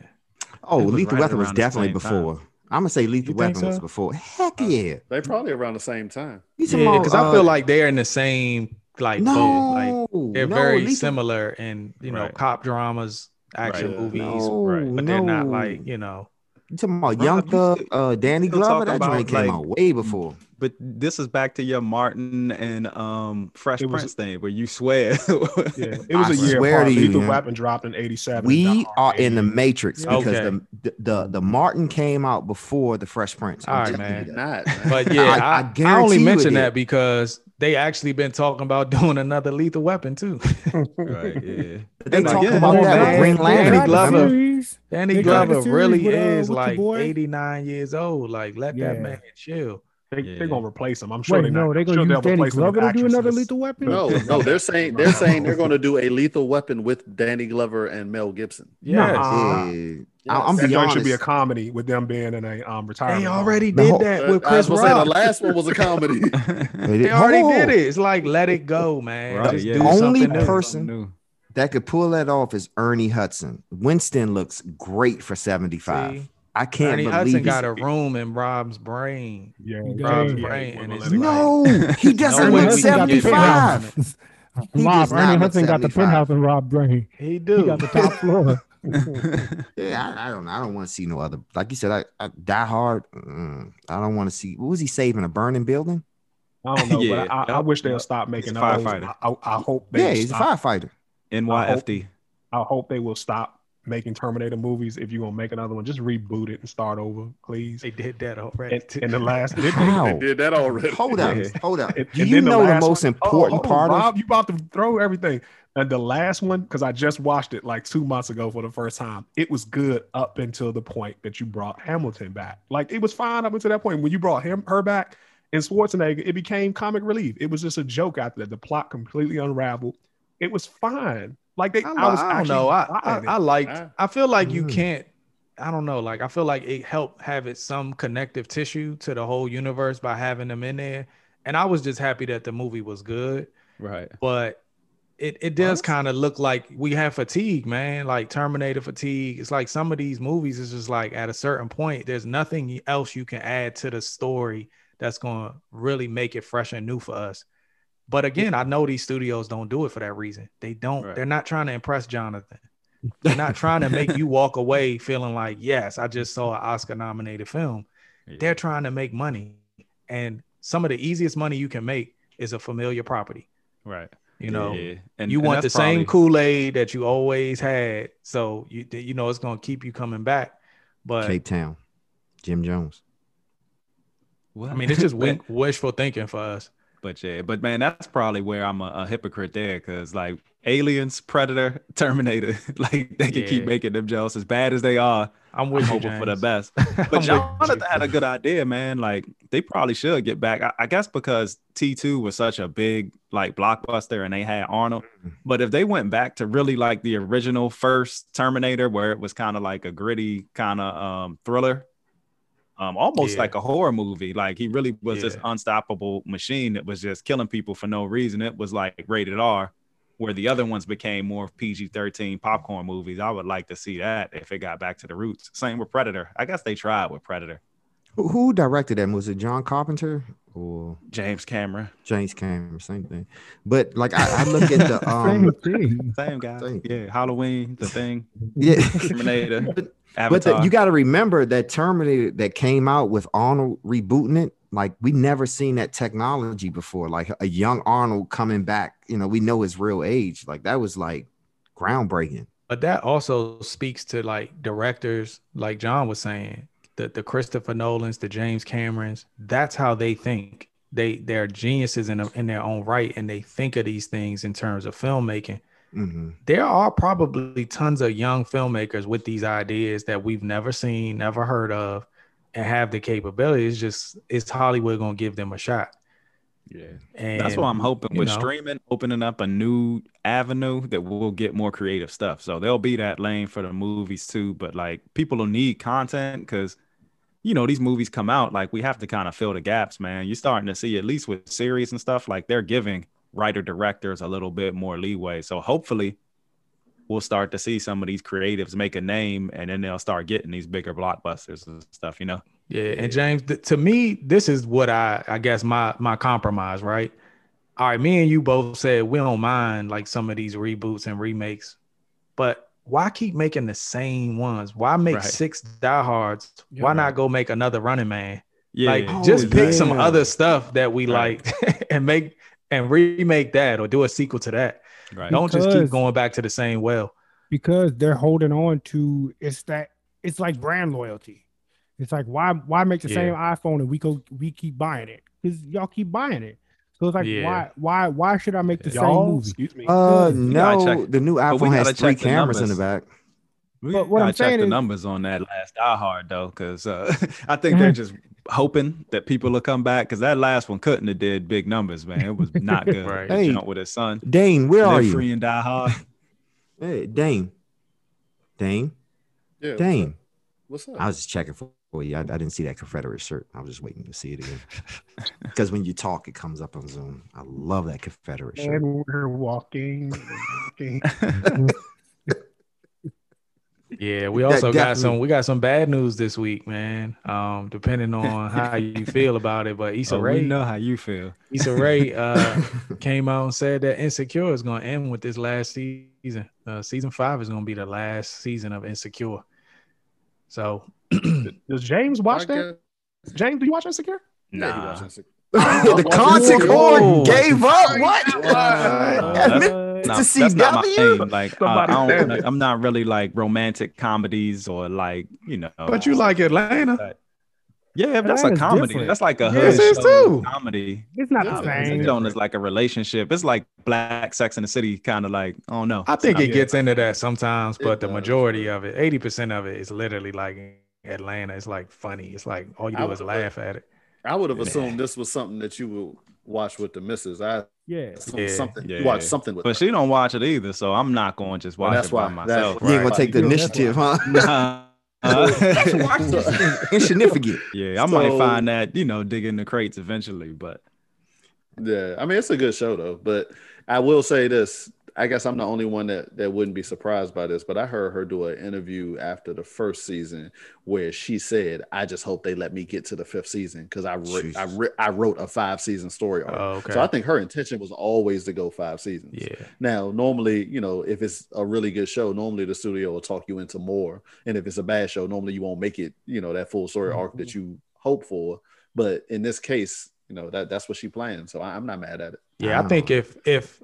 [SPEAKER 6] Oh, Lethal
[SPEAKER 3] right
[SPEAKER 6] Weapon was definitely
[SPEAKER 3] before. time.
[SPEAKER 6] Before. I'm gonna say Lethal
[SPEAKER 5] You think
[SPEAKER 6] Weapon was before. Heck yeah.
[SPEAKER 1] They probably around the same time.
[SPEAKER 5] Yeah,
[SPEAKER 6] about,
[SPEAKER 5] because I
[SPEAKER 6] uh,
[SPEAKER 5] feel like they're in the same like boat. Like
[SPEAKER 6] no,
[SPEAKER 5] they're
[SPEAKER 6] no,
[SPEAKER 5] very
[SPEAKER 6] Lethal-
[SPEAKER 5] similar in you know
[SPEAKER 3] Right.
[SPEAKER 5] cop dramas, action
[SPEAKER 3] Right.
[SPEAKER 5] movies,
[SPEAKER 6] No,
[SPEAKER 3] right.
[SPEAKER 5] but they're not like you know.
[SPEAKER 6] You talking about
[SPEAKER 3] Rob,
[SPEAKER 6] Young Thug, uh, Danny Glover? That joint came
[SPEAKER 3] like,
[SPEAKER 6] out way before.
[SPEAKER 3] But this is back to your Martin and um Fresh
[SPEAKER 4] was-
[SPEAKER 3] Prince thing where you swear. (laughs)
[SPEAKER 4] Yeah, it was
[SPEAKER 6] I
[SPEAKER 4] a year
[SPEAKER 6] swear
[SPEAKER 4] apart.
[SPEAKER 6] to you,
[SPEAKER 4] Lethal. Weapon dropped in '87.
[SPEAKER 6] We are in the Matrix
[SPEAKER 5] Okay.
[SPEAKER 6] because the, the the Martin came out before the Fresh Prince. I'm
[SPEAKER 5] All right, man.
[SPEAKER 6] you
[SPEAKER 1] Did
[SPEAKER 6] that.
[SPEAKER 1] not. man.
[SPEAKER 5] But yeah,
[SPEAKER 6] I-
[SPEAKER 5] I,
[SPEAKER 6] I
[SPEAKER 5] I, only mention that because they actually been talking about (laughs) doing another Lethal Weapon too.
[SPEAKER 3] right, yeah.
[SPEAKER 6] They
[SPEAKER 3] talking
[SPEAKER 6] talked about
[SPEAKER 5] come on,
[SPEAKER 6] that with
[SPEAKER 5] man. Danny Glover. Danny
[SPEAKER 2] They got the
[SPEAKER 5] Glover really
[SPEAKER 2] with, uh,
[SPEAKER 5] is like 89 years old. Like let that man chill.
[SPEAKER 4] They,
[SPEAKER 3] Yeah.
[SPEAKER 4] They're gonna replace him. I'm sure
[SPEAKER 2] Wait,
[SPEAKER 4] they're
[SPEAKER 2] no,
[SPEAKER 4] not.
[SPEAKER 2] they're
[SPEAKER 4] I'm
[SPEAKER 2] gonna
[SPEAKER 4] sure
[SPEAKER 2] use Danny
[SPEAKER 4] replace him with
[SPEAKER 2] Glover to do another. Lethal Weapon.
[SPEAKER 1] No, (laughs) no, they're saying they're saying they're going to do a Lethal Weapon with Danny Glover and Mel Gibson.
[SPEAKER 5] Yes.
[SPEAKER 4] Nuh-uh.
[SPEAKER 6] Yeah.
[SPEAKER 1] Yes.
[SPEAKER 6] I- I'm
[SPEAKER 4] That
[SPEAKER 6] be
[SPEAKER 4] joint should be a comedy with them being in a um retirement.
[SPEAKER 5] They already
[SPEAKER 6] The
[SPEAKER 5] did
[SPEAKER 6] whole-
[SPEAKER 5] that
[SPEAKER 1] Uh,
[SPEAKER 5] with
[SPEAKER 1] I was
[SPEAKER 5] Chris
[SPEAKER 1] say the last one was a comedy. (laughs)
[SPEAKER 6] They
[SPEAKER 5] They already
[SPEAKER 6] Hold
[SPEAKER 5] did
[SPEAKER 6] on.
[SPEAKER 5] it. It's like let it go, (laughs) man.
[SPEAKER 3] Right,
[SPEAKER 5] Just
[SPEAKER 3] yeah.
[SPEAKER 5] do
[SPEAKER 6] Only
[SPEAKER 5] something new.
[SPEAKER 6] person-
[SPEAKER 3] New.
[SPEAKER 6] That could pull that off is Ernie Hudson. Winston looks great for 75.
[SPEAKER 5] See?
[SPEAKER 6] I can't
[SPEAKER 5] Ernie
[SPEAKER 6] believe
[SPEAKER 5] Hudson got a room in Rob's brain.
[SPEAKER 4] Yeah,
[SPEAKER 5] Rob's
[SPEAKER 2] does.
[SPEAKER 5] brain,
[SPEAKER 4] Yeah,
[SPEAKER 5] and it's
[SPEAKER 4] let it
[SPEAKER 5] like,
[SPEAKER 6] No, he doesn't
[SPEAKER 5] No
[SPEAKER 6] look
[SPEAKER 5] way we can get
[SPEAKER 6] 75. (laughs) He
[SPEAKER 2] Rob,
[SPEAKER 6] does not
[SPEAKER 2] Ernie Hudson got the penthouse in Rob Brain.
[SPEAKER 5] he do.
[SPEAKER 2] He
[SPEAKER 5] do.
[SPEAKER 2] got the top floor. (laughs) (laughs)
[SPEAKER 6] Yeah, I, I don't. I don't want to see no other. Like you said, I, I Die Hard. Mm, I don't want to see. What was he saving? A burning building?
[SPEAKER 4] I don't know,
[SPEAKER 3] Yeah,
[SPEAKER 4] but I, I
[SPEAKER 3] yep,
[SPEAKER 4] wish they'll stop making
[SPEAKER 3] He's a firefighter.
[SPEAKER 4] I, I, I hope they
[SPEAKER 6] Yeah,
[SPEAKER 4] will
[SPEAKER 6] he's a
[SPEAKER 4] stop.
[SPEAKER 6] firefighter.
[SPEAKER 3] NYFD.
[SPEAKER 4] I hope they will stop making Terminator movies. If you're gonna make another one, just reboot it and start over, please.
[SPEAKER 5] They did that already.
[SPEAKER 4] And, and the last, did they?
[SPEAKER 1] They did that already.
[SPEAKER 6] Hold up,
[SPEAKER 3] Yeah.
[SPEAKER 6] hold up.
[SPEAKER 4] And-
[SPEAKER 6] Do
[SPEAKER 4] and
[SPEAKER 6] you
[SPEAKER 4] then the
[SPEAKER 6] know the most
[SPEAKER 4] one- Oh,
[SPEAKER 6] important
[SPEAKER 4] hold on,
[SPEAKER 6] part of?
[SPEAKER 4] You about to throw everything. And the last one, because I just watched it like two months ago for the first time. It was good up until the point that you brought Hamilton back. Like it was fine up until that point. When you brought him her back and Schwarzenegger, it became comic relief. It was just a joke after that. The plot completely unraveled. It was fine. Like they,
[SPEAKER 5] I,
[SPEAKER 4] I, was
[SPEAKER 5] I don't
[SPEAKER 4] actually
[SPEAKER 5] know. I, I,
[SPEAKER 4] buying.
[SPEAKER 5] I liked.
[SPEAKER 1] Ah.
[SPEAKER 5] I feel like you
[SPEAKER 6] Mm.
[SPEAKER 5] can't. I don't know. Like I feel like it helped have it some connective tissue to the whole universe by having them in there. And I was just happy that the movie was good.
[SPEAKER 3] Right.
[SPEAKER 5] But it it does kind of look like we have fatigue, man. Like Terminator fatigue. It's like some of these movies is just like at a certain point, there's nothing else you can add to the story that's gonna really make it fresh and new for us. But again, I know these studios don't do it for that reason. They don't.
[SPEAKER 3] Right.
[SPEAKER 5] They're not trying to impress Jonathan. They're not (laughs) trying to make you walk away feeling like, yes, I just saw an Oscar nominated film.
[SPEAKER 3] Yeah.
[SPEAKER 5] They're trying to make money. And some of the easiest money you can make is a familiar property.
[SPEAKER 3] right.
[SPEAKER 5] You know,
[SPEAKER 3] Yeah. and
[SPEAKER 5] you
[SPEAKER 3] and
[SPEAKER 5] want the
[SPEAKER 3] that's
[SPEAKER 5] same Kool-Aid that you always had. So you you know it's gonna keep you coming back. But
[SPEAKER 6] Cape Town, Jim Jones.
[SPEAKER 3] What?
[SPEAKER 5] I mean, it's just (laughs) wishful thinking for us.
[SPEAKER 3] But yeah, but man, that's probably where I'm a, a hypocrite there, because like Aliens, Predator, (laughs) Terminator, (laughs) like they can keep making them jealous as bad as they are.
[SPEAKER 5] I'm
[SPEAKER 3] I'm
[SPEAKER 5] with you,
[SPEAKER 3] hoping for the best. (laughs)
[SPEAKER 5] I'm
[SPEAKER 3] But Jonathan
[SPEAKER 5] you.
[SPEAKER 3] had a good idea, man. Like they probably should get back. I, I guess because T2 was such a big like blockbuster and they had Arnold. But if they went back to really like the original first Terminator, where it was kind of like a gritty kind of um thriller, um, almost
[SPEAKER 5] Yeah.
[SPEAKER 3] like a horror movie. Like he really was this unstoppable machine that was just killing people for no reason. It was like rated R, where the other ones became more PG 13 popcorn movies. I would like to see that if it got back to the roots. Same with Predator. I guess they tried with Predator.
[SPEAKER 6] Who, who directed that? Was it John Carpenter or
[SPEAKER 3] James Cameron,
[SPEAKER 6] James Cameron? Same thing. But like I, I look at the (laughs)
[SPEAKER 2] Same
[SPEAKER 6] um
[SPEAKER 2] thing.
[SPEAKER 3] same guy.
[SPEAKER 6] Same.
[SPEAKER 3] Yeah, Halloween, the thing,
[SPEAKER 6] yeah.
[SPEAKER 3] Terminator,
[SPEAKER 6] But
[SPEAKER 3] Avatar.
[SPEAKER 6] the, you got to remember that Terminator that came out with Arnold rebooting it. Like we never seen that technology before. Like a young Arnold coming back. You know, we know his real age. Like that was like groundbreaking.
[SPEAKER 5] But that also speaks to like directors, like John was saying, the the Christopher Nolans, the James Camerons. That's how they think. They they're geniuses in in their own right, and they think of these things in terms of filmmaking.
[SPEAKER 6] Hmm
[SPEAKER 5] There are probably tons of young filmmakers with these ideas that we've never seen, never heard of, and have the capability. It's just is Hollywood gonna give them a shot?
[SPEAKER 3] yeah.
[SPEAKER 5] And
[SPEAKER 3] That's why I'm hoping
[SPEAKER 5] you
[SPEAKER 3] with
[SPEAKER 5] know.
[SPEAKER 3] streaming opening up a new avenue that we'll get more creative stuff. So there'll be that lane for the movies too. But like people will need content because you know these movies come out like we have to kind of fill the gaps, man. You're starting to see at least with series and stuff like they're giving writer directors a little bit more leeway. So hopefully we'll start to see some of these creatives make a name and then they'll start getting these bigger blockbusters and stuff, you know.
[SPEAKER 5] Yeah, and James, th- to me, this is what I I guess my my compromise, right? All right, me and you both said we don't mind like some of these reboots and remakes, but why keep making the same ones? Why make
[SPEAKER 3] Right.
[SPEAKER 5] six diehards?
[SPEAKER 3] You're
[SPEAKER 5] why
[SPEAKER 3] right.
[SPEAKER 5] not go make another Running Man?
[SPEAKER 3] Yeah.
[SPEAKER 5] like
[SPEAKER 6] Oh,
[SPEAKER 5] just pick some other stuff that we
[SPEAKER 3] Right.
[SPEAKER 5] like (laughs) and make and remake that or do a sequel to that.
[SPEAKER 3] right.
[SPEAKER 5] Don't just keep going back to the same well.
[SPEAKER 2] because they're holding on to it's that it's like brand loyalty. It's like why why make the same iPhone and we go we keep buying it because y'all keep buying it. So it's like
[SPEAKER 5] Yeah.
[SPEAKER 2] why why why should I make the same
[SPEAKER 4] Y'all,
[SPEAKER 2] movie?
[SPEAKER 4] excuse me.
[SPEAKER 6] Uh, no, the new iPhone has three
[SPEAKER 3] check the
[SPEAKER 6] cameras in the back.
[SPEAKER 3] We
[SPEAKER 2] But what
[SPEAKER 3] gotta
[SPEAKER 2] I'm
[SPEAKER 3] check
[SPEAKER 2] saying
[SPEAKER 3] the
[SPEAKER 2] is-
[SPEAKER 3] numbers on that last Die Hard though, because uh, (laughs) I think they're (laughs) just hoping that people will come back. Because that last one couldn't have did big numbers, man. It was not (laughs) good.
[SPEAKER 5] Right.
[SPEAKER 6] Hey.
[SPEAKER 3] jumped with his son.
[SPEAKER 6] Dane, where are
[SPEAKER 3] Live
[SPEAKER 6] you?
[SPEAKER 3] free and die hard. (laughs)
[SPEAKER 6] Hey, Dane. Dane.
[SPEAKER 1] Yeah, what's
[SPEAKER 6] Dane.
[SPEAKER 1] up? What's up?
[SPEAKER 6] I was just checking for you. I, I didn't see that Confederate shirt. I was just waiting to see it again. (laughs) Because when you talk, it comes up on Zoom. I love that Confederate shirt.
[SPEAKER 4] And we're walking. walking.
[SPEAKER 5] Yeah, we also got some we got some bad news this week, man. Um, depending (laughs) on how you feel about it. But Issa
[SPEAKER 3] So we
[SPEAKER 5] Rae,
[SPEAKER 3] know how you feel.
[SPEAKER 5] Issa Rae uh (laughs) came out and said that Insecure is gonna end with this last season. Uh season five is gonna be the last season of Insecure. So (clears throat)
[SPEAKER 4] Does James watch that? James, do you watch Insecure?
[SPEAKER 1] Yeah, he
[SPEAKER 3] Nah.
[SPEAKER 1] watches it. (laughs)
[SPEAKER 6] the concert
[SPEAKER 3] Whoa.
[SPEAKER 6] gave up.
[SPEAKER 1] Whoa.
[SPEAKER 6] What?
[SPEAKER 3] Uh,
[SPEAKER 6] Admit
[SPEAKER 3] that's, nah,
[SPEAKER 6] to
[SPEAKER 3] that's not my
[SPEAKER 6] CW?
[SPEAKER 3] thing. Like uh, I,
[SPEAKER 4] Somebody
[SPEAKER 3] I
[SPEAKER 4] said
[SPEAKER 3] don't,
[SPEAKER 4] it.
[SPEAKER 3] I'm not really like romantic comedies or like you know.
[SPEAKER 5] but you like Atlanta.
[SPEAKER 3] Yeah, that's a comedy.
[SPEAKER 2] different.
[SPEAKER 3] That's like a
[SPEAKER 5] Yes,
[SPEAKER 3] hood
[SPEAKER 5] it is
[SPEAKER 3] show
[SPEAKER 5] too.
[SPEAKER 3] comedy.
[SPEAKER 2] It's not
[SPEAKER 1] Yeah,
[SPEAKER 2] the
[SPEAKER 1] it's
[SPEAKER 2] same.
[SPEAKER 3] This joint is like a relationship. It's like Black Sex in the City, kind of like I don't know.
[SPEAKER 5] I think it
[SPEAKER 4] Yeah.
[SPEAKER 5] gets into that sometimes,
[SPEAKER 1] It
[SPEAKER 5] but the
[SPEAKER 1] does,
[SPEAKER 5] majority of it, 80% of it is literally like Atlanta. It's like funny. It's like all you do is laugh at it.
[SPEAKER 1] I would have assumed this was something that you would watch with the missus. I
[SPEAKER 2] Yeah.
[SPEAKER 1] assumed
[SPEAKER 5] Yeah.
[SPEAKER 1] something.
[SPEAKER 3] Yeah.
[SPEAKER 1] Watch something with
[SPEAKER 3] But
[SPEAKER 1] her.
[SPEAKER 3] she don't watch it either, so I'm not going to just
[SPEAKER 1] Well,
[SPEAKER 3] watch
[SPEAKER 1] that's
[SPEAKER 3] it by
[SPEAKER 1] why- that's
[SPEAKER 3] myself.
[SPEAKER 6] You ain't gonna take the initiative, huh?
[SPEAKER 3] Nah. (laughs) Uh, (laughs)
[SPEAKER 6] Insignificant.
[SPEAKER 3] yeah, I might find that you know digging the crates eventually, but
[SPEAKER 1] Yeah, I mean it's a good show though. But I will say this: I guess I'm the only one that, that wouldn't be surprised by this, but I heard her do an interview after the first season where she said, "I just hope they let me get to the fifth season because I re- I, re- I wrote a five season story arc."
[SPEAKER 5] Oh, okay.
[SPEAKER 1] So I think her intention was always to go five seasons.
[SPEAKER 5] yeah.
[SPEAKER 1] Now, normally, you know, if it's a really good show, normally the studio will talk you into more, and if it's a bad show, normally you won't make it, you know, that full story arc that mm-hmm. you hope for. But in this case, you know that that's what she planned, so I, I'm not mad at it.
[SPEAKER 5] Yeah, I think if if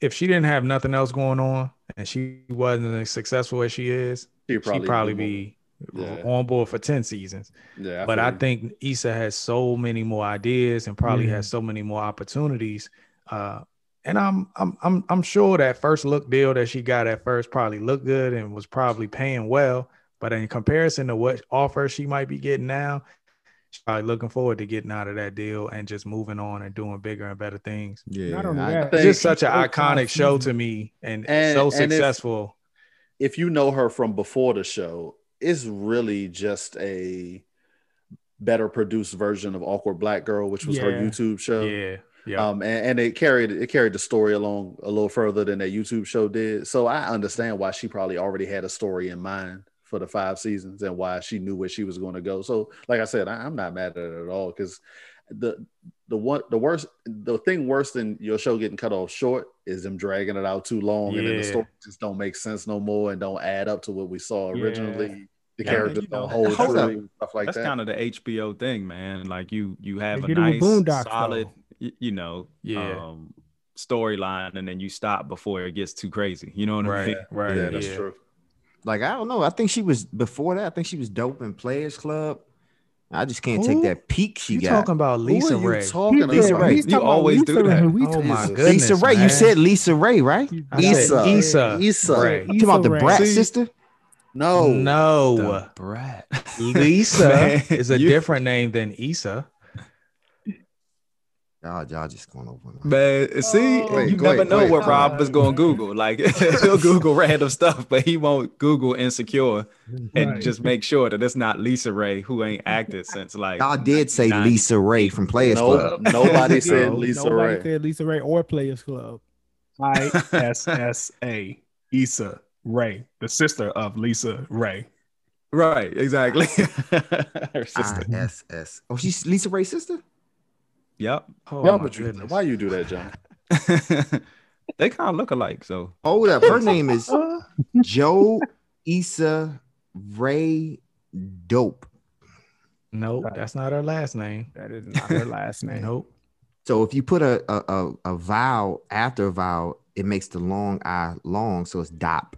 [SPEAKER 5] if she didn't have nothing else going on and she wasn't as successful as she is,
[SPEAKER 1] She'd
[SPEAKER 5] she'd probably be
[SPEAKER 1] Yeah.
[SPEAKER 5] on board for 10 seasons.
[SPEAKER 1] Yeah,
[SPEAKER 5] but I
[SPEAKER 1] you.
[SPEAKER 5] think Issa has so many more ideas and probably
[SPEAKER 2] Yeah.
[SPEAKER 5] has so many more opportunities. Uh, and I'm I'm I'm I'm sure that first look deal that she got at first probably looked good and was probably paying well. But in comparison to what offer she might be getting now, she's probably looking forward to getting out of that deal and just moving on and doing bigger and better things.
[SPEAKER 6] Yeah,
[SPEAKER 2] Not only
[SPEAKER 6] I-
[SPEAKER 2] that,
[SPEAKER 5] It's
[SPEAKER 1] think-
[SPEAKER 5] just such an iconic show to me and,
[SPEAKER 1] And-
[SPEAKER 5] so
[SPEAKER 1] and if-
[SPEAKER 5] successful.
[SPEAKER 1] if you know her from before the show, it's really just a better produced version of Awkward Black Girl, which was her YouTube show.
[SPEAKER 5] yeah. Yeah.
[SPEAKER 1] Um, and, and it carried it carried the story along a little further than that YouTube show did. So I understand why she probably already had a story in mind for the five seasons and why she knew where she was going to go. So, like I said, I, I'm not mad at it at all because the the one the worst the thing worse than your show getting cut off short is them dragging it out too long and then the
[SPEAKER 5] Yeah.
[SPEAKER 1] story just don't make sense no more and don't add up to what we saw
[SPEAKER 2] Yeah.
[SPEAKER 1] originally. The
[SPEAKER 3] Yeah,
[SPEAKER 1] characters
[SPEAKER 3] you know,
[SPEAKER 1] don't hold
[SPEAKER 3] hold up.
[SPEAKER 1] stuff like
[SPEAKER 3] That's
[SPEAKER 1] that.
[SPEAKER 3] kind of the HBO thing, man. Like you, you have
[SPEAKER 2] They
[SPEAKER 3] a
[SPEAKER 2] did it
[SPEAKER 3] nice,
[SPEAKER 2] Boondocks,
[SPEAKER 3] solid,
[SPEAKER 2] though.
[SPEAKER 3] you know,
[SPEAKER 5] Yeah.
[SPEAKER 3] um, storyline, and then you stop before it gets too crazy. You know what I
[SPEAKER 5] right.
[SPEAKER 3] mean? (laughs)
[SPEAKER 5] Right.
[SPEAKER 1] yeah, that's
[SPEAKER 5] yeah.
[SPEAKER 1] true.
[SPEAKER 6] Like I don't know. I think she was before that. I think she was dope in Players Club. I just can't
[SPEAKER 5] Who?
[SPEAKER 6] take that peak she
[SPEAKER 5] You
[SPEAKER 6] got.
[SPEAKER 5] talking about Lisa
[SPEAKER 1] Who are you
[SPEAKER 5] Ray?
[SPEAKER 1] talking
[SPEAKER 6] Lisa
[SPEAKER 1] about?
[SPEAKER 6] Ray.
[SPEAKER 2] He's
[SPEAKER 6] You
[SPEAKER 2] talking about
[SPEAKER 3] always do that.
[SPEAKER 2] Ray.
[SPEAKER 5] Oh my goodness.
[SPEAKER 6] Lisa Ray.
[SPEAKER 5] man.
[SPEAKER 6] You said Lisa Ray, right?
[SPEAKER 5] I said
[SPEAKER 1] Issa.
[SPEAKER 5] Issa.
[SPEAKER 1] Issa.
[SPEAKER 5] Ray.
[SPEAKER 6] You talking about the
[SPEAKER 2] Issa
[SPEAKER 6] Brat
[SPEAKER 1] See?
[SPEAKER 6] sister?
[SPEAKER 1] No,
[SPEAKER 5] No.
[SPEAKER 3] The brat.
[SPEAKER 5] Lisa (laughs) is a
[SPEAKER 3] you-
[SPEAKER 5] different name than Issa.
[SPEAKER 6] Y'all, y'all just going over. now.
[SPEAKER 3] Man, see,
[SPEAKER 1] Oh,
[SPEAKER 3] you
[SPEAKER 1] go
[SPEAKER 3] never
[SPEAKER 1] ahead,
[SPEAKER 3] know
[SPEAKER 1] go
[SPEAKER 3] what. Rob is going to Google. Like (laughs) he'll Google random stuff, but he won't Google insecure and
[SPEAKER 2] Right.
[SPEAKER 3] just make sure that it's not Lisa Ray who ain't acted since like.
[SPEAKER 6] Y'all did say
[SPEAKER 3] 90.
[SPEAKER 6] Lisa Ray from Players
[SPEAKER 1] no,
[SPEAKER 6] Club. (laughs)
[SPEAKER 1] nobody (laughs) said
[SPEAKER 2] No,
[SPEAKER 1] Lisa
[SPEAKER 2] nobody
[SPEAKER 1] Ray.
[SPEAKER 2] said Lisa Ray or Players Club.
[SPEAKER 4] I S S A Issa Rae, the sister of Lisa Ray.
[SPEAKER 3] Right, exactly. Her sister.
[SPEAKER 6] ISS. Oh, she's Lisa Ray's sister?
[SPEAKER 3] Yep.
[SPEAKER 5] Oh
[SPEAKER 1] Why
[SPEAKER 5] my
[SPEAKER 1] would you-
[SPEAKER 5] goodness.
[SPEAKER 1] Why you do that, John? (laughs)
[SPEAKER 3] they kind of look alike, so oh,
[SPEAKER 6] Hold up. Her (laughs) name is Joe Issa Rae Dope.
[SPEAKER 5] Nope, that's not her last name.
[SPEAKER 2] That is not her last name.
[SPEAKER 5] Nope.
[SPEAKER 6] So if you put a, a, a, a vowel after a vowel, it makes the long I long. So it's DOP.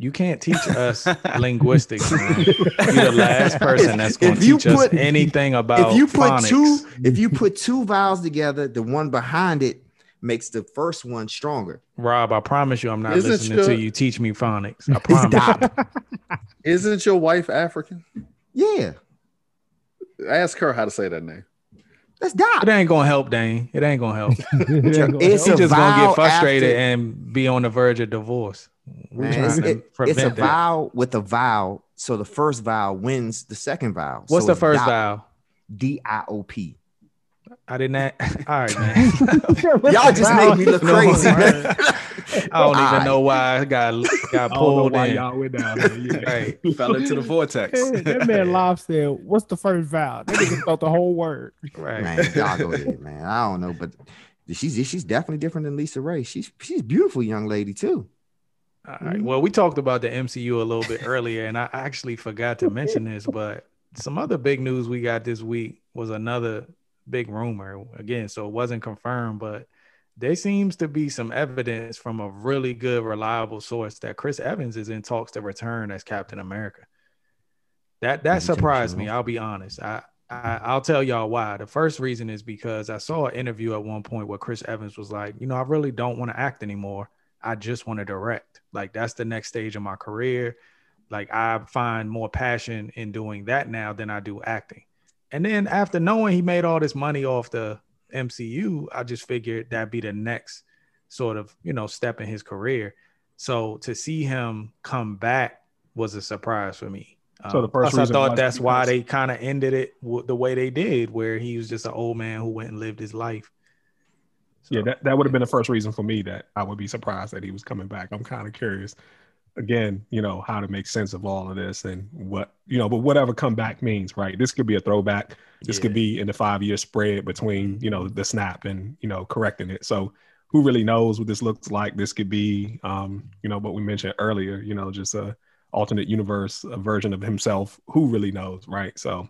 [SPEAKER 5] You can't teach us (laughs) linguistics, man. You're the last (laughs) person that's going
[SPEAKER 6] If
[SPEAKER 5] to
[SPEAKER 6] you
[SPEAKER 5] teach us
[SPEAKER 6] put-
[SPEAKER 5] anything about
[SPEAKER 6] if you put
[SPEAKER 5] phonics.
[SPEAKER 6] two, if you put two vowels together, the one behind it makes the first one stronger.
[SPEAKER 5] Rob, I promise you, I'm not
[SPEAKER 1] Isn't
[SPEAKER 5] listening
[SPEAKER 1] your-
[SPEAKER 5] to you teach me phonics. I promise.
[SPEAKER 6] DOP. (laughs)
[SPEAKER 1] Isn't your wife African?
[SPEAKER 6] yeah,
[SPEAKER 1] Ask her how to say that name.
[SPEAKER 6] that's DOP.
[SPEAKER 5] It ain't gonna help, Dane. It ain't gonna help.
[SPEAKER 6] It's
[SPEAKER 5] He
[SPEAKER 6] a
[SPEAKER 5] just gonna get frustrated
[SPEAKER 6] after-
[SPEAKER 5] and be on the verge of divorce. We're
[SPEAKER 6] Man, it's, it- it's a
[SPEAKER 5] that.
[SPEAKER 6] vowel with a vowel. So the first vowel wins the second vowel.
[SPEAKER 5] What's
[SPEAKER 6] So
[SPEAKER 5] the first
[SPEAKER 6] DOP.
[SPEAKER 5] vowel?
[SPEAKER 6] D I O P.
[SPEAKER 5] I didn't. (laughs) All right, man. (laughs)
[SPEAKER 6] Y'all just make me look
[SPEAKER 5] No,
[SPEAKER 6] crazy.
[SPEAKER 5] right. (laughs) I don't even
[SPEAKER 6] Alright.
[SPEAKER 5] know why I got got
[SPEAKER 4] I don't know
[SPEAKER 5] pulled
[SPEAKER 4] why
[SPEAKER 5] in.
[SPEAKER 4] y'all went down there. Yeah.
[SPEAKER 5] Right.
[SPEAKER 3] fell into the vortex.
[SPEAKER 2] that man Lob said, "What's the first vowel?" That nigga thought the whole word.
[SPEAKER 5] Right.
[SPEAKER 6] Man, y'all go ahead, man. I don't know, but she's she's definitely different than Lisa Ray. She's she's beautiful young lady too.
[SPEAKER 5] All right. Well, we talked about the MCU a little bit earlier, and I actually forgot to mention this, (laughs) but some other big news we got this week was another big rumor. Again, so it wasn't confirmed, but there seems to be some evidence from a really good, reliable source that Chris Evans is in talks to return as Captain America. That that surprised me. I'll be honest. I, I I'll tell y'all why. The first reason is because I saw an interview at one point where Chris Evans was like, you know, I really don't want to act anymore. I just want to direct. Like that's the next stage of my career. Like I find more passion in doing that now than I do acting. And then after knowing he made all this money off the MCU, I just figured that'd be the next sort of, you know, step in his career. So to see him come back was a surprise for me.
[SPEAKER 4] So the
[SPEAKER 5] Um,
[SPEAKER 4] first
[SPEAKER 5] I thought that's why they kind of ended it w- the way they did, where he was just an old man who went and lived his life.
[SPEAKER 4] Yeah, that, that would have been the first reason for me that I would be surprised that he was coming back. I'm kind of curious again, you know, how to make sense of all of this and what, you know, but whatever comeback means, right? This could be a throwback. This
[SPEAKER 5] Yeah.
[SPEAKER 4] could be in the five year spread between, you know, the snap and, you know, correcting it. So who really knows what this looks like? This could be, um, you know, what we mentioned earlier, you know, just a alternate universe, a version of himself. Who really knows, right? So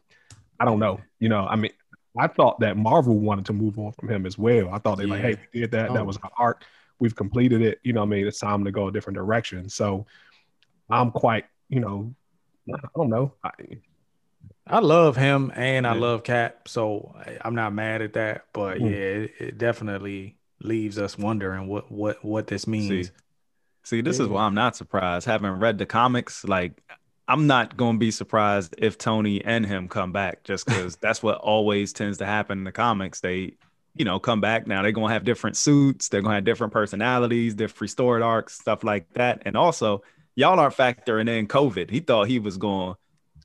[SPEAKER 4] I don't know. You know, I mean, I thought that Marvel wanted to move on from him as well. I thought they like, hey, we did that.
[SPEAKER 6] Oh.
[SPEAKER 4] That was our arc. We've completed it. You know, what I mean, it's time to go a different direction. So I'm quite, you know, I don't know. I,
[SPEAKER 5] I love him and I
[SPEAKER 4] Yeah.
[SPEAKER 5] love Cap, so I- I'm not mad at that. But
[SPEAKER 4] Hmm.
[SPEAKER 5] yeah, it, it definitely leaves us wondering what what what this means.
[SPEAKER 3] See, see, this is why I'm not surprised. Having read the comics, like I'm not going to be surprised if Tony and him come back, just because (laughs) that's what always tends to happen in the comics. They, you know, come back now. They're going to have different suits. They're going to have different personalities, different story arcs, stuff like that. And also, y'all aren't factoring in COVID. He thought he was going to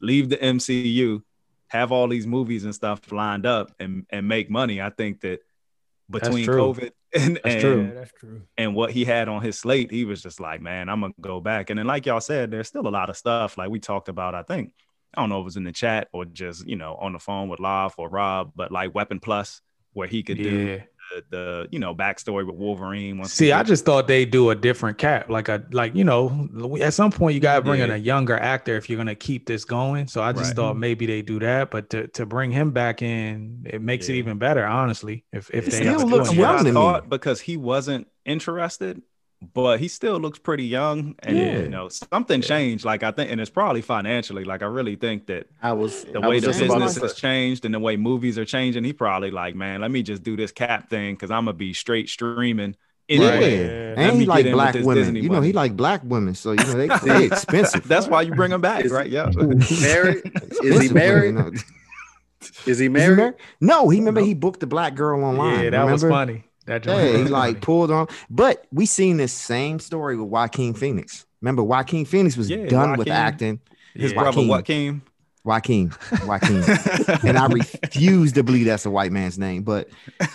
[SPEAKER 3] leave the MCU, have all these movies and stuff lined up, and and make money. I think that between
[SPEAKER 5] true.
[SPEAKER 3] COVID and,
[SPEAKER 5] That's
[SPEAKER 3] and
[SPEAKER 5] true.
[SPEAKER 2] Yeah, that's true.
[SPEAKER 3] and what he had on his slate, he was just like, man, I'm gonna go back. And then, like y'all said, there's still a lot of stuff like we talked about. I think I don't know if it was in the chat or just you know on the phone with Lav or Rob, but like Weapon Plus, where he could do
[SPEAKER 5] Yeah.
[SPEAKER 3] The, the you know backstory with Wolverine. Once
[SPEAKER 5] See, I just thought they do a different cap, like a like you know, at some point you gotta bring in a younger actor if you're gonna keep this going. So I just
[SPEAKER 3] Right.
[SPEAKER 5] thought maybe they do that, but to, to bring him back in, it makes it even better, honestly. If if
[SPEAKER 3] It
[SPEAKER 5] they
[SPEAKER 6] still looks
[SPEAKER 5] do
[SPEAKER 6] young to me.
[SPEAKER 3] thought because he wasn't interested, but he still looks pretty young. And
[SPEAKER 6] Yeah.
[SPEAKER 3] you know, something changed. Like I think, and it's probably financially. Like I really think that
[SPEAKER 1] I was
[SPEAKER 3] the
[SPEAKER 1] I
[SPEAKER 3] way
[SPEAKER 1] was
[SPEAKER 3] the
[SPEAKER 1] just about to
[SPEAKER 3] business has changed and the way movies are changing, he probably like, man, let me just do this cap thing because I'm gonna be straight streaming.
[SPEAKER 6] Yeah.
[SPEAKER 3] Anyway. Let
[SPEAKER 6] And he like black women.
[SPEAKER 3] Disney
[SPEAKER 6] You know, he like black women. So, you know, they, they (laughs) expensive.
[SPEAKER 3] That's why you bring them back, right? Yeah.
[SPEAKER 1] married? (laughs) Is he married?
[SPEAKER 6] women, you know.
[SPEAKER 1] Is he
[SPEAKER 6] Is he
[SPEAKER 1] married?
[SPEAKER 6] married? No, he remember he booked the black girl online.
[SPEAKER 5] Yeah, that was funny. That joint
[SPEAKER 6] Yeah, he like
[SPEAKER 5] funny.
[SPEAKER 6] pulled on. But we seen this same story with Joaquin Phoenix. Remember, Joaquin Phoenix was
[SPEAKER 3] Yeah,
[SPEAKER 6] done with acting.
[SPEAKER 3] His
[SPEAKER 5] Yeah.
[SPEAKER 3] brother,
[SPEAKER 6] Joaquin.
[SPEAKER 3] what came?
[SPEAKER 6] Joaquin, Joaquin, (laughs) and I refuse to believe that's a white man's name. But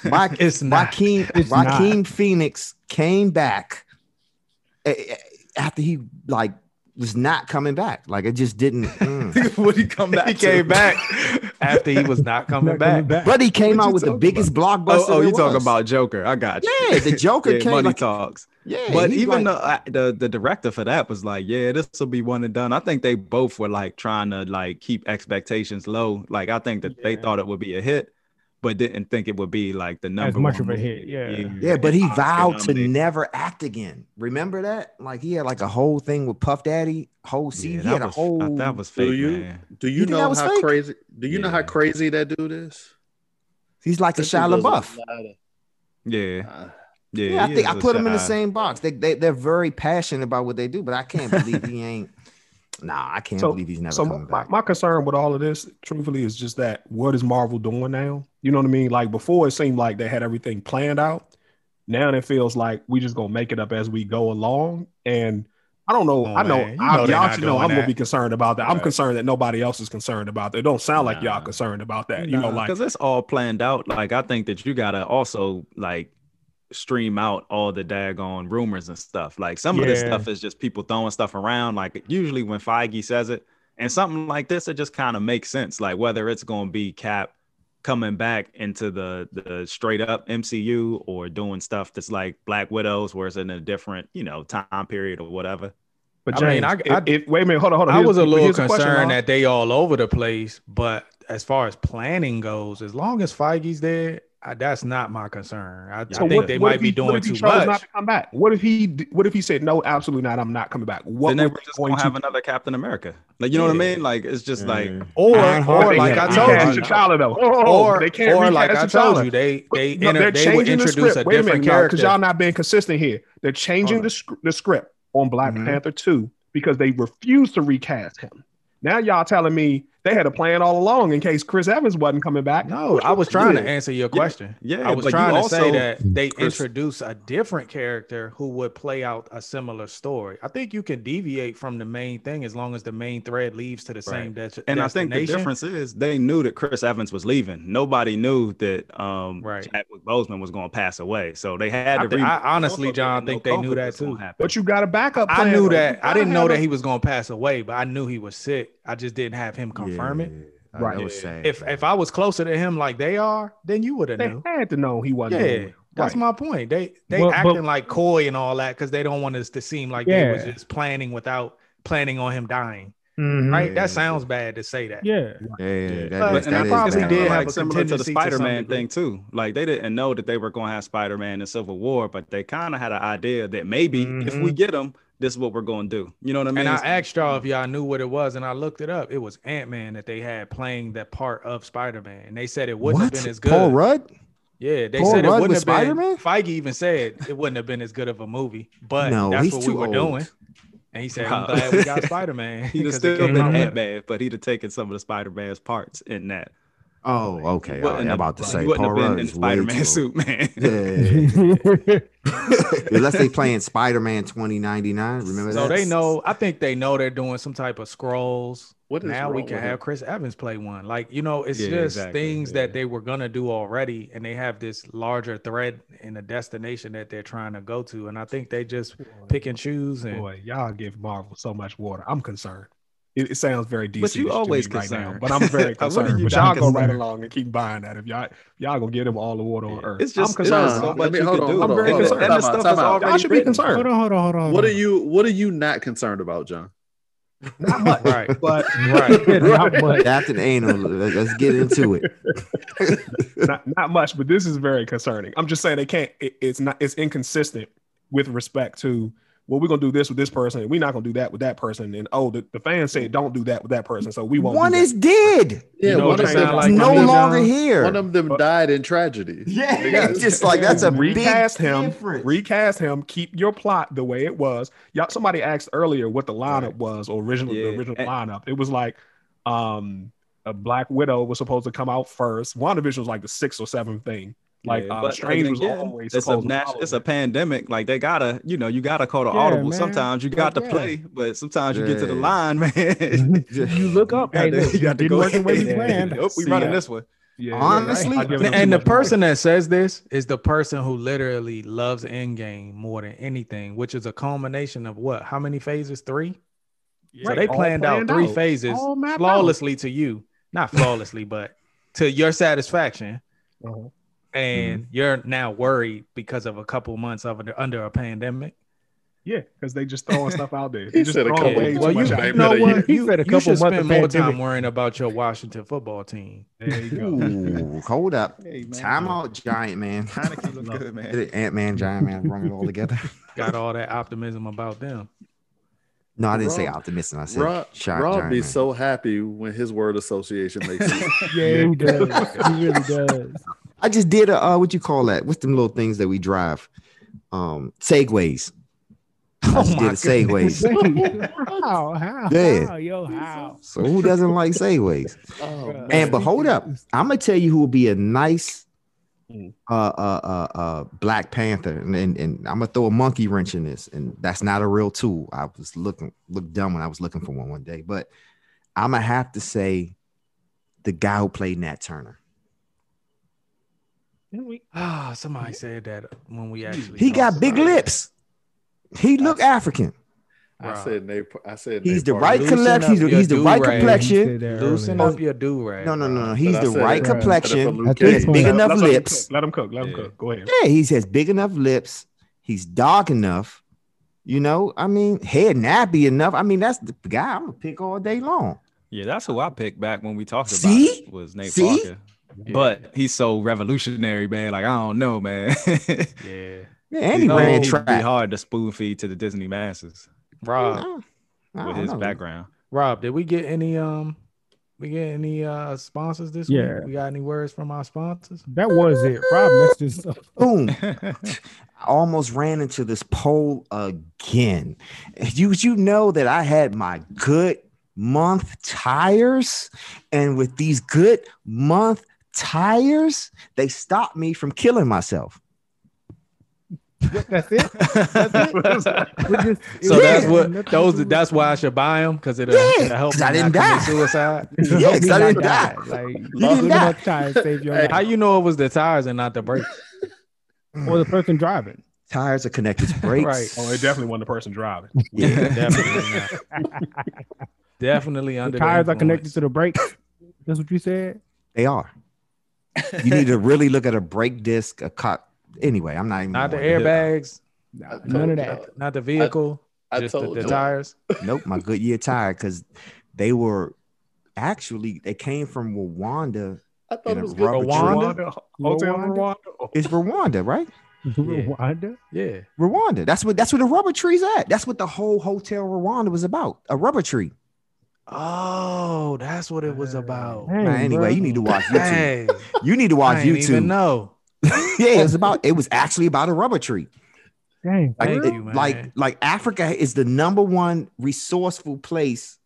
[SPEAKER 6] Joaquin, (laughs)
[SPEAKER 5] It's not.
[SPEAKER 6] Joaquin,
[SPEAKER 2] It's
[SPEAKER 6] Joaquin Phoenix came back eh, eh, after he like was not coming back. Like it just didn't. mm. (laughs)
[SPEAKER 3] what he come back?
[SPEAKER 5] He
[SPEAKER 3] to?
[SPEAKER 5] came back after he was not coming
[SPEAKER 2] Not
[SPEAKER 5] back.
[SPEAKER 2] coming back.
[SPEAKER 6] But he came
[SPEAKER 3] What
[SPEAKER 6] out with the
[SPEAKER 3] talking
[SPEAKER 6] biggest blockbuster.
[SPEAKER 3] Oh, oh you talking
[SPEAKER 6] was.
[SPEAKER 3] about Joker? I got you.
[SPEAKER 6] Yeah, the Joker (laughs)
[SPEAKER 3] Yeah,
[SPEAKER 6] came.
[SPEAKER 3] money
[SPEAKER 6] like,
[SPEAKER 3] talks.
[SPEAKER 6] yeah,
[SPEAKER 3] But even
[SPEAKER 6] like-
[SPEAKER 3] the, uh, the the director for that was like, yeah, this will be one and done. I think they both were like trying to like keep expectations low. Like I think that they thought it would be a hit, but didn't think it would be like the number as
[SPEAKER 2] much
[SPEAKER 3] one
[SPEAKER 2] of a hit,
[SPEAKER 3] of
[SPEAKER 2] yeah.
[SPEAKER 6] Yeah, but he vowed to never act again. Remember that? Like he had like a whole thing with Puff Daddy, whole scene.
[SPEAKER 3] Yeah,
[SPEAKER 6] he
[SPEAKER 3] that
[SPEAKER 6] had a
[SPEAKER 3] was,
[SPEAKER 6] whole.
[SPEAKER 3] uh, that was
[SPEAKER 1] Do
[SPEAKER 3] fake,
[SPEAKER 1] you
[SPEAKER 3] man.
[SPEAKER 1] do
[SPEAKER 6] You
[SPEAKER 1] you, know how
[SPEAKER 6] fake?
[SPEAKER 1] crazy? Do you know how crazy that dude is?
[SPEAKER 6] he's like a
[SPEAKER 1] That
[SPEAKER 6] Shia
[SPEAKER 1] dude does a
[SPEAKER 6] LaBeouf.
[SPEAKER 3] Yeah,
[SPEAKER 1] uh,
[SPEAKER 3] yeah.
[SPEAKER 6] Yeah, I think I put him in the same box. They they they're very passionate about what they do, but I can't believe he ain't. (laughs) Nah, I can't
[SPEAKER 4] So-
[SPEAKER 6] believe he's never
[SPEAKER 4] so
[SPEAKER 6] coming
[SPEAKER 4] my,
[SPEAKER 6] back.
[SPEAKER 4] my concern with all of this, truthfully, is just that what is Marvel doing now? You know what I mean? Like before, it seemed like they had everything planned out. Now it feels like we just gonna make it up as we go along. And I don't know.
[SPEAKER 5] Oh,
[SPEAKER 4] I know.
[SPEAKER 5] You
[SPEAKER 4] I,
[SPEAKER 5] know they're
[SPEAKER 4] y'all
[SPEAKER 5] not
[SPEAKER 4] should know
[SPEAKER 5] doing
[SPEAKER 4] I'm gonna be concerned about that. I'm concerned that nobody else is concerned about that. It don't sound like y'all concerned about that. You know, like
[SPEAKER 3] because it's all planned out. Like I think that you gotta also like stream out all the daggone rumors and stuff. Like some of this stuff is just people throwing stuff around. Like usually when Feige says it, and something like this, it just kind of makes sense. Like whether it's going to be Cap coming back into the the straight up MCU or doing stuff that's like Black Widows, where it's in a different you know time period or whatever.
[SPEAKER 4] But
[SPEAKER 5] I mean, I-
[SPEAKER 4] if-
[SPEAKER 5] I-
[SPEAKER 4] if- wait a minute, hold on, hold on.
[SPEAKER 5] I was a little
[SPEAKER 4] here's
[SPEAKER 5] concerned that they all over the place, but as far as planning goes, as long as Feige's there, I, that's not my concern. I,
[SPEAKER 4] So
[SPEAKER 5] I think
[SPEAKER 4] what-
[SPEAKER 5] they
[SPEAKER 4] what
[SPEAKER 5] might
[SPEAKER 4] if
[SPEAKER 5] be
[SPEAKER 4] he-
[SPEAKER 5] doing too much.
[SPEAKER 4] Not to come back. What if he? What if he said no? Absolutely not. I'm not coming back. What
[SPEAKER 3] then they
[SPEAKER 4] were
[SPEAKER 3] were just
[SPEAKER 4] going
[SPEAKER 3] going to
[SPEAKER 4] to
[SPEAKER 3] have another Captain America. Like you know what I mean? Like it's just like
[SPEAKER 5] or,
[SPEAKER 6] Ironheart,
[SPEAKER 5] or
[SPEAKER 6] they
[SPEAKER 5] like
[SPEAKER 6] had
[SPEAKER 5] I told
[SPEAKER 6] Ironheart.
[SPEAKER 5] you,
[SPEAKER 4] T'Challa though. (laughs) Oh,
[SPEAKER 5] or,
[SPEAKER 4] they can't
[SPEAKER 5] or like I
[SPEAKER 4] recast
[SPEAKER 5] told
[SPEAKER 4] T'Challa.
[SPEAKER 5] you, they they
[SPEAKER 4] No,
[SPEAKER 5] enter,
[SPEAKER 4] they're
[SPEAKER 5] would
[SPEAKER 4] changing the script.
[SPEAKER 5] a
[SPEAKER 4] Wait a
[SPEAKER 5] different
[SPEAKER 4] minute,
[SPEAKER 5] character.
[SPEAKER 4] because y'all not being consistent here. They're changing the, sc- the script on Black
[SPEAKER 3] Mhm.
[SPEAKER 4] Panther 2 because they refuse to recast him. Now y'all telling me they had a plan all along in case Chris Evans wasn't coming back.
[SPEAKER 5] No, I was trying to answer your question.
[SPEAKER 3] Yeah,
[SPEAKER 5] I was trying to
[SPEAKER 3] also-
[SPEAKER 5] say that they
[SPEAKER 3] Chris-
[SPEAKER 5] introduce a different character who would play out a similar story. I think you can deviate from the main thing as long as the main thread leads to the same
[SPEAKER 3] Right.
[SPEAKER 5] des-
[SPEAKER 3] And I think the difference is they knew that Chris Evans was leaving. Nobody knew that um
[SPEAKER 5] Right.
[SPEAKER 3] Chadwick Boseman was going to pass away. So they had
[SPEAKER 5] I,
[SPEAKER 3] to.
[SPEAKER 5] thi-
[SPEAKER 3] re-
[SPEAKER 5] I honestly, John,
[SPEAKER 3] didn't
[SPEAKER 5] think
[SPEAKER 3] know
[SPEAKER 5] they knew that too.
[SPEAKER 4] But you got a backup
[SPEAKER 5] I knew
[SPEAKER 4] though.
[SPEAKER 5] that. I didn't know that he was going to pass away, but I knew he was sick. I just didn't have him confirm it.
[SPEAKER 6] Yeah,
[SPEAKER 4] Right.
[SPEAKER 6] Was sad.
[SPEAKER 5] If if I was closer to him like they are, then you would have
[SPEAKER 4] They had to know he wasn't.
[SPEAKER 5] Yeah,
[SPEAKER 4] going.
[SPEAKER 5] that's
[SPEAKER 4] Right.
[SPEAKER 5] my point. They they
[SPEAKER 2] Well, but-
[SPEAKER 5] acting like coy and all that because they don't want us to seem like they was just planning without planning on him dying.
[SPEAKER 2] Mhm.
[SPEAKER 5] Right?
[SPEAKER 6] Yeah.
[SPEAKER 5] That sounds bad to say that.
[SPEAKER 2] Yeah.
[SPEAKER 6] yeah,
[SPEAKER 3] Yeah.
[SPEAKER 6] that,
[SPEAKER 5] But-
[SPEAKER 6] is-
[SPEAKER 3] and
[SPEAKER 6] that
[SPEAKER 3] I
[SPEAKER 5] probably
[SPEAKER 3] probably
[SPEAKER 5] did
[SPEAKER 3] did
[SPEAKER 5] have
[SPEAKER 3] like
[SPEAKER 5] a
[SPEAKER 3] similar to the
[SPEAKER 5] contingency to some
[SPEAKER 3] Spider-Man
[SPEAKER 5] degree.
[SPEAKER 3] thing too. Like they didn't know that they were going to have Spider-Man in Civil War, but they kind of had an idea that maybe if we
[SPEAKER 2] Mhm.
[SPEAKER 3] get him, this is what we're going to do. You know what I mean?
[SPEAKER 5] And I asked y'all if y'all knew what it was, and I looked it up. It was Ant Man that they had playing that part of Spider Man, and they said it wouldn't
[SPEAKER 6] What?
[SPEAKER 5] have been as good.
[SPEAKER 6] Paul Rudd?
[SPEAKER 5] Yeah, they
[SPEAKER 6] Paul
[SPEAKER 5] said it
[SPEAKER 6] Rudd
[SPEAKER 5] wouldn't have been.
[SPEAKER 6] Spider-Man?
[SPEAKER 5] Feige even said it wouldn't have been as good of a movie, but
[SPEAKER 6] No,
[SPEAKER 5] that's what we were
[SPEAKER 6] old.
[SPEAKER 5] doing. And he said, "I'm glad we got (laughs) Spider Man."
[SPEAKER 3] he'd have still been Ant-Man, but he'd have taken some of the Spider-Man's parts in that.
[SPEAKER 6] Oh, okay.
[SPEAKER 3] He
[SPEAKER 6] all right,
[SPEAKER 3] wouldn't
[SPEAKER 6] I'm
[SPEAKER 3] have-
[SPEAKER 6] about to say
[SPEAKER 3] wouldn't
[SPEAKER 6] Paul
[SPEAKER 3] have
[SPEAKER 6] Rudd is
[SPEAKER 3] Spider-Man suit, man.
[SPEAKER 6] Yeah. (laughs) Unless they playing Spider-Man 2099. Remember
[SPEAKER 5] So
[SPEAKER 6] that?
[SPEAKER 5] So they know. I think they know they're doing some type of scrolls.
[SPEAKER 1] What is
[SPEAKER 5] now we can have
[SPEAKER 1] him?
[SPEAKER 5] Chris Evans play one. Like you know, it's
[SPEAKER 3] Yeah,
[SPEAKER 5] just
[SPEAKER 3] exactly,
[SPEAKER 5] things
[SPEAKER 3] yeah.
[SPEAKER 5] that they were gonna do already, and they have this larger thread in a destination that they're trying to go to, and I think they just pick and choose. And
[SPEAKER 4] Boy, y'all give Marvel so much water. I'm concerned. It, it sounds very DC.
[SPEAKER 3] But you always
[SPEAKER 4] right now,
[SPEAKER 3] concerned.
[SPEAKER 4] but I'm very (laughs) concerned.
[SPEAKER 3] you
[SPEAKER 4] but y'all go right along and keep buying that. If y'all y'all gonna get them all the water on earth,
[SPEAKER 3] It's just
[SPEAKER 4] I'm concerned.
[SPEAKER 3] just so
[SPEAKER 1] Let
[SPEAKER 3] much
[SPEAKER 1] me-
[SPEAKER 3] you
[SPEAKER 1] hold on,
[SPEAKER 3] do.
[SPEAKER 1] hold
[SPEAKER 4] on,
[SPEAKER 3] And
[SPEAKER 4] hold
[SPEAKER 3] the-
[SPEAKER 4] on.
[SPEAKER 3] and the stuff is already
[SPEAKER 4] Y'all should be concerned.
[SPEAKER 2] Hold on, hold on, hold on.
[SPEAKER 1] What are you What are you not concerned about, John?
[SPEAKER 4] Not much,
[SPEAKER 5] Right. (laughs)
[SPEAKER 4] but
[SPEAKER 5] right. (laughs)
[SPEAKER 2] Not much.
[SPEAKER 6] Captain Anal. let- Let's get into it.
[SPEAKER 4] not, not much. But this is very concerning. I'm just saying they can't. It, it's not. It's inconsistent with respect to. Well, we're gonna do this with this person. and We're not gonna do that with that person. And oh, the, the fans say don't do that with that person, so we won't.
[SPEAKER 6] One
[SPEAKER 4] do that.
[SPEAKER 6] is dead.
[SPEAKER 1] Yeah,
[SPEAKER 5] You know
[SPEAKER 1] one of them,
[SPEAKER 5] like
[SPEAKER 6] It's
[SPEAKER 5] to
[SPEAKER 6] no longer
[SPEAKER 5] John?
[SPEAKER 6] here.
[SPEAKER 1] one of them
[SPEAKER 4] But-
[SPEAKER 1] died in tragedy.
[SPEAKER 6] yeah,
[SPEAKER 1] Yeah.
[SPEAKER 6] just like that's a
[SPEAKER 4] recast
[SPEAKER 6] big
[SPEAKER 4] him.
[SPEAKER 6] difference.
[SPEAKER 4] Recast him. Keep your plot the way it was. Y'all. Somebody asked earlier what the lineup was, or original
[SPEAKER 3] Yeah.
[SPEAKER 4] the original
[SPEAKER 3] And-
[SPEAKER 4] lineup. It was like, um, a Black Widow was supposed to come out first. WandaVision was like the sixth or seventh thing. Like
[SPEAKER 3] Yeah,
[SPEAKER 4] uh,
[SPEAKER 3] but
[SPEAKER 4] Strange was
[SPEAKER 3] again,
[SPEAKER 4] always
[SPEAKER 3] it's a nat- it's a pandemic. Like they gotta, you know, you gotta call the
[SPEAKER 2] Yeah,
[SPEAKER 3] audible.
[SPEAKER 2] man.
[SPEAKER 3] Sometimes you got to
[SPEAKER 2] Yeah.
[SPEAKER 3] play, but sometimes you get to the line, (laughs) man. (laughs)
[SPEAKER 2] You look up.
[SPEAKER 3] You
[SPEAKER 2] Hey,
[SPEAKER 3] got to- you got to go
[SPEAKER 2] work the way we
[SPEAKER 3] ahead. (laughs)
[SPEAKER 2] planned.
[SPEAKER 3] Nope, we
[SPEAKER 4] See,
[SPEAKER 3] running
[SPEAKER 4] yeah.
[SPEAKER 3] this one.
[SPEAKER 4] Yeah,
[SPEAKER 6] Honestly,
[SPEAKER 4] I give
[SPEAKER 5] and the
[SPEAKER 4] much credit.
[SPEAKER 5] person that says this is the person who literally loves Endgame more than anything, which is a culmination of what? How many phases? Three. So they
[SPEAKER 4] all
[SPEAKER 5] planned, out three
[SPEAKER 4] out.
[SPEAKER 5] phases
[SPEAKER 4] All mapped
[SPEAKER 5] flawlessly to you, not flawlessly, but to your satisfaction.
[SPEAKER 4] Uh-huh. Mm-hmm.
[SPEAKER 5] And you're now worried because of a couple months of it under a pandemic.
[SPEAKER 4] Yeah, because they just throwing stuff out there. (laughs)
[SPEAKER 1] He
[SPEAKER 4] just
[SPEAKER 1] said a couple
[SPEAKER 4] way
[SPEAKER 1] months.
[SPEAKER 4] too
[SPEAKER 5] Well, you,
[SPEAKER 4] much
[SPEAKER 1] Much
[SPEAKER 5] you know what?
[SPEAKER 2] He
[SPEAKER 5] You,
[SPEAKER 2] said a
[SPEAKER 5] you
[SPEAKER 2] couple
[SPEAKER 5] should
[SPEAKER 2] months
[SPEAKER 5] spend
[SPEAKER 2] of
[SPEAKER 5] more
[SPEAKER 2] pandemic.
[SPEAKER 5] time worrying about your Washington football team.
[SPEAKER 4] There you go.
[SPEAKER 6] Ooh, hold up. (laughs)
[SPEAKER 3] Hey, man.
[SPEAKER 6] Time out, Giant Man. (laughs)
[SPEAKER 3] Heineke look good, man.
[SPEAKER 6] Ant Man, Giant Man, bring it all together.
[SPEAKER 5] Got all that optimism about them.
[SPEAKER 6] No, I didn't say
[SPEAKER 1] Rob-
[SPEAKER 6] optimistic. I said
[SPEAKER 1] Rob,
[SPEAKER 6] shot
[SPEAKER 1] Rob be
[SPEAKER 6] Man.
[SPEAKER 1] so happy when his word association makes sense.
[SPEAKER 2] Yeah, he does. He really does.
[SPEAKER 6] I just did a uh, what you call that? What's them little things that we drive? Um, segways. I
[SPEAKER 5] Oh
[SPEAKER 6] just
[SPEAKER 5] my
[SPEAKER 6] did a segways.
[SPEAKER 2] how? (laughs) How?
[SPEAKER 6] Yeah.
[SPEAKER 2] How? Yo, how?
[SPEAKER 6] So who doesn't like segways?
[SPEAKER 1] oh, man.
[SPEAKER 6] And but hold up, I'm gonna tell you who will be a nice
[SPEAKER 4] Mm.
[SPEAKER 6] uh uh uh uh Black Panther, and, and and I'm gonna throw a monkey wrench in this, and that's not a real tool. I was looking looked dumb when I was looking for one one day, but I'm gonna have to say the guy who played Nat Turner.
[SPEAKER 5] Ah, somebody said that when we actually
[SPEAKER 6] He got big
[SPEAKER 5] about it.
[SPEAKER 6] lips. He look African.
[SPEAKER 1] I
[SPEAKER 5] Rob.
[SPEAKER 1] said Nate. I said
[SPEAKER 6] He's the right complexion. He's
[SPEAKER 5] up
[SPEAKER 6] the, he's the right complexion.
[SPEAKER 2] said that
[SPEAKER 5] Loosen
[SPEAKER 2] earlier.
[SPEAKER 5] up your do rag.
[SPEAKER 6] No, no, no, no. He's the right complexion. He has big enough
[SPEAKER 4] Let's let him
[SPEAKER 6] lips.
[SPEAKER 4] Let him cook. Let him
[SPEAKER 3] Yeah.
[SPEAKER 4] cook. Go ahead.
[SPEAKER 6] Yeah, he has big enough lips. He's dark enough. You know, I mean, head nappy enough. I mean, that's the guy I'm gonna pick all day long.
[SPEAKER 3] Yeah, that's who I picked back when we talked about
[SPEAKER 6] See?
[SPEAKER 3] it, was Nate
[SPEAKER 6] See?
[SPEAKER 3] Parker. But he's so revolutionary, man. Like I don't know, man. (laughs)
[SPEAKER 5] Yeah.
[SPEAKER 6] Yeah, and he
[SPEAKER 3] No,
[SPEAKER 6] ran
[SPEAKER 3] it'd be
[SPEAKER 6] track.
[SPEAKER 3] hard to spoon feed to the Disney masses
[SPEAKER 5] Rob,
[SPEAKER 6] I
[SPEAKER 3] with his
[SPEAKER 6] know.
[SPEAKER 3] background.
[SPEAKER 5] Rob, did we get any um we get any uh sponsors this
[SPEAKER 2] Yeah.
[SPEAKER 5] week? We got any words from our sponsors?
[SPEAKER 2] That was it. Rob messed this up. (laughs)
[SPEAKER 6] Boom. (laughs) I almost ran into this pole again. You you know that I had my good month tires, and with these good month tires, they stopped me from killing myself.
[SPEAKER 2] That's it. That's it. (laughs) We're just-
[SPEAKER 5] So
[SPEAKER 6] Yeah.
[SPEAKER 5] that's what those.
[SPEAKER 2] to do
[SPEAKER 5] That's why I should buy them because it'll,
[SPEAKER 6] Yeah,
[SPEAKER 5] it'll help
[SPEAKER 6] 'cause
[SPEAKER 5] me
[SPEAKER 6] I didn't
[SPEAKER 5] not commit
[SPEAKER 6] die.
[SPEAKER 5] suicide. (laughs)
[SPEAKER 2] with-
[SPEAKER 6] Yeah, 'cause I didn't
[SPEAKER 2] die.
[SPEAKER 6] die.
[SPEAKER 2] Like
[SPEAKER 6] didn't
[SPEAKER 2] good
[SPEAKER 6] die.
[SPEAKER 2] enough save your life.
[SPEAKER 5] How you know it was the tires and not the brakes?
[SPEAKER 2] or the person driving.
[SPEAKER 6] Tires are connected to (laughs) brakes.
[SPEAKER 5] Right.
[SPEAKER 4] Oh, it definitely wasn't the person driving.
[SPEAKER 6] Yeah.
[SPEAKER 5] Definitely not. Definitely
[SPEAKER 2] The tires
[SPEAKER 5] the
[SPEAKER 2] are connected to the brakes. That's what you said.
[SPEAKER 6] They are. You need to really look at a brake disc, a cop. Anyway, I'm not even.
[SPEAKER 5] not the airbags,
[SPEAKER 2] Nah, none of that.
[SPEAKER 5] not, not the vehicle,
[SPEAKER 1] I
[SPEAKER 5] just the,
[SPEAKER 1] told
[SPEAKER 5] the
[SPEAKER 1] you.
[SPEAKER 5] tires.
[SPEAKER 6] Nope, my Goodyear tire because they were actually they came from Rwanda.
[SPEAKER 1] I thought it was good.
[SPEAKER 5] Rwanda?
[SPEAKER 4] Hotel
[SPEAKER 2] Rwanda?
[SPEAKER 4] Rwanda.
[SPEAKER 6] It's Rwanda, right?
[SPEAKER 2] Rwanda.
[SPEAKER 5] Yeah.
[SPEAKER 6] Rwanda. That's what that's what the rubber tree's at. That's what the whole hotel Rwanda was about. A rubber tree.
[SPEAKER 5] Oh, that's what it was about.
[SPEAKER 2] Dang,
[SPEAKER 6] Man, anyway,
[SPEAKER 2] bro.
[SPEAKER 6] you need to watch YouTube.
[SPEAKER 5] Hey,
[SPEAKER 6] You need to watch
[SPEAKER 5] didn't
[SPEAKER 6] YouTube.
[SPEAKER 5] No. (laughs)
[SPEAKER 6] yeah, it was about it was actually about a rubber tree.
[SPEAKER 2] Dang.
[SPEAKER 6] Like,
[SPEAKER 5] Thank
[SPEAKER 6] it-
[SPEAKER 5] you, man.
[SPEAKER 6] like like Africa is the number one resourceful place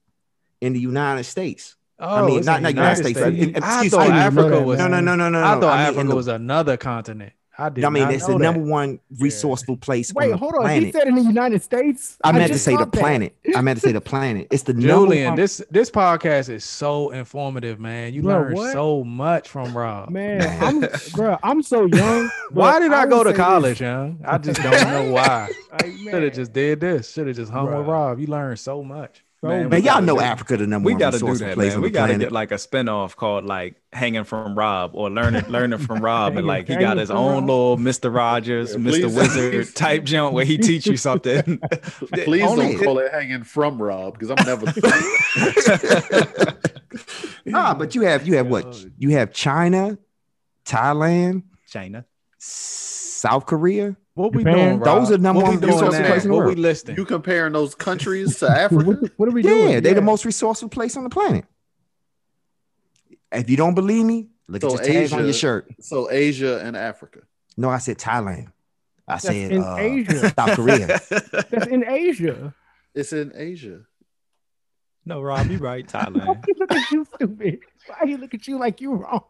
[SPEAKER 6] in the United States.
[SPEAKER 5] Oh,
[SPEAKER 6] mean, not- not
[SPEAKER 5] the
[SPEAKER 6] United States.
[SPEAKER 5] I
[SPEAKER 6] In- excuse
[SPEAKER 5] thought
[SPEAKER 6] me.
[SPEAKER 2] I didn't
[SPEAKER 5] Africa was.
[SPEAKER 6] No, no, no, no, no.
[SPEAKER 5] I
[SPEAKER 6] no.
[SPEAKER 5] thought
[SPEAKER 6] mean,
[SPEAKER 5] Africa
[SPEAKER 6] the-
[SPEAKER 5] was another continent. I did.
[SPEAKER 6] I mean,
[SPEAKER 5] not
[SPEAKER 6] it's
[SPEAKER 5] know
[SPEAKER 6] the
[SPEAKER 5] that.
[SPEAKER 6] number one resourceful place on
[SPEAKER 2] Wait,
[SPEAKER 6] the
[SPEAKER 2] hold on.
[SPEAKER 6] planet.
[SPEAKER 2] He said in the United States.
[SPEAKER 6] I meant to say the
[SPEAKER 2] that.
[SPEAKER 6] planet. I meant to say the planet. It's the number
[SPEAKER 5] Julian,
[SPEAKER 6] one.
[SPEAKER 5] this this podcast is so informative, man. You
[SPEAKER 2] Bro,
[SPEAKER 5] learn
[SPEAKER 2] what?
[SPEAKER 5] so much from Rob.
[SPEAKER 2] Man, I'm, bro, I'm so young. (laughs)
[SPEAKER 5] Why did I,
[SPEAKER 2] will
[SPEAKER 5] go to
[SPEAKER 2] say this.
[SPEAKER 5] college, young? I just don't know (laughs) why.
[SPEAKER 2] Like,
[SPEAKER 5] Should have just did this. Should have just hung with Rob. You learn so much.
[SPEAKER 2] So
[SPEAKER 3] Man,
[SPEAKER 6] Man, y'all know
[SPEAKER 3] do-
[SPEAKER 6] Africa the number
[SPEAKER 3] We
[SPEAKER 6] one
[SPEAKER 3] got to do that,
[SPEAKER 6] place
[SPEAKER 3] man.
[SPEAKER 6] on
[SPEAKER 3] We
[SPEAKER 6] the
[SPEAKER 3] got to
[SPEAKER 6] planet.
[SPEAKER 3] get like a spinoff called like "Hanging from Rob" or "Learning Learning from (laughs) Rob," and like he got his own
[SPEAKER 2] Rob?
[SPEAKER 3] little Mister Rogers,
[SPEAKER 1] Yeah,
[SPEAKER 3] Mister. Wizard (laughs) type jump where he teach you something. (laughs)
[SPEAKER 1] Please
[SPEAKER 6] Only-
[SPEAKER 1] don't call it hanging from Rob because I'm never.
[SPEAKER 6] Nah, but you have you have what? You have China, Thailand,
[SPEAKER 3] China.
[SPEAKER 6] South Korea.
[SPEAKER 5] What we
[SPEAKER 2] Japan?
[SPEAKER 5] doing, Rob?
[SPEAKER 6] Those are number
[SPEAKER 5] what we
[SPEAKER 6] one
[SPEAKER 5] doing
[SPEAKER 6] resource
[SPEAKER 5] now?
[SPEAKER 6] place in the
[SPEAKER 5] What we
[SPEAKER 6] world.
[SPEAKER 5] listing?
[SPEAKER 1] you comparing those countries to (laughs) Africa?
[SPEAKER 2] what, what are we doing?
[SPEAKER 6] Yeah, they're the most resourceful place on the planet. If you don't believe me, look
[SPEAKER 1] So
[SPEAKER 6] at your tag on your shirt.
[SPEAKER 1] So Asia and Africa.
[SPEAKER 6] No, I said Thailand. I
[SPEAKER 2] That's
[SPEAKER 6] said
[SPEAKER 2] in
[SPEAKER 6] uh,
[SPEAKER 2] Asia. (laughs)
[SPEAKER 6] South Korea.
[SPEAKER 2] That's in Asia.
[SPEAKER 1] It's in Asia.
[SPEAKER 3] no, Rob, you're right. Thailand. (laughs)
[SPEAKER 2] look at you stupid? Why he look at you like you wrong?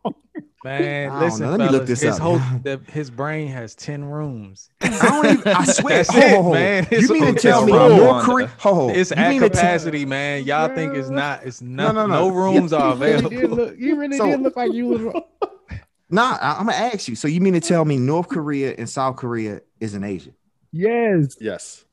[SPEAKER 5] Man, listen,
[SPEAKER 6] know. Let me look this
[SPEAKER 5] his
[SPEAKER 6] up.
[SPEAKER 5] whole (laughs) the, his brain has ten rooms.
[SPEAKER 6] I don't even. I (laughs) swear.
[SPEAKER 5] That's
[SPEAKER 6] ho, ho,
[SPEAKER 5] it,
[SPEAKER 6] ho.
[SPEAKER 5] man.
[SPEAKER 6] You
[SPEAKER 5] It's
[SPEAKER 6] mean to tell me
[SPEAKER 3] It's
[SPEAKER 6] North Korea? Ho, ho.
[SPEAKER 5] It's
[SPEAKER 6] you
[SPEAKER 5] at
[SPEAKER 6] mean to tell-
[SPEAKER 5] capacity, man. Y'all think it's not? It's not. (laughs)
[SPEAKER 6] no,
[SPEAKER 5] No,
[SPEAKER 6] no.
[SPEAKER 5] rooms are
[SPEAKER 2] You really did
[SPEAKER 5] available.
[SPEAKER 2] look, you really
[SPEAKER 6] So-
[SPEAKER 2] did look like you was wrong.
[SPEAKER 6] Nah, I, I'm gonna ask you. So you mean to tell me North Korea and South Korea is in Asia?
[SPEAKER 2] Yes.
[SPEAKER 1] Yes.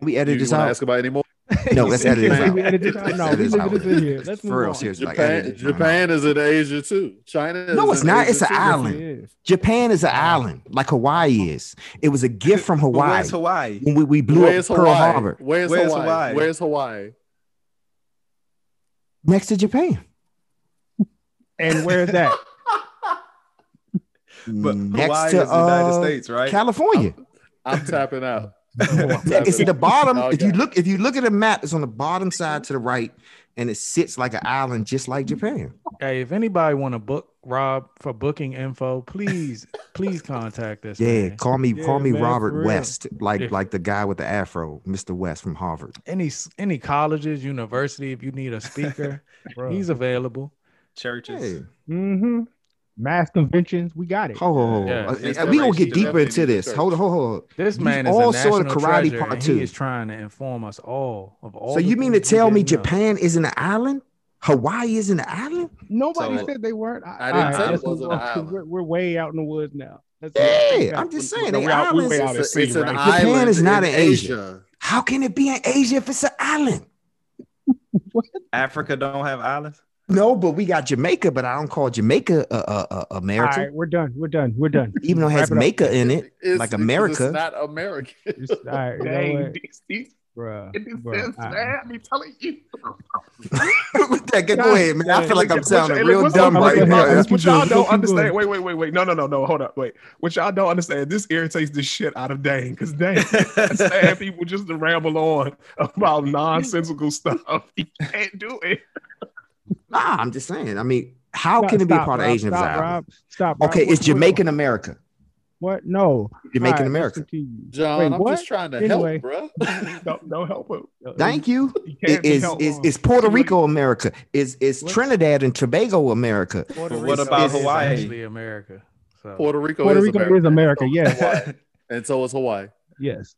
[SPEAKER 6] We
[SPEAKER 1] You,
[SPEAKER 6] edit
[SPEAKER 1] you
[SPEAKER 6] this
[SPEAKER 1] want to
[SPEAKER 6] out.
[SPEAKER 1] ask about any more? (laughs)
[SPEAKER 6] No, let's edit this out.
[SPEAKER 2] We edited out. No, we
[SPEAKER 6] this
[SPEAKER 2] leave this in here. Let's
[SPEAKER 6] For
[SPEAKER 2] move
[SPEAKER 6] real,
[SPEAKER 2] on.
[SPEAKER 6] seriously. Like,
[SPEAKER 1] Japan,
[SPEAKER 6] edit it.
[SPEAKER 1] Japan is in Asia too. China. Is
[SPEAKER 6] No, it's
[SPEAKER 1] in
[SPEAKER 6] not.
[SPEAKER 1] Asia
[SPEAKER 6] It's an
[SPEAKER 1] too.
[SPEAKER 6] island.
[SPEAKER 2] Yes.
[SPEAKER 6] Japan is an island, like Hawaii is. It was a gift from
[SPEAKER 3] But
[SPEAKER 6] Hawaii
[SPEAKER 3] where's Hawaii?
[SPEAKER 6] when we, we blew
[SPEAKER 1] Where's
[SPEAKER 6] up Pearl
[SPEAKER 1] Hawaii?
[SPEAKER 6] Harbor
[SPEAKER 1] Where's,
[SPEAKER 3] Where's
[SPEAKER 1] Hawaii?
[SPEAKER 3] Hawaii?
[SPEAKER 1] Where's Hawaii?
[SPEAKER 6] next to Japan.
[SPEAKER 2] And where's that? (laughs)
[SPEAKER 3] But
[SPEAKER 6] next
[SPEAKER 3] Hawaii
[SPEAKER 6] to
[SPEAKER 3] is the United
[SPEAKER 6] uh,
[SPEAKER 3] States, right?
[SPEAKER 6] California.
[SPEAKER 1] I'm tapping out.
[SPEAKER 6] It's at the bottom. If you look, if you look at a map, it's on the bottom side to the right, and it sits like an island, just like Japan.
[SPEAKER 5] Hey, if anybody want to book Rob for booking info, please, please contact us.
[SPEAKER 6] Yeah,
[SPEAKER 5] man.
[SPEAKER 6] call me,
[SPEAKER 2] Yeah,
[SPEAKER 6] call me
[SPEAKER 2] man,
[SPEAKER 6] Robert. West, like
[SPEAKER 5] If-
[SPEAKER 6] like the guy with the afro, Mr. West from Harvard.
[SPEAKER 5] Any any colleges, university, if you need a speaker, (laughs) he's available.
[SPEAKER 3] Churches.
[SPEAKER 6] Hey,
[SPEAKER 2] Mm-hmm. Mass conventions, we got it.
[SPEAKER 6] ho, ho, ho.
[SPEAKER 5] Yeah,
[SPEAKER 6] Uh,
[SPEAKER 1] it's
[SPEAKER 6] we gonna get deeper into
[SPEAKER 1] Definitely
[SPEAKER 6] this.
[SPEAKER 1] church.
[SPEAKER 6] Hold on, hold on, hold.
[SPEAKER 5] This
[SPEAKER 6] You
[SPEAKER 5] man is
[SPEAKER 6] all
[SPEAKER 5] a
[SPEAKER 6] saw the karate
[SPEAKER 5] treasure,
[SPEAKER 6] part
[SPEAKER 5] and
[SPEAKER 6] too.
[SPEAKER 5] he is trying to inform us all of all.
[SPEAKER 6] So you mean to tell me
[SPEAKER 5] didn't know.
[SPEAKER 6] Japan isn't an island? Hawaii isn't an island?
[SPEAKER 2] Nobody
[SPEAKER 3] So-
[SPEAKER 2] said they weren't.
[SPEAKER 1] I didn't
[SPEAKER 2] All
[SPEAKER 1] say it wasn't an island.
[SPEAKER 2] We're, we're way out in the woods now. Let's
[SPEAKER 6] Yeah, I'm just saying.
[SPEAKER 4] No,
[SPEAKER 6] They
[SPEAKER 4] out-
[SPEAKER 6] islands.
[SPEAKER 4] way out
[SPEAKER 1] It's,
[SPEAKER 4] sea,
[SPEAKER 1] it's an
[SPEAKER 4] right?
[SPEAKER 6] Japan
[SPEAKER 1] island
[SPEAKER 6] is not
[SPEAKER 1] in
[SPEAKER 6] in Asia.
[SPEAKER 1] Asia.
[SPEAKER 6] How can it be in Asia if it's an island? (laughs)
[SPEAKER 3] Africa don't have islands.
[SPEAKER 6] No, but we got Jamaica, but I don't call Jamaica uh, uh, uh,
[SPEAKER 2] All
[SPEAKER 6] America,
[SPEAKER 2] right, we're done. We're done. We're done. (laughs)
[SPEAKER 6] even though it has
[SPEAKER 2] Wrap it.
[SPEAKER 6] Maca in it,
[SPEAKER 1] It's-
[SPEAKER 6] like America.
[SPEAKER 1] It's not American.
[SPEAKER 2] It's- all right, you know (laughs)
[SPEAKER 4] Dang,
[SPEAKER 2] what?
[SPEAKER 4] these- these-
[SPEAKER 2] Bruh,
[SPEAKER 4] in this
[SPEAKER 2] bruh,
[SPEAKER 4] sense, man, I'm telling you.
[SPEAKER 6] With that, go ahead, man. I feel like I'm
[SPEAKER 4] Which-
[SPEAKER 6] sounding
[SPEAKER 4] hey,
[SPEAKER 6] real
[SPEAKER 4] what's
[SPEAKER 6] dumb
[SPEAKER 4] up,
[SPEAKER 6] right now.
[SPEAKER 2] Let's
[SPEAKER 4] What y'all don't understand. Wait, wait, wait, wait. No, no, no, no. Hold up. Wait. What y'all don't understand. This irritates the shit out of Dane because Dane (laughs) understand people just to ramble on about nonsensical stuff. He can't do it.
[SPEAKER 6] Nah, I'm just saying. I mean, how
[SPEAKER 2] Stop,
[SPEAKER 6] can it be a
[SPEAKER 2] stop,
[SPEAKER 6] part of Asian if it's
[SPEAKER 2] Stop. Rob. Stop. Rob.
[SPEAKER 6] Okay,
[SPEAKER 2] What-
[SPEAKER 6] it's
[SPEAKER 2] what-
[SPEAKER 6] Jamaican America.
[SPEAKER 2] What? No.
[SPEAKER 6] You're making
[SPEAKER 2] All right,
[SPEAKER 6] America.
[SPEAKER 1] John,
[SPEAKER 2] Wait,
[SPEAKER 1] I'm
[SPEAKER 2] what?
[SPEAKER 1] just trying to
[SPEAKER 2] Anyway.
[SPEAKER 1] help, bro. (laughs)
[SPEAKER 4] Don't, don't help him. (laughs)
[SPEAKER 6] Thank you. (laughs)
[SPEAKER 4] He
[SPEAKER 6] Is is is Puerto Rico America? Is is
[SPEAKER 2] What?
[SPEAKER 6] Trinidad and Tobago America?
[SPEAKER 2] Puerto
[SPEAKER 3] But what about
[SPEAKER 2] is-
[SPEAKER 5] It's
[SPEAKER 3] Hawaii?
[SPEAKER 5] actually America. So
[SPEAKER 1] Puerto Rico,
[SPEAKER 2] Puerto
[SPEAKER 1] is,
[SPEAKER 2] Rico
[SPEAKER 1] America.
[SPEAKER 2] is America, yes.
[SPEAKER 1] And so is Hawaii.
[SPEAKER 2] Yes.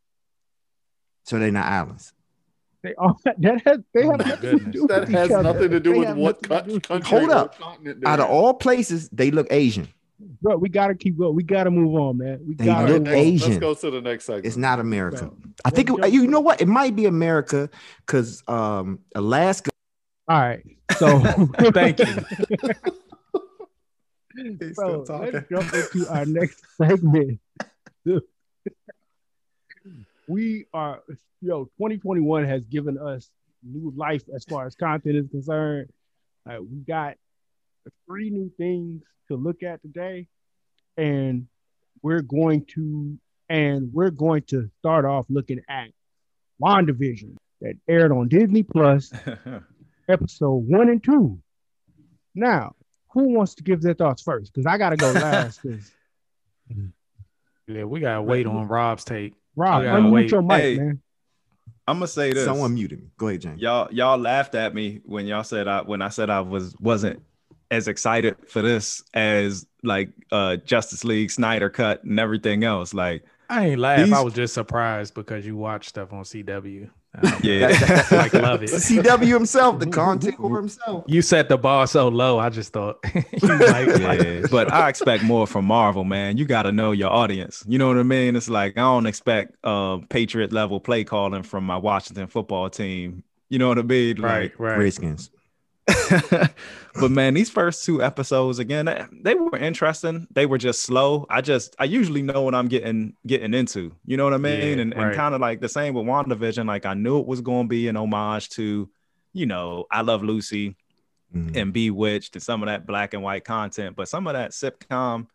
[SPEAKER 6] So they're not islands.
[SPEAKER 2] They all (laughs) that has they
[SPEAKER 5] Oh
[SPEAKER 2] have
[SPEAKER 5] my
[SPEAKER 2] nothing to do
[SPEAKER 1] That
[SPEAKER 2] with
[SPEAKER 1] has
[SPEAKER 2] each other.
[SPEAKER 1] nothing to do
[SPEAKER 2] They
[SPEAKER 1] with what
[SPEAKER 2] nothing do
[SPEAKER 1] country
[SPEAKER 6] Hold up. Out of all places, they look Asian.
[SPEAKER 2] Bro, we gotta keep going. We gotta move on, man. We
[SPEAKER 6] They
[SPEAKER 2] gotta
[SPEAKER 6] look
[SPEAKER 1] next-
[SPEAKER 6] Asian.
[SPEAKER 1] Let's go to the next segment.
[SPEAKER 6] It's not America.
[SPEAKER 2] Bro,
[SPEAKER 6] I think it, you know what? It might be America because um Alaska.
[SPEAKER 2] All right. So (laughs)
[SPEAKER 5] Thank you. (laughs)
[SPEAKER 3] He's
[SPEAKER 2] Bro,
[SPEAKER 3] still
[SPEAKER 2] let's
[SPEAKER 3] talking.
[SPEAKER 2] jump into our next segment. We are, yo, 2021 has given us new life as far as content is concerned. Uh, we got three new things to look at today, and we're going to and we're going to start off looking at WandaVision that aired on Disney Plus, (laughs) episode one and two. Now, who wants to give their thoughts first? Because I gotta go last. (laughs)
[SPEAKER 5] Yeah, we gotta wait on Rob's take.
[SPEAKER 2] Rob,
[SPEAKER 5] Yeah,
[SPEAKER 2] unmute
[SPEAKER 5] wait.
[SPEAKER 2] your mic,
[SPEAKER 3] Hey,
[SPEAKER 2] man.
[SPEAKER 3] I'm gonna say this.
[SPEAKER 6] Someone muted me. Go ahead, James.
[SPEAKER 3] y'all y'all laughed at me when y'all said I when I said I was wasn't as excited for this as like uh Justice League Snyder cut and everything else. Like
[SPEAKER 5] I ain't laugh.
[SPEAKER 3] These-
[SPEAKER 5] I was just surprised because you watch stuff on CW. Um,
[SPEAKER 3] yeah.
[SPEAKER 5] like love it. (laughs)
[SPEAKER 6] CW himself, the content for (laughs) himself.
[SPEAKER 5] You set the bar so low. I just thought (laughs) you like
[SPEAKER 3] yeah, but I expect more from Marvel, man. You got to know your audience. You know what I mean? It's like I don't expect uh, Patriot level play calling from my Washington football team. You know what I mean?
[SPEAKER 5] right, right.
[SPEAKER 6] Redskins. (laughs)
[SPEAKER 3] but man, these first two episodes again, they, they were interesting. They were just slow. I just I usually know what I'm getting getting into. You know what I mean?
[SPEAKER 5] Yeah,
[SPEAKER 3] and and kind of like the same with WandaVision. Like I knew it was going to be an homage to, you know, I Love Lucy
[SPEAKER 6] Mhm.
[SPEAKER 3] and Bewitched and some of that black and white content, but some of that sitcom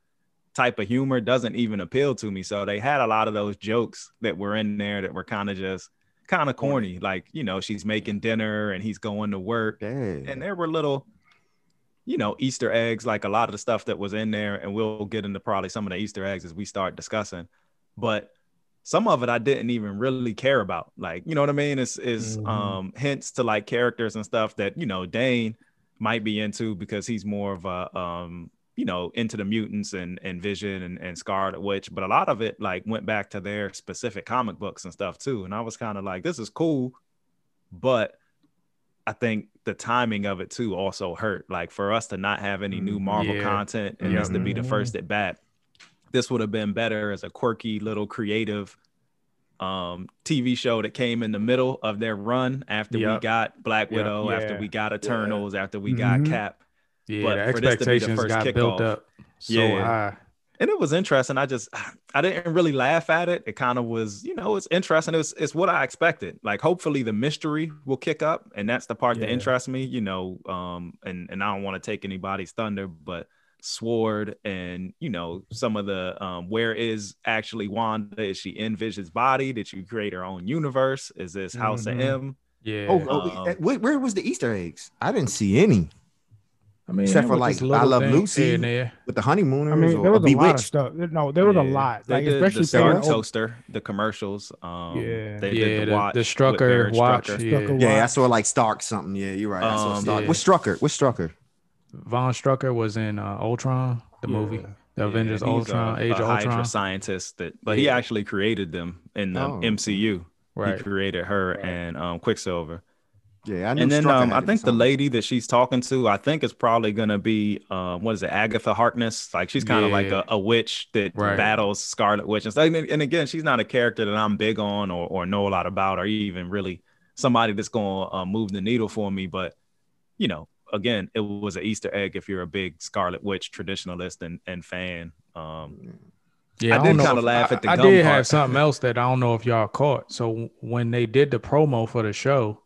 [SPEAKER 3] type of humor doesn't even appeal to me. So they had a lot of those jokes that were in there that were kind of just kind of corny. Like, you know, she's making dinner and he's going to work
[SPEAKER 6] Yeah.
[SPEAKER 3] and there were little you know easter eggs like a lot of the stuff that was in there and we'll get into probably some of the easter eggs as we start discussing but some of it i didn't even really care about like you know what i mean it's is
[SPEAKER 2] Mhm.
[SPEAKER 3] um hints to like characters and stuff that you know dane might be into because he's more of a um you know into the mutants and and vision and, and scarlet witch but a lot of it like went back to their specific comic books and stuff too and i was kind of like this is cool but I think the timing of it too also hurt. Like for us to not have any new
[SPEAKER 6] Mhm.
[SPEAKER 3] Marvel
[SPEAKER 5] Yeah.
[SPEAKER 3] content and
[SPEAKER 5] Yeah.
[SPEAKER 3] this to be the first at bat, this would have been better as a quirky little creative um TV show that came in the middle of their run after we got Black
[SPEAKER 5] Yep.
[SPEAKER 3] Widow, after we got Eternals, after we got
[SPEAKER 2] Mhm.
[SPEAKER 3] Cap.
[SPEAKER 5] Yeah,
[SPEAKER 3] But
[SPEAKER 5] the
[SPEAKER 3] for this to be the
[SPEAKER 5] expectations
[SPEAKER 3] first
[SPEAKER 5] got built up so
[SPEAKER 3] yeah.
[SPEAKER 5] high.
[SPEAKER 3] and it was interesting. I just (sighs) I didn't really laugh at it. It kind of was, you know, it's interesting. It was it's what I expected. Like hopefully the mystery will kick up, and that's the part that interests me. You know, um, and and I don't want to take anybody's thunder, but Sword and you know some of the um, where is actually Wanda? Is she in Vision's body? Did you create her own universe? Is this House
[SPEAKER 2] Mhm.
[SPEAKER 3] of M?
[SPEAKER 5] Yeah.
[SPEAKER 6] Oh, oh,
[SPEAKER 3] Um,
[SPEAKER 6] where, where was the Easter eggs? I didn't see any
[SPEAKER 5] I mean,
[SPEAKER 6] except for, like, I Love Lucy.
[SPEAKER 5] and
[SPEAKER 6] with the honeymooners
[SPEAKER 2] I mean,
[SPEAKER 6] or
[SPEAKER 2] there was a lot of
[SPEAKER 6] Bewitched.
[SPEAKER 2] stuff. No, there was a
[SPEAKER 3] Yeah.
[SPEAKER 2] lot.
[SPEAKER 3] They
[SPEAKER 2] Like
[SPEAKER 3] did
[SPEAKER 2] especially
[SPEAKER 3] the Star
[SPEAKER 2] paying-
[SPEAKER 3] Toaster, the commercials. Um,
[SPEAKER 2] Yeah.
[SPEAKER 3] they
[SPEAKER 5] yeah,
[SPEAKER 3] did the
[SPEAKER 5] the,
[SPEAKER 3] watch,
[SPEAKER 5] the
[SPEAKER 3] with
[SPEAKER 5] Strucker watch.
[SPEAKER 3] Strucker.
[SPEAKER 5] Yeah.
[SPEAKER 2] Strucker
[SPEAKER 6] Yeah, I saw like Stark something. Yeah, you're right. I saw
[SPEAKER 3] Um,
[SPEAKER 6] Stark.
[SPEAKER 5] yeah.
[SPEAKER 6] What's Strucker? What's Strucker?
[SPEAKER 5] Von Strucker was in uh, Ultron, the
[SPEAKER 2] Yeah.
[SPEAKER 5] movie, the
[SPEAKER 3] Yeah,
[SPEAKER 5] Avengers Ultron,
[SPEAKER 3] a,
[SPEAKER 5] Age
[SPEAKER 3] a
[SPEAKER 5] of
[SPEAKER 3] Hydra
[SPEAKER 5] Ultron.
[SPEAKER 3] scientist that, but he actually created them in the
[SPEAKER 6] Oh.
[SPEAKER 3] MCU.
[SPEAKER 5] Right.
[SPEAKER 3] He created her
[SPEAKER 5] Right.
[SPEAKER 3] and um, Quicksilver.
[SPEAKER 6] Yeah, I knew
[SPEAKER 3] And then um, I think the lady that she's talking to, I think is probably gonna be um, what is it, Agatha Harkness? Like she's kind of like a, a witch that
[SPEAKER 5] Right.
[SPEAKER 3] battles Scarlet Witch and stuff. And, and again, she's not a character that I'm big on or, or know a lot about, or even really somebody that's gonna uh, move the needle for me. But you know, again, it was an Easter egg if you're a big Scarlet Witch traditionalist and, and fan. Um,
[SPEAKER 5] Yeah,
[SPEAKER 3] I
[SPEAKER 5] don't
[SPEAKER 3] did kinda laugh
[SPEAKER 5] I-
[SPEAKER 3] at the
[SPEAKER 5] I
[SPEAKER 3] gum
[SPEAKER 5] did
[SPEAKER 3] part.
[SPEAKER 5] have something else that I don't know if y'all caught. So when they did the promo for the show,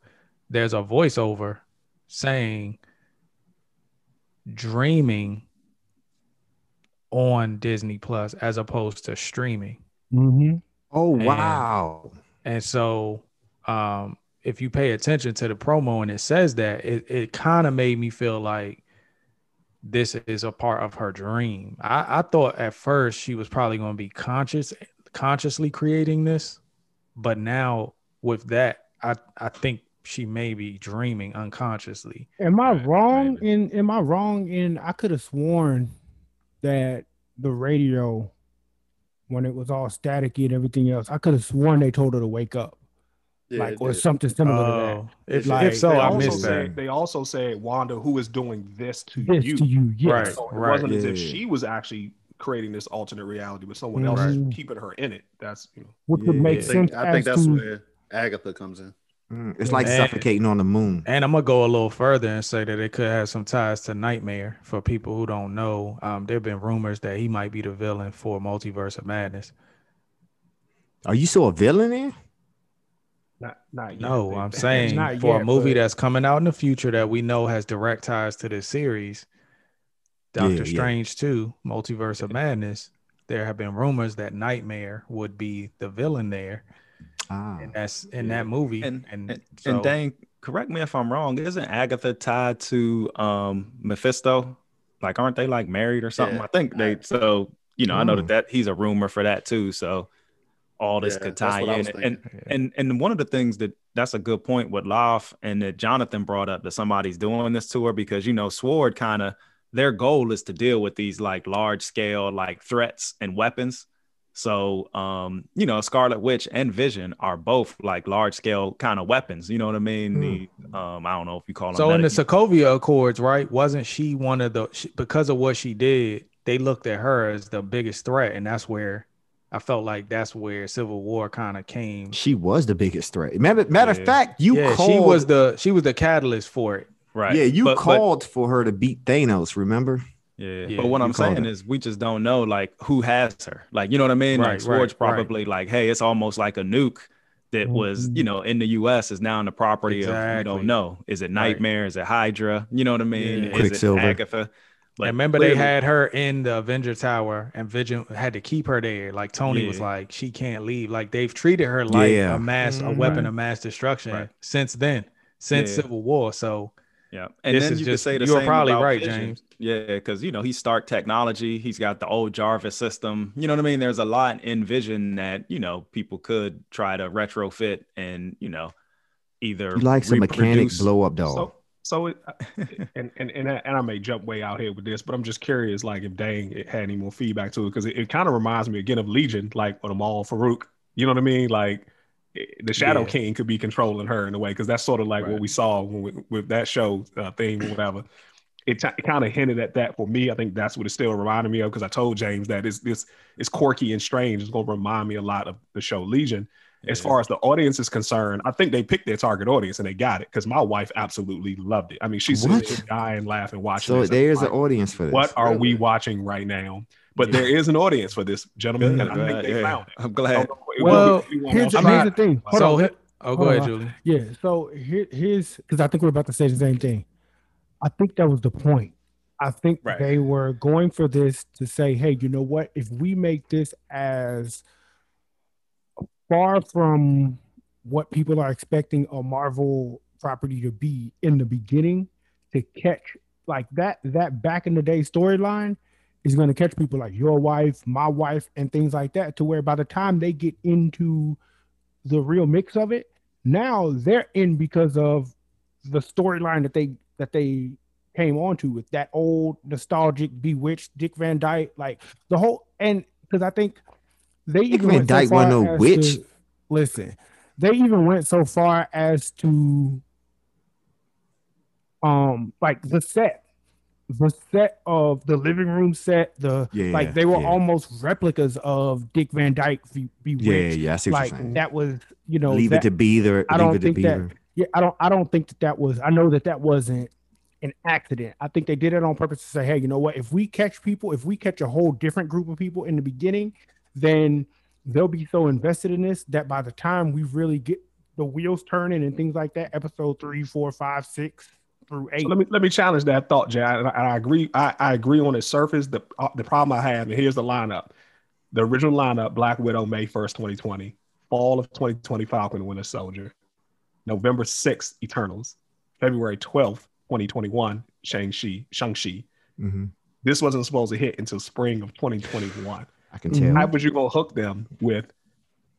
[SPEAKER 5] there's a voiceover saying dreaming on Disney Plus as opposed to streaming.
[SPEAKER 2] Mhm.
[SPEAKER 6] Oh
[SPEAKER 5] And-
[SPEAKER 6] wow.
[SPEAKER 5] And so um if you pay attention to the promo and it says that, it, it kind of made me feel like this is a part of her dream. I, I thought at first she was probably going to be conscious, consciously creating this, but now with that, I I think she may be dreaming unconsciously.
[SPEAKER 2] Am I
[SPEAKER 3] Right,
[SPEAKER 2] wrong
[SPEAKER 3] maybe.
[SPEAKER 2] in am I wrong in I could have sworn that the radio when it was all staticky and everything else, I could have sworn they told her to wake up.
[SPEAKER 1] Yeah,
[SPEAKER 2] like or
[SPEAKER 1] did.
[SPEAKER 2] something similar to
[SPEAKER 5] Oh, if,
[SPEAKER 2] Like,
[SPEAKER 5] if so,
[SPEAKER 4] they
[SPEAKER 5] I
[SPEAKER 4] also
[SPEAKER 5] missed
[SPEAKER 4] said,
[SPEAKER 5] that.
[SPEAKER 4] They also said Wanda, who is doing this to.
[SPEAKER 2] This
[SPEAKER 4] you.
[SPEAKER 2] to you, yes.
[SPEAKER 5] Right.
[SPEAKER 4] So it wasn't as if
[SPEAKER 6] Yeah.
[SPEAKER 4] she was actually creating this alternate reality, but someone else is
[SPEAKER 2] Mhm.
[SPEAKER 4] keeping her in it. That's you know.
[SPEAKER 2] Which would
[SPEAKER 6] Yeah.
[SPEAKER 2] make
[SPEAKER 1] I
[SPEAKER 6] Yeah.
[SPEAKER 2] sense
[SPEAKER 1] think, I think
[SPEAKER 2] as
[SPEAKER 1] that's
[SPEAKER 2] to
[SPEAKER 1] where Agatha comes in.
[SPEAKER 6] Mm, It's like
[SPEAKER 5] And-
[SPEAKER 6] suffocating on the moon.
[SPEAKER 5] And I'm gonna go a little further and say that it could have some ties to Nightmare. For people who don't know, um, there have been rumors that he might be the villain for Multiverse of Madness.
[SPEAKER 6] Are you still a villain in?
[SPEAKER 4] Not, not yet.
[SPEAKER 5] No, I'm
[SPEAKER 4] they- (laughs)
[SPEAKER 5] saying
[SPEAKER 2] Not
[SPEAKER 5] for a movie
[SPEAKER 2] but-
[SPEAKER 5] that's coming out in the future that we know has direct ties to this series, Doctor
[SPEAKER 6] Yeah, yeah.
[SPEAKER 5] Strange 2, Multiverse of Madness, there have been rumors that Nightmare would be the villain there.
[SPEAKER 6] Ah,
[SPEAKER 5] And that's in
[SPEAKER 3] Yeah.
[SPEAKER 5] that movie.
[SPEAKER 3] And
[SPEAKER 5] and,
[SPEAKER 3] and,
[SPEAKER 5] so,
[SPEAKER 3] and Dane, correct me if I'm wrong. Isn't Agatha tied to um Mephisto? Like, aren't they like married or something?
[SPEAKER 1] Yeah.
[SPEAKER 3] I think they. So you know, I know
[SPEAKER 6] Mm.
[SPEAKER 3] that that he's a rumor for that too. So all this
[SPEAKER 1] Yeah,
[SPEAKER 3] could tie in.
[SPEAKER 1] was
[SPEAKER 3] And
[SPEAKER 1] thinking.
[SPEAKER 3] and and one of the things that that's a good point with Loft and that Jonathan brought up that somebody's doing this to her because you know Sword kind of their goal is to deal with these like large scale like threats and weapons. So um you know Scarlet Witch and Vision are both like large scale kind of weapons. You know what I mean? The um I don't know if you call them.
[SPEAKER 5] so in the
[SPEAKER 3] meta-
[SPEAKER 5] Sokovia Accords, right? Wasn't she one of the she, because of what she did? They looked at her as the biggest threat, and that's where I felt like that's where Civil War kind of came.
[SPEAKER 6] she was the biggest threat. Matter, matter of fact, you
[SPEAKER 5] yeah,
[SPEAKER 6] called.
[SPEAKER 5] she was the she was the catalyst for it.
[SPEAKER 3] right?
[SPEAKER 6] Yeah, you
[SPEAKER 3] But- but-
[SPEAKER 6] called for her to beat Thanos. Remember?
[SPEAKER 3] Yeah.
[SPEAKER 5] Yeah,
[SPEAKER 3] but what
[SPEAKER 6] you
[SPEAKER 3] I'm saying
[SPEAKER 6] her.
[SPEAKER 3] is we just don't know like who has her. Like, you know what I mean?
[SPEAKER 5] Right,
[SPEAKER 3] like Sword's
[SPEAKER 5] right, right.
[SPEAKER 3] probably like, hey, it's almost like a nuke that was,
[SPEAKER 2] Mhm.
[SPEAKER 3] you know, in the US is now in the property of we don't know. Is it Nightmare? Is it Hydra? You know what I mean?
[SPEAKER 5] Yeah.
[SPEAKER 3] Is it
[SPEAKER 6] Quicksilver.
[SPEAKER 3] Agatha? Like,
[SPEAKER 5] and remember, they had her in the Avenger Tower, and Vision had to keep her there. Like Tony was like, she can't leave. Like they've treated her like
[SPEAKER 6] Yeah.
[SPEAKER 5] a mass, a
[SPEAKER 2] Mhm.
[SPEAKER 5] weapon of mass destruction
[SPEAKER 3] Right.
[SPEAKER 5] since then, since
[SPEAKER 3] Yeah.
[SPEAKER 5] Civil War. So
[SPEAKER 3] Yeah, and
[SPEAKER 5] This
[SPEAKER 3] then you
[SPEAKER 5] just-
[SPEAKER 3] could say the
[SPEAKER 5] you were
[SPEAKER 3] same
[SPEAKER 5] probably
[SPEAKER 3] about
[SPEAKER 5] right,
[SPEAKER 3] Vision.
[SPEAKER 5] James.
[SPEAKER 3] Yeah, because you know he's Stark technology. He's got the old Jarvis system. You know what I mean? There's a lot in Vision that you know people could try to retrofit and you know either
[SPEAKER 6] You like some mechanic blow up doll.
[SPEAKER 4] So, so it, (laughs) and, and and I- and I may jump way out here with this, but I'm just curious, like if Dang it had any more feedback to it, because it, it kind of reminds me again of Legion, like with Amal Farouk. You know what I mean? Like the Shadow
[SPEAKER 5] Yeah.
[SPEAKER 4] King could be controlling her in a way, because that's sort of like what we saw when we, with that show uh, thing or whatever. It, t- it kind of hinted at that for me. I think that's what it still reminded me of because I told James that it's this it's quirky and strange. It's going to remind me a lot of the show Legion. As far as the audience is concerned, I think they picked their target audience and they got it because my wife absolutely loved it. I mean, she's dying, laughing, watching.
[SPEAKER 6] So there's
[SPEAKER 4] Like,
[SPEAKER 6] an audience for this.
[SPEAKER 4] What are we watching right now? But
[SPEAKER 3] Yeah.
[SPEAKER 4] there is an audience for this, gentlemen,
[SPEAKER 3] Good,
[SPEAKER 4] and I think
[SPEAKER 3] glad-
[SPEAKER 4] they
[SPEAKER 3] yeah.
[SPEAKER 4] found it.
[SPEAKER 3] I'm glad.
[SPEAKER 4] don't know if it
[SPEAKER 2] Well,
[SPEAKER 4] will be anyone
[SPEAKER 2] Here's,
[SPEAKER 4] else
[SPEAKER 2] the- here's the thing. Hold
[SPEAKER 5] so
[SPEAKER 2] on.
[SPEAKER 5] hit- oh, go
[SPEAKER 2] Hold
[SPEAKER 5] ahead,
[SPEAKER 2] on.
[SPEAKER 5] Julie.
[SPEAKER 2] Yeah. So here, here's because I think we're about to say the same thing. I think that was the point. I think
[SPEAKER 3] Right.
[SPEAKER 2] they were going for this to say, hey, you know what? If we make this as far from what people are expecting a Marvel property to be in the beginning, to catch like that, that back in the day storyline is going to catch people like your wife, my wife, and things like that, to where by the time they get into the real mix of it, now they're in because of the storyline that they that they came onto with that old nostalgic bewitched Dick Van Dyke, like the whole and because I think they
[SPEAKER 6] Dick
[SPEAKER 2] even
[SPEAKER 6] Van
[SPEAKER 2] went so
[SPEAKER 6] no witch.
[SPEAKER 2] to- listen, they even went so far as to um like the set, the set of the living room set, the
[SPEAKER 6] Yeah,
[SPEAKER 2] like they were
[SPEAKER 6] yeah.
[SPEAKER 2] almost replicas of Dick Van Dyke be-
[SPEAKER 6] Yeah,
[SPEAKER 2] bewitched.
[SPEAKER 6] yeah, I see
[SPEAKER 2] like that was you know
[SPEAKER 6] leave
[SPEAKER 2] that,
[SPEAKER 6] it to Beaver.
[SPEAKER 2] I don't think that- yeah, I don't I don't think that that was I know that that wasn't an accident. I think they did it on purpose to say, hey, you know what? If we catch people, if we catch a whole different group of people in the beginning, then they'll be so invested in this that by the time we really get the wheels turning and things like that, episode three, four, five, six through eight.
[SPEAKER 4] So let me let me challenge that thought, Jay. And I, I agree. I, I agree on its surface. The uh, the problem I have, and here's the lineup: the original lineup: Black Widow, May first, 2020; Fall of 2020, Falcon, Winter Soldier; November 6th, Eternals; February 12th, 2021, Shang Chi, Shang Chi;
[SPEAKER 6] Mhm.
[SPEAKER 4] This wasn't supposed to hit until spring of 2021.
[SPEAKER 6] I can tell.
[SPEAKER 4] How was you gonna hook them with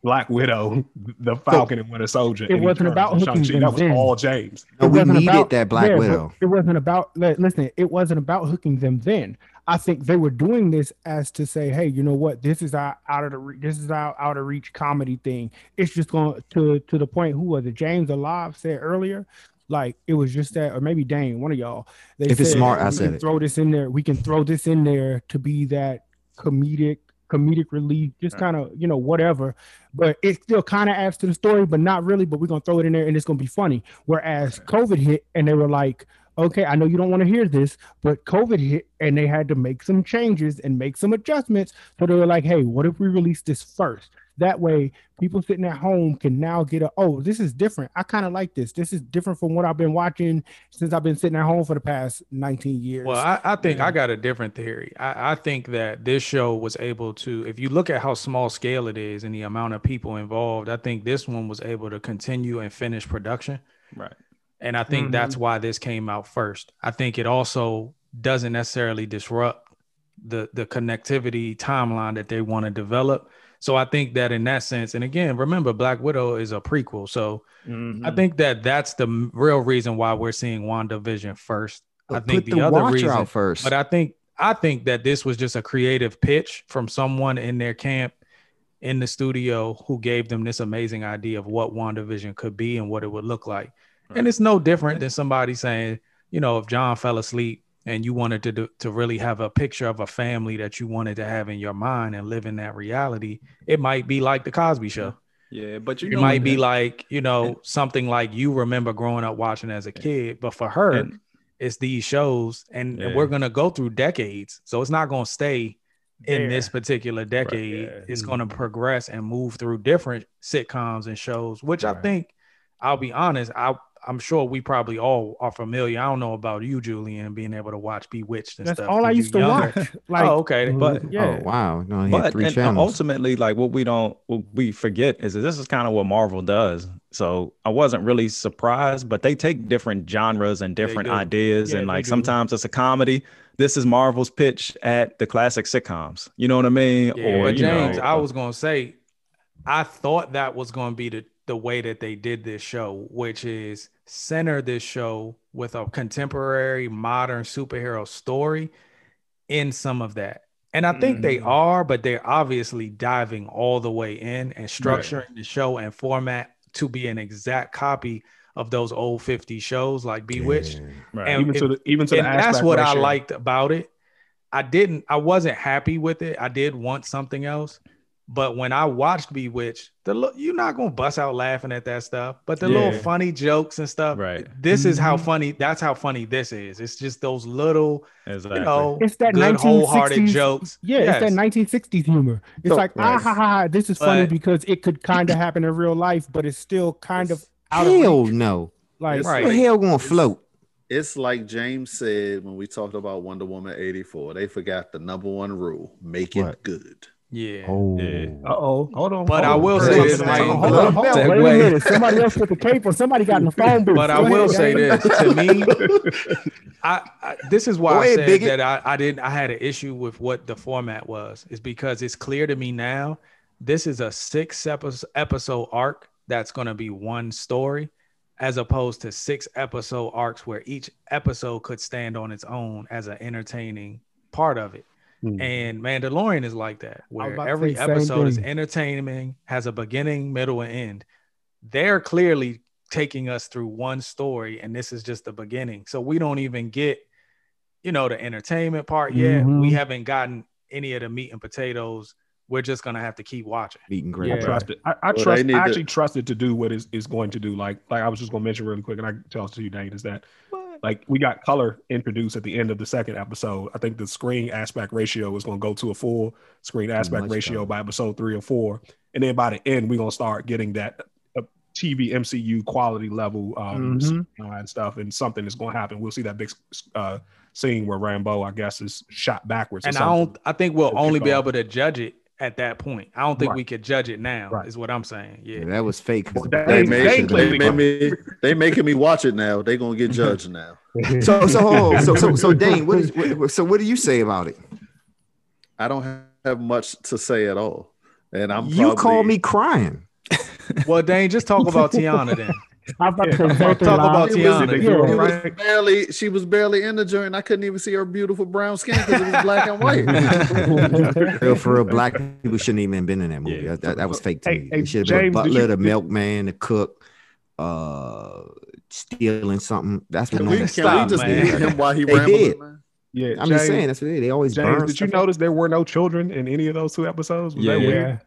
[SPEAKER 4] Black Widow, the Falcon, and Winter Soldier?
[SPEAKER 2] It wasn't about hooking
[SPEAKER 4] Shang-Chi?
[SPEAKER 2] them
[SPEAKER 4] That was all James.
[SPEAKER 6] No,
[SPEAKER 2] It
[SPEAKER 6] we
[SPEAKER 2] wasn't
[SPEAKER 6] needed
[SPEAKER 2] about-
[SPEAKER 6] that Black
[SPEAKER 2] yeah,
[SPEAKER 6] Widow.
[SPEAKER 2] It wasn't about li- listen. It wasn't about hooking them then. I think they were doing this as to say, hey, you know what? This is our out of the re- this is our out of reach comedy thing. It's just going to to the point. Who was it? James Alive said earlier. Like it was just that, or maybe Dane, one of y'all. They
[SPEAKER 6] If it's smart, I
[SPEAKER 2] we
[SPEAKER 6] said
[SPEAKER 2] can
[SPEAKER 6] it.
[SPEAKER 2] Throw this in there. We can throw this in there to be that comedic comedic relief, just kind of you know whatever. But it still kind of adds to the story, but not really. But we're gonna throw it in there, and it's gonna be funny. Whereas COVID hit, and they were like, okay, I know you don't want to hear this, but COVID hit, and they had to make some changes and make some adjustments. So they were like, hey, what if we release this first? That way, people sitting at home can now get a, oh, this is different. I kind of like this. This is different from what I've been watching since I've been sitting at home for the past 19 years.
[SPEAKER 5] Well, I, I think
[SPEAKER 2] Yeah.
[SPEAKER 5] I got a different theory. I, I think that this show was able to, if you look at how small scale it is and the amount of people involved, I think this one was able to continue and finish production.
[SPEAKER 3] Right.
[SPEAKER 5] And I think
[SPEAKER 2] Mhm.
[SPEAKER 5] that's why this came out first. I think it also doesn't necessarily disrupt the the connectivity timeline that they want to develop. So I think that in that sense, and again, remember Black Widow is a prequel. So I mm-hmm. think that that's the real reason why we're seeing WandaVision first. I think
[SPEAKER 6] put
[SPEAKER 5] the, other reason,
[SPEAKER 6] first.
[SPEAKER 5] but I think I think that this was just a creative pitch from someone in their camp in the studio who gave them this amazing idea of what WandaVision could be and what it would look like. And it's no different than somebody saying, you know, if John fell asleep and you wanted to do, to really have a picture of a family that you wanted to have in your mind and live in that reality, it might be like the Cosby show.
[SPEAKER 3] Yeah, but you
[SPEAKER 5] It
[SPEAKER 3] know,
[SPEAKER 5] might be
[SPEAKER 3] and-
[SPEAKER 5] like, you know, something like you remember growing up watching as a kid, but for her,
[SPEAKER 3] and-
[SPEAKER 5] it's these shows and, and
[SPEAKER 3] Yeah.
[SPEAKER 5] we're gonna go through decades. So it's not gonna stay in
[SPEAKER 2] There.
[SPEAKER 5] this particular decade.
[SPEAKER 2] Yeah.
[SPEAKER 5] It's
[SPEAKER 2] Mm.
[SPEAKER 5] gonna progress and move through different sitcoms and shows, which I think I'll be honest, I I'm sure we probably all are familiar. I don't know about you, Julian, being able to watch Bewitched and
[SPEAKER 2] That's
[SPEAKER 5] stuff.
[SPEAKER 2] all I used to
[SPEAKER 5] younger.
[SPEAKER 2] watch. (laughs) Like,
[SPEAKER 5] oh, okay.
[SPEAKER 3] But-
[SPEAKER 2] yeah,
[SPEAKER 6] Oh wow! No, he had
[SPEAKER 3] but
[SPEAKER 6] three
[SPEAKER 3] and, uh,
[SPEAKER 6] channels.
[SPEAKER 3] ultimately, like what we don't, what we forget is that this is kind of what Marvel does. So I wasn't really surprised, but they take different genres and different ideas,
[SPEAKER 2] Yeah,
[SPEAKER 3] and like sometimes it's a comedy. This is Marvel's pitch at the classic sitcoms. You know what I mean?
[SPEAKER 5] Yeah,
[SPEAKER 3] or
[SPEAKER 5] but
[SPEAKER 3] you
[SPEAKER 5] James,
[SPEAKER 3] know,
[SPEAKER 5] I was gonna say, I thought that was gonna be the the way that they did this show, which is center this show with a contemporary modern superhero story in some of that. And I think they
[SPEAKER 2] Mhm.
[SPEAKER 5] are, but they're obviously diving all the way in and structuring the show and format to be an exact copy of those old 50 shows like Bewitched.
[SPEAKER 6] Yeah.
[SPEAKER 3] right.
[SPEAKER 5] and
[SPEAKER 4] even to the even to
[SPEAKER 5] and
[SPEAKER 4] the
[SPEAKER 5] that's
[SPEAKER 4] aspect
[SPEAKER 5] what I liked about it. I didn't, I wasn't happy with it. I did want something else. But when I watched Bewitched, the you're not gonna bust out laughing at that stuff, but the little funny jokes and stuff.
[SPEAKER 3] Right.
[SPEAKER 5] This is how
[SPEAKER 2] Mhm.
[SPEAKER 5] funny. That's how funny this is. It's just those little,
[SPEAKER 3] exactly.
[SPEAKER 5] you know,
[SPEAKER 2] It's that
[SPEAKER 5] good wholehearted jokes.
[SPEAKER 2] Yeah, it's that 1960s humor. It's
[SPEAKER 1] So-
[SPEAKER 2] like, ah, ha, ha, ha, this is funny because it could kind of happen in real life, but it's still kind of out of
[SPEAKER 6] Hell
[SPEAKER 2] reach.
[SPEAKER 6] no!
[SPEAKER 2] Like,
[SPEAKER 1] It's
[SPEAKER 5] Right.
[SPEAKER 6] The hell gonna float?
[SPEAKER 1] It's like James said when we talked about Wonder Woman 84. They forgot the number one rule make it
[SPEAKER 6] What?
[SPEAKER 1] good.
[SPEAKER 5] Yeah.
[SPEAKER 6] Oh,
[SPEAKER 3] Yeah.
[SPEAKER 4] Uh oh, hold on.
[SPEAKER 5] But
[SPEAKER 4] hold
[SPEAKER 5] I will
[SPEAKER 6] say
[SPEAKER 5] say this,
[SPEAKER 6] on,
[SPEAKER 5] man.
[SPEAKER 6] hold
[SPEAKER 2] Hold on, hold on. Wait a minute. Somebody else with the cape or somebody got in the (laughs) phone booth.
[SPEAKER 5] But I will
[SPEAKER 2] ahead,
[SPEAKER 5] say
[SPEAKER 2] Dave.
[SPEAKER 5] this to me, (laughs) I, I this is why
[SPEAKER 6] Go
[SPEAKER 5] I
[SPEAKER 6] ahead,
[SPEAKER 5] said
[SPEAKER 6] bigot.
[SPEAKER 5] that I, I didn't I had an issue with what the format was, is because it's clear to me now this is a six episode episode arc that's gonna be one story, as opposed to six episode arcs where each episode could stand on its own as an entertaining part of it.
[SPEAKER 4] Hmm.
[SPEAKER 5] And Mandalorian is like that, where every
[SPEAKER 2] say the
[SPEAKER 5] episode is
[SPEAKER 2] thing.
[SPEAKER 5] entertaining, has a beginning, middle, and end. They're clearly taking us through one story, and this is just the beginning. So we don't even get, you know, the entertainment part yet.
[SPEAKER 2] Mhm.
[SPEAKER 5] We haven't gotten any of the meat and potatoes. We're just gonna have to keep watching.
[SPEAKER 6] meat and
[SPEAKER 4] I
[SPEAKER 6] great.
[SPEAKER 2] Yeah.
[SPEAKER 4] trust it. I, I
[SPEAKER 1] Well,
[SPEAKER 4] trust.
[SPEAKER 1] need
[SPEAKER 4] I
[SPEAKER 1] to-
[SPEAKER 4] actually trust it to do what is is going to do. Like like I was just going to mention really quick, and I can tell it to you, Dane, is that like we got color introduced at the end of the second episode. I think the screen aspect ratio is going to go to a full screen aspect ratio by episode three or four, and then by the end we're going to start getting that uh, TV MCU quality level um,
[SPEAKER 2] Mhm.
[SPEAKER 4] and stuff, and something is going to happen. We'll see that big uh, scene where Rambeau, I guess, is shot backwards.
[SPEAKER 5] And I don't. I think we'll only be able to judge it at that point. I don't think
[SPEAKER 4] Right.
[SPEAKER 5] we could judge it now.
[SPEAKER 4] Right.
[SPEAKER 5] Is what I'm saying. Yeah.
[SPEAKER 6] Yeah, that was fake. 'cause
[SPEAKER 4] Well,
[SPEAKER 6] the
[SPEAKER 4] that
[SPEAKER 1] They
[SPEAKER 4] ain't- they
[SPEAKER 1] made,
[SPEAKER 6] should've
[SPEAKER 4] ain't
[SPEAKER 6] been
[SPEAKER 1] they, made me, they making me watch it now. They gonna get judged (laughs) now.
[SPEAKER 6] So so hold so so so Dane, what is what, so what do you say about it?
[SPEAKER 1] I don't have- have much to say at all, and I'm.
[SPEAKER 6] you
[SPEAKER 1] probably,
[SPEAKER 6] call me crying.
[SPEAKER 5] Well, Dane, just talk about Teyonah then. (laughs)
[SPEAKER 2] I'm about to say
[SPEAKER 4] talk
[SPEAKER 2] something
[SPEAKER 5] talk
[SPEAKER 2] live.
[SPEAKER 5] about
[SPEAKER 1] She was,
[SPEAKER 5] Teyonah.
[SPEAKER 4] They
[SPEAKER 1] she
[SPEAKER 4] it
[SPEAKER 1] was barely. She was barely in the joint. I couldn't even see her beautiful brown skin because it was black and white. (laughs)
[SPEAKER 6] Real for real, black people shouldn't even been in that movie.
[SPEAKER 3] Yeah.
[SPEAKER 6] That, that, that was fake to
[SPEAKER 4] Hey,
[SPEAKER 6] me.
[SPEAKER 4] hey,
[SPEAKER 6] It should have been a butler,
[SPEAKER 4] you-
[SPEAKER 6] the milkman, the cook, uh, stealing something. That's what
[SPEAKER 1] Can we,
[SPEAKER 6] no-
[SPEAKER 1] can
[SPEAKER 5] Stop,
[SPEAKER 1] we just
[SPEAKER 5] man.
[SPEAKER 1] him while he
[SPEAKER 6] They
[SPEAKER 1] rambles?
[SPEAKER 6] Did.
[SPEAKER 1] man?
[SPEAKER 4] Yeah,
[SPEAKER 6] I'm
[SPEAKER 4] James,
[SPEAKER 6] just saying that's what they, they always
[SPEAKER 4] James,
[SPEAKER 6] burn.
[SPEAKER 4] did you
[SPEAKER 6] stuff.
[SPEAKER 4] notice there were no children in any of those two episodes? Was
[SPEAKER 3] Yeah.
[SPEAKER 4] that
[SPEAKER 2] Yeah.
[SPEAKER 4] weird?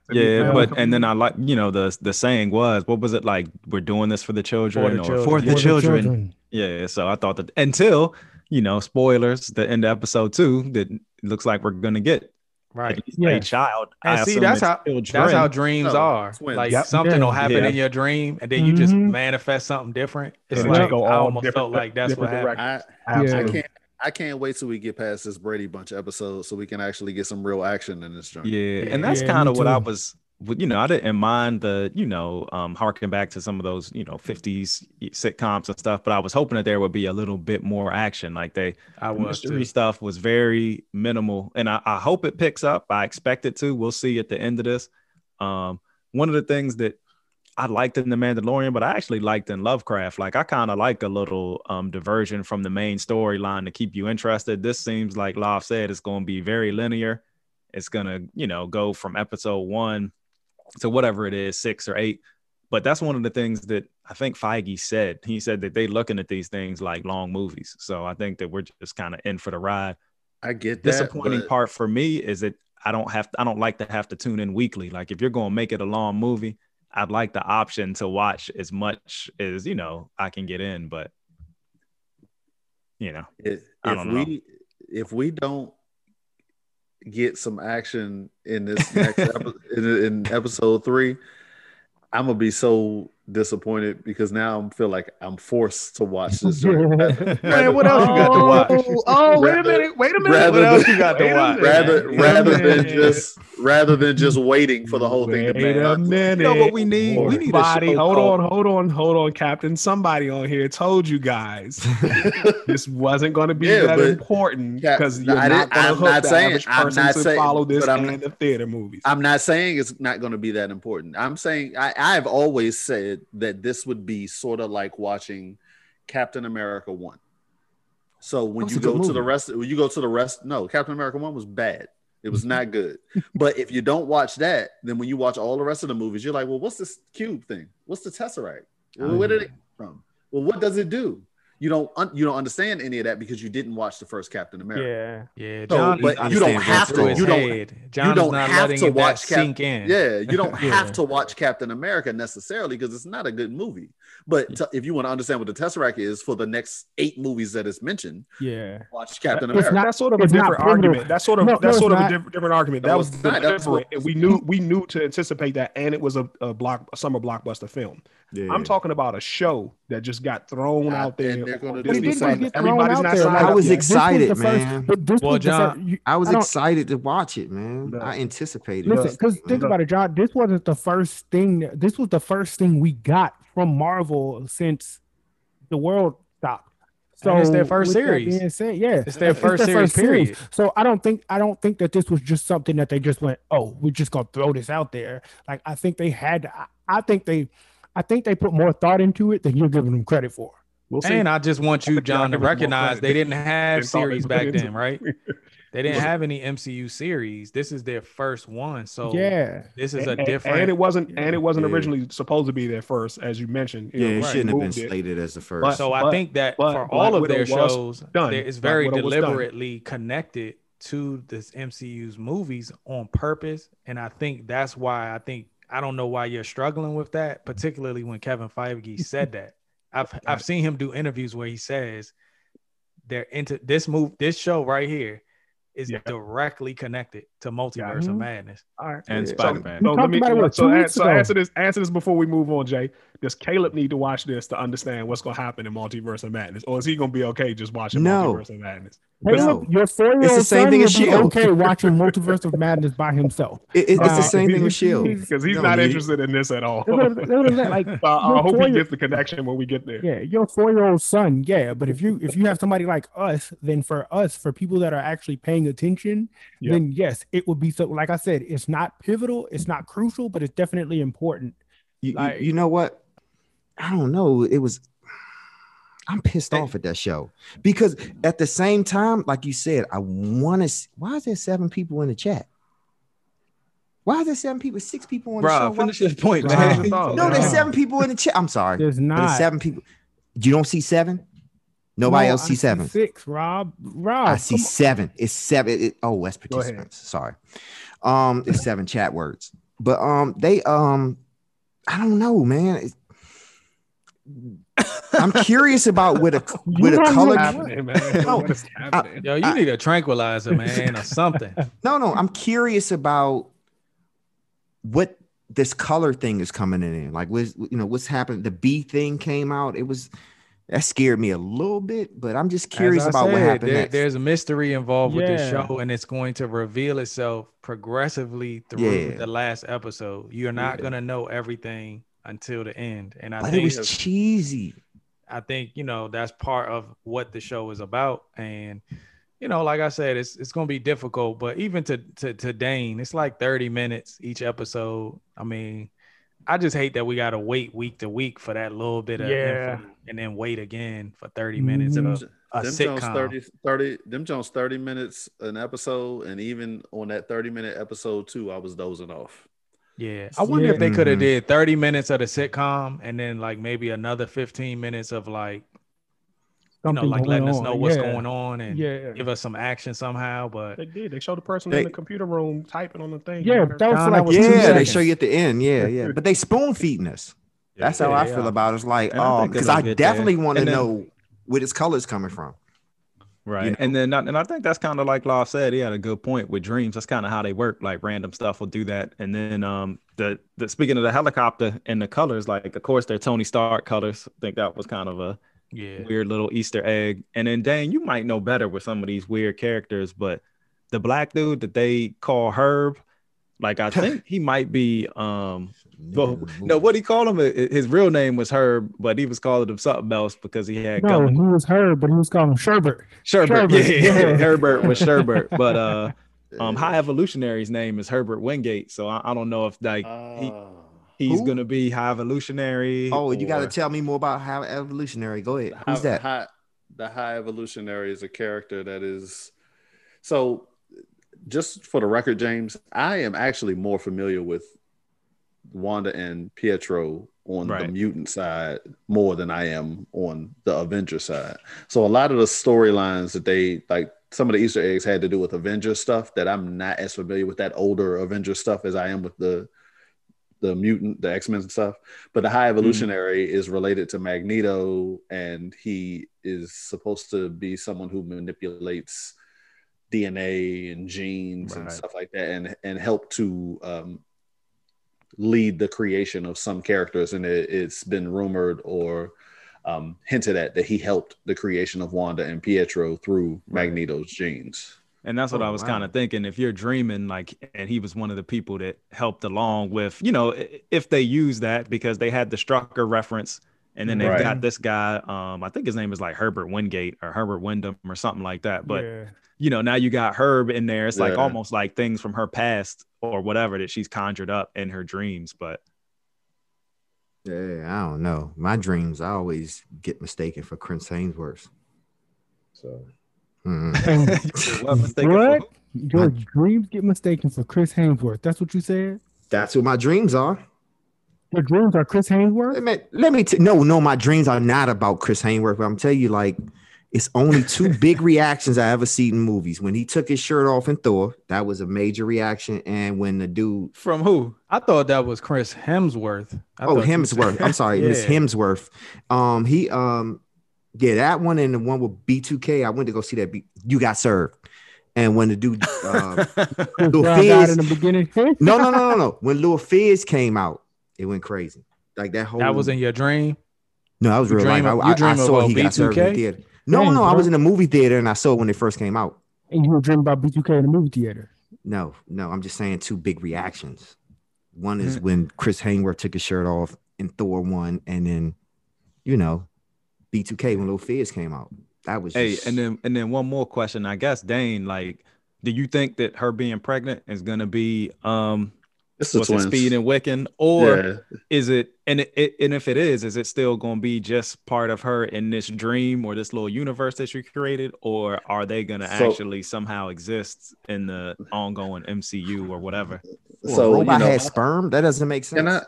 [SPEAKER 3] Yeah, but and then I like you know the the saying was what was it like we're doing this for the children
[SPEAKER 5] the
[SPEAKER 3] or
[SPEAKER 5] children.
[SPEAKER 3] for the
[SPEAKER 2] For
[SPEAKER 3] children. Yeah, so I thought that until you know spoilers the end of episode two that it looks like we're gonna get
[SPEAKER 5] Right.
[SPEAKER 3] at
[SPEAKER 2] Yeah.
[SPEAKER 3] a child.
[SPEAKER 5] And
[SPEAKER 3] I
[SPEAKER 5] see, that's how
[SPEAKER 3] children.
[SPEAKER 5] that's how dreams
[SPEAKER 1] No,
[SPEAKER 5] are.
[SPEAKER 1] twins.
[SPEAKER 5] Like
[SPEAKER 4] Yep.
[SPEAKER 5] something will happen
[SPEAKER 3] Yeah.
[SPEAKER 5] in your dream, and then you just
[SPEAKER 2] Mhm.
[SPEAKER 5] manifest something different. It's
[SPEAKER 4] And
[SPEAKER 5] like
[SPEAKER 4] go
[SPEAKER 5] I almost felt like that's what happened.
[SPEAKER 1] I, I can't. I can't wait till we get past this Brady Bunch episode so we can actually get some real action in this joint.
[SPEAKER 3] Yeah,
[SPEAKER 5] Yeah.
[SPEAKER 3] and that's
[SPEAKER 2] Yeah,
[SPEAKER 3] kind of what I was. You know, I didn't mind the you know um harking back to some of those you know 50s sitcoms and stuff, but I was hoping that there would be a little bit more action. Like they
[SPEAKER 5] I
[SPEAKER 3] the
[SPEAKER 5] was
[SPEAKER 3] mystery
[SPEAKER 5] too.
[SPEAKER 3] stuff was very minimal and I, I hope it picks up i expect it to we'll see at the end of this um one of the things that i liked in the mandalorian but i actually liked in lovecraft like i kind of like a little um diversion from the main storyline to keep you interested this seems like love said it's going to be very linear it's going to you know go from episode one to whatever it is six or eight but that's one of the things that I think Feige said. He said that they're looking at these things like long movies. So I think that we're just kind of in for the ride.
[SPEAKER 1] I get that.
[SPEAKER 3] Disappointing
[SPEAKER 1] but
[SPEAKER 3] part for me is that I don't have I don't like to have to tune in weekly. Like if you're going to make it a long movie, I'd like the option to watch as much as you know I can get in. But you know,
[SPEAKER 1] If,
[SPEAKER 3] I
[SPEAKER 1] if
[SPEAKER 3] know.
[SPEAKER 1] we if we don't get some action in this (laughs) next epi- in, in episode three, I'm gonna be so disappointed because now I feel like I'm forced to watch this. (laughs) joint.
[SPEAKER 5] Man, what else you got to watch? (laughs)
[SPEAKER 4] Oh, oh, wait a minute, wait a minute.
[SPEAKER 1] rather
[SPEAKER 5] What else
[SPEAKER 1] than-
[SPEAKER 5] you got to (laughs)
[SPEAKER 4] Wait a
[SPEAKER 5] watch?
[SPEAKER 4] minute.
[SPEAKER 1] rather
[SPEAKER 4] Wait a
[SPEAKER 1] rather than
[SPEAKER 4] minute.
[SPEAKER 1] just rather than just waiting for the whole thing to
[SPEAKER 4] Wait
[SPEAKER 1] pan
[SPEAKER 4] a minute.
[SPEAKER 3] You know what we need? We need a
[SPEAKER 4] Somebody,
[SPEAKER 3] show
[SPEAKER 4] hold
[SPEAKER 3] called-
[SPEAKER 4] on, hold on, hold on, Captain. Somebody on here told you guys this wasn't going to be
[SPEAKER 1] Yeah,
[SPEAKER 4] that
[SPEAKER 1] but-
[SPEAKER 4] important
[SPEAKER 1] Cap-
[SPEAKER 4] because you're
[SPEAKER 1] I
[SPEAKER 4] not
[SPEAKER 1] didn't-
[SPEAKER 4] going to hook
[SPEAKER 1] not
[SPEAKER 4] the
[SPEAKER 1] saying-
[SPEAKER 4] average person to
[SPEAKER 1] saying-
[SPEAKER 4] follow this
[SPEAKER 1] but I'm
[SPEAKER 4] and the theater movies.
[SPEAKER 1] I'm not saying it's not going to be that important. I'm saying I, I've always said that this would be sort of like watching Captain America one. So when
[SPEAKER 6] That
[SPEAKER 1] you go to the rest, when you go to the rest, no, Captain America one was bad. It was not good. but if you don't watch that, then when you watch all the rest of the movies, you're like, well, what's this cube thing? What's the tesseract? Well, where did it come from? Well, what does it do? You don't un- you don't understand any of that because you didn't watch the first Captain America.
[SPEAKER 2] Yeah.
[SPEAKER 5] Yeah,
[SPEAKER 1] So,
[SPEAKER 5] John.
[SPEAKER 1] but you don't
[SPEAKER 6] understand
[SPEAKER 1] have
[SPEAKER 6] what's
[SPEAKER 1] to. You don't.
[SPEAKER 5] John
[SPEAKER 1] you don't
[SPEAKER 5] not
[SPEAKER 1] have to watch Cap-
[SPEAKER 5] sink in.
[SPEAKER 1] Yeah, you don't (laughs)
[SPEAKER 2] Yeah.
[SPEAKER 1] have to watch Captain America necessarily because it's not a good movie. But to- if you want to understand what the Tesseract is for the next eight movies that is mentioned,
[SPEAKER 2] Yeah.
[SPEAKER 1] watch Captain America.
[SPEAKER 4] not, that's sort of a different argument. That's sort of
[SPEAKER 2] No, no,
[SPEAKER 4] that's
[SPEAKER 2] it's
[SPEAKER 4] sort of
[SPEAKER 2] not.
[SPEAKER 4] a different, different argument.
[SPEAKER 1] No,
[SPEAKER 4] that was
[SPEAKER 1] it's not. That's
[SPEAKER 4] deliberate.
[SPEAKER 1] what-
[SPEAKER 4] we knew we knew to anticipate that, and it was a, a block a summer blockbuster film.
[SPEAKER 6] Yeah.
[SPEAKER 4] I'm talking about a show that just got thrown out there.
[SPEAKER 1] and they're gonna do
[SPEAKER 2] it
[SPEAKER 1] the
[SPEAKER 4] Disney
[SPEAKER 2] didn't
[SPEAKER 1] same.
[SPEAKER 2] just
[SPEAKER 4] Plus.
[SPEAKER 2] get thrown
[SPEAKER 4] Everybody's not
[SPEAKER 2] there.
[SPEAKER 4] signed
[SPEAKER 6] I was
[SPEAKER 4] yet.
[SPEAKER 2] this was
[SPEAKER 6] excited,
[SPEAKER 2] first-
[SPEAKER 6] man.
[SPEAKER 5] Well, John-
[SPEAKER 2] first- you-
[SPEAKER 6] I was
[SPEAKER 2] don't-
[SPEAKER 6] excited to watch it, man.
[SPEAKER 4] No.
[SPEAKER 6] I anticipated.
[SPEAKER 2] Listen, because think
[SPEAKER 4] No.
[SPEAKER 2] about it, John. This wasn't the first thing. This was the first thing we got from Marvel since the world stopped. So
[SPEAKER 5] And it's their first series.
[SPEAKER 2] being said, yeah,
[SPEAKER 5] It's their first series, period.
[SPEAKER 2] So I don't think I don't think that this was just something that they just went, oh, we're just gonna throw this out there. Like I think they had. I, I think they, I think they put more thought into it than you're giving them credit for.
[SPEAKER 4] We'll see.
[SPEAKER 5] And I just want you,
[SPEAKER 4] I think y'all
[SPEAKER 5] John, to
[SPEAKER 4] give us more
[SPEAKER 5] recognize they didn't have
[SPEAKER 4] than thought they
[SPEAKER 5] series back then, right? (laughs) They didn't have any MCU series. This is their first one, so
[SPEAKER 2] yeah,
[SPEAKER 5] this is a different.
[SPEAKER 4] and it wasn't and it wasn't
[SPEAKER 6] Yeah.
[SPEAKER 4] originally supposed to be their first, as you mentioned. you
[SPEAKER 6] yeah,
[SPEAKER 4] know,
[SPEAKER 6] it
[SPEAKER 4] right,
[SPEAKER 6] shouldn't have been
[SPEAKER 4] moved it.
[SPEAKER 6] as the first.
[SPEAKER 4] But-
[SPEAKER 5] so I think that
[SPEAKER 4] but
[SPEAKER 5] for all of their shows,
[SPEAKER 4] done.
[SPEAKER 5] it's very
[SPEAKER 4] Widow done.
[SPEAKER 5] deliberately connected to this MCU's movies on purpose, and I think that's why I think I don't know why you're struggling with that, particularly when Kevin Feige (laughs) said that. I've I've seen him do interviews where he says they're into this move, this show right here is
[SPEAKER 4] Yeah.
[SPEAKER 5] directly connected to Multiverse of
[SPEAKER 2] Mhm.
[SPEAKER 5] Madness.
[SPEAKER 4] All right.
[SPEAKER 3] and
[SPEAKER 6] Yeah.
[SPEAKER 3] Spider Man.
[SPEAKER 4] So
[SPEAKER 2] We
[SPEAKER 4] let me
[SPEAKER 2] about it, what,
[SPEAKER 4] so,
[SPEAKER 2] two
[SPEAKER 4] so answer this answer this before we move on, Jay. Does Caleb need to watch this to understand what's going to happen in Multiverse of Madness, or is he going to be okay just watching
[SPEAKER 6] No.
[SPEAKER 4] Multiverse of Madness?
[SPEAKER 2] Caleb, your four-year-old
[SPEAKER 6] It's the same
[SPEAKER 2] son
[SPEAKER 6] thing as Shield.
[SPEAKER 2] okay watching Multiverse of Madness by himself. (laughs)
[SPEAKER 6] It- it's
[SPEAKER 2] Uh,
[SPEAKER 6] the same thing with Shield.
[SPEAKER 4] because he's
[SPEAKER 6] No,
[SPEAKER 4] not
[SPEAKER 6] he-
[SPEAKER 4] interested in this at all.
[SPEAKER 2] What- what Like, (laughs)
[SPEAKER 4] So I, hope he gets the connection when we get there.
[SPEAKER 2] Yeah, your four-year-old son, yeah. But if you if you have somebody like us, then for us, for people that are actually paying attention,
[SPEAKER 4] Yeah.
[SPEAKER 2] then yes, it would be so. Like I said, it's not pivotal, it's not crucial, but it's definitely important.
[SPEAKER 6] You, you-
[SPEAKER 2] Like-
[SPEAKER 6] you know what? I don't know. It was. I'm pissed off at that show because at the same time, like you said, I want to. Why is there seven people in the chat? Why is there seven people? Six people on the show.
[SPEAKER 3] Bro,
[SPEAKER 6] Why-
[SPEAKER 3] finish this point,
[SPEAKER 2] Bro.
[SPEAKER 3] man.
[SPEAKER 4] No,
[SPEAKER 6] No, there's seven people in the chat. I'm sorry.
[SPEAKER 2] There's not
[SPEAKER 6] it's seven people. You don't see seven? Nobody
[SPEAKER 2] No,
[SPEAKER 6] else
[SPEAKER 2] I
[SPEAKER 6] see seven.
[SPEAKER 2] Six, Rob. Rob,
[SPEAKER 6] I see
[SPEAKER 2] come on.
[SPEAKER 6] seven. It's seven. It, oh, that's participants. Sorry. Um, it's seven chat words. But um, they um, I don't know, man. It's- I'm curious about where the where the
[SPEAKER 2] You
[SPEAKER 6] color.
[SPEAKER 2] don't
[SPEAKER 4] happening, man?
[SPEAKER 6] No,
[SPEAKER 4] what is happening?
[SPEAKER 5] Yo, you
[SPEAKER 6] I-
[SPEAKER 5] need a tranquilizer, man, or something. (laughs)
[SPEAKER 6] No, no, I'm curious about what this color thing is coming in. Like, what's you know what's happened? The B thing came out. It was that scared me a little bit, but I'm just curious
[SPEAKER 5] As I
[SPEAKER 6] about what happened
[SPEAKER 5] there-
[SPEAKER 6] next.
[SPEAKER 5] There's a mystery involved with this show, and it's going to reveal itself progressively through
[SPEAKER 6] Yeah.
[SPEAKER 5] the last episode. You're not
[SPEAKER 6] Yeah.
[SPEAKER 5] gonna know everything until the end, and I
[SPEAKER 6] but it
[SPEAKER 5] think
[SPEAKER 6] was cheesy.
[SPEAKER 5] I think you know that's part of what the show is about, and you know, like I said, it's it's gonna be difficult. But even to to to Dane, it's like 30 minutes each episode. I mean, I just hate that we gotta wait week to week for that little bit of
[SPEAKER 2] Yeah.
[SPEAKER 5] info and then wait again for 30 minutes
[SPEAKER 2] Mhm.
[SPEAKER 5] of a
[SPEAKER 1] them Jones
[SPEAKER 5] sitcom.
[SPEAKER 1] 30, 30 them Jones 30 minutes an episode and even on that 30 minute episode too I was dozing off
[SPEAKER 5] Yeah, I wonder if they could have
[SPEAKER 6] Mhm.
[SPEAKER 5] did 30 minutes of the sitcom and then like maybe another 15 minutes of like you know like
[SPEAKER 2] going
[SPEAKER 5] letting us know what's
[SPEAKER 2] Yeah.
[SPEAKER 5] going on and
[SPEAKER 2] Yeah.
[SPEAKER 5] give us some action somehow. But
[SPEAKER 4] They did. They showed the person
[SPEAKER 6] They-
[SPEAKER 4] in the computer room typing on the thing.
[SPEAKER 2] Yeah, that was
[SPEAKER 5] Nah,
[SPEAKER 2] for
[SPEAKER 5] that
[SPEAKER 2] like
[SPEAKER 5] was
[SPEAKER 2] two
[SPEAKER 5] two
[SPEAKER 6] Yeah, they
[SPEAKER 2] seconds.
[SPEAKER 6] show you at the end. Yeah, yeah. But they spoon feeding us. That's how
[SPEAKER 5] Yeah,
[SPEAKER 6] I feel
[SPEAKER 5] are.
[SPEAKER 6] about it. It's like,
[SPEAKER 3] And
[SPEAKER 6] oh, because I definitely want to know where this color's coming from.
[SPEAKER 3] Right.
[SPEAKER 6] You know?
[SPEAKER 3] And then and I think that's kind of like Law said, he had a good point with dreams. That's kind of how they work. Like random stuff will do that. And then um the the speaking of the helicopter and the colors, like of course they're Tony Stark colors. I think that was kind of a
[SPEAKER 5] yeah,
[SPEAKER 3] weird little Easter egg. And then Dane, you might know better with some of these weird characters, but the black dude that they call Herb, like I think he might be um (laughs) well, no, what he called him? His real name was Herb, but he was calling him something else because he had
[SPEAKER 2] No,
[SPEAKER 3] gum-
[SPEAKER 2] he was Herb, but he was calling him Sherbert.
[SPEAKER 3] Sherbert.
[SPEAKER 2] Sherbert,
[SPEAKER 3] Yeah, yeah,
[SPEAKER 2] yeah. (laughs)
[SPEAKER 3] Herbert was Sherbert. But uh (laughs) um High Evolutionary's name is Herbert Wingate. So I, I don't know if like he,
[SPEAKER 1] Ah.
[SPEAKER 3] he's
[SPEAKER 6] Who?
[SPEAKER 3] gonna be High Evolutionary.
[SPEAKER 6] Oh, you got to tell me more about High evolutionary. Go ahead.
[SPEAKER 1] The
[SPEAKER 6] Who's
[SPEAKER 1] high,
[SPEAKER 6] that?
[SPEAKER 1] High, the high evolutionary is a character that is so. Just for the record, James, I am actually more familiar with Wanda and Pietro on the mutant side more than I am on the Avenger side. So a lot of the storylines that they like, some of the Easter eggs had to do with Avenger stuff that I'm not as familiar with that older Avenger stuff as I am with the the mutant, the X Men stuff. But the High hmm. Evolutionary is related to Magneto, and he is supposed to be someone who manipulates DNA and genes and stuff like that, and and help to um, lead the creation of some characters. And it, it's been rumored or um, hinted at that he helped the creation of Wanda and Pietro through Magneto's genes.
[SPEAKER 3] And that's what
[SPEAKER 6] Oh,
[SPEAKER 3] I was
[SPEAKER 6] wow.
[SPEAKER 3] kind of thinking. If you're dreaming, like, and he was one of the people that helped along with, you know, if they use that because they had the Strucker reference, and then they've
[SPEAKER 1] Right.
[SPEAKER 3] got this guy. Um, I think his name is like Herbert Wingate or Herbert Wyndham or something like that. But
[SPEAKER 2] yeah.
[SPEAKER 3] You know, now you got Herb in there. It's like
[SPEAKER 1] Yeah.
[SPEAKER 3] almost like things from her past or whatever that she's conjured up in her dreams. But
[SPEAKER 6] Yeah, I don't know. My dreams, I always get mistaken for Chris Hainsworth. So, (laughs) mhm.
[SPEAKER 3] what (laughs) mistaken for
[SPEAKER 2] What?
[SPEAKER 3] who?
[SPEAKER 2] Your dreams get mistaken for Chris Hainsworth. That's what you said.
[SPEAKER 6] that's what my dreams are.
[SPEAKER 2] Your dreams are Chris Hainsworth.
[SPEAKER 6] Let me, let me t- no, no, my dreams are not about Chris Hainsworth. But I'm telling you, like, it's only two big reactions I ever seen in movies. When he took his shirt off in Thor, that was a major reaction. And when the dude,
[SPEAKER 3] From who?
[SPEAKER 5] I thought that was Chris Hemsworth. I
[SPEAKER 6] oh, Hemsworth, I'm sorry, Miss (laughs)
[SPEAKER 5] Yeah.
[SPEAKER 6] Hemsworth. Um, he, um, yeah, that one and the one with B2K. I went to go see that. B- you got served. And when the dude, uh, (laughs) Lil Fizz-
[SPEAKER 2] in the beginning. (laughs)
[SPEAKER 6] no, no, no, no, no. When Lil Fizz came out, it went crazy. Like that whole
[SPEAKER 5] That was in your dream.
[SPEAKER 6] No, that was
[SPEAKER 5] You
[SPEAKER 6] real
[SPEAKER 5] dream
[SPEAKER 6] life.
[SPEAKER 5] of-
[SPEAKER 6] I, I, I saw he got served in the theater. No,
[SPEAKER 2] Dang,
[SPEAKER 6] no, I was in a movie theater and I saw it when it first came out.
[SPEAKER 2] And you were dreaming about B2K in the movie theater.
[SPEAKER 6] No, no, I'm just saying two big reactions. One
[SPEAKER 2] Mm-hmm.
[SPEAKER 6] is when Chris Hainworth took his shirt off in Thor one, and then you know, B2K when Lil Fizz came out. That was
[SPEAKER 3] Hey,
[SPEAKER 6] just,
[SPEAKER 3] and then and then one more question. I guess Dane, like, do you think that her being pregnant is gonna be um
[SPEAKER 1] It's the
[SPEAKER 3] what's it. Speed and Wiccan, or
[SPEAKER 1] yeah.
[SPEAKER 3] is it and it, it and if it is, is it still gonna be just part of her in this dream or this little universe that she created, or are they gonna
[SPEAKER 1] So-
[SPEAKER 3] actually somehow exist in the ongoing MCU or whatever?
[SPEAKER 6] Well,
[SPEAKER 1] so you
[SPEAKER 6] robot
[SPEAKER 1] know,
[SPEAKER 6] had sperm. That doesn't make sense.
[SPEAKER 1] I,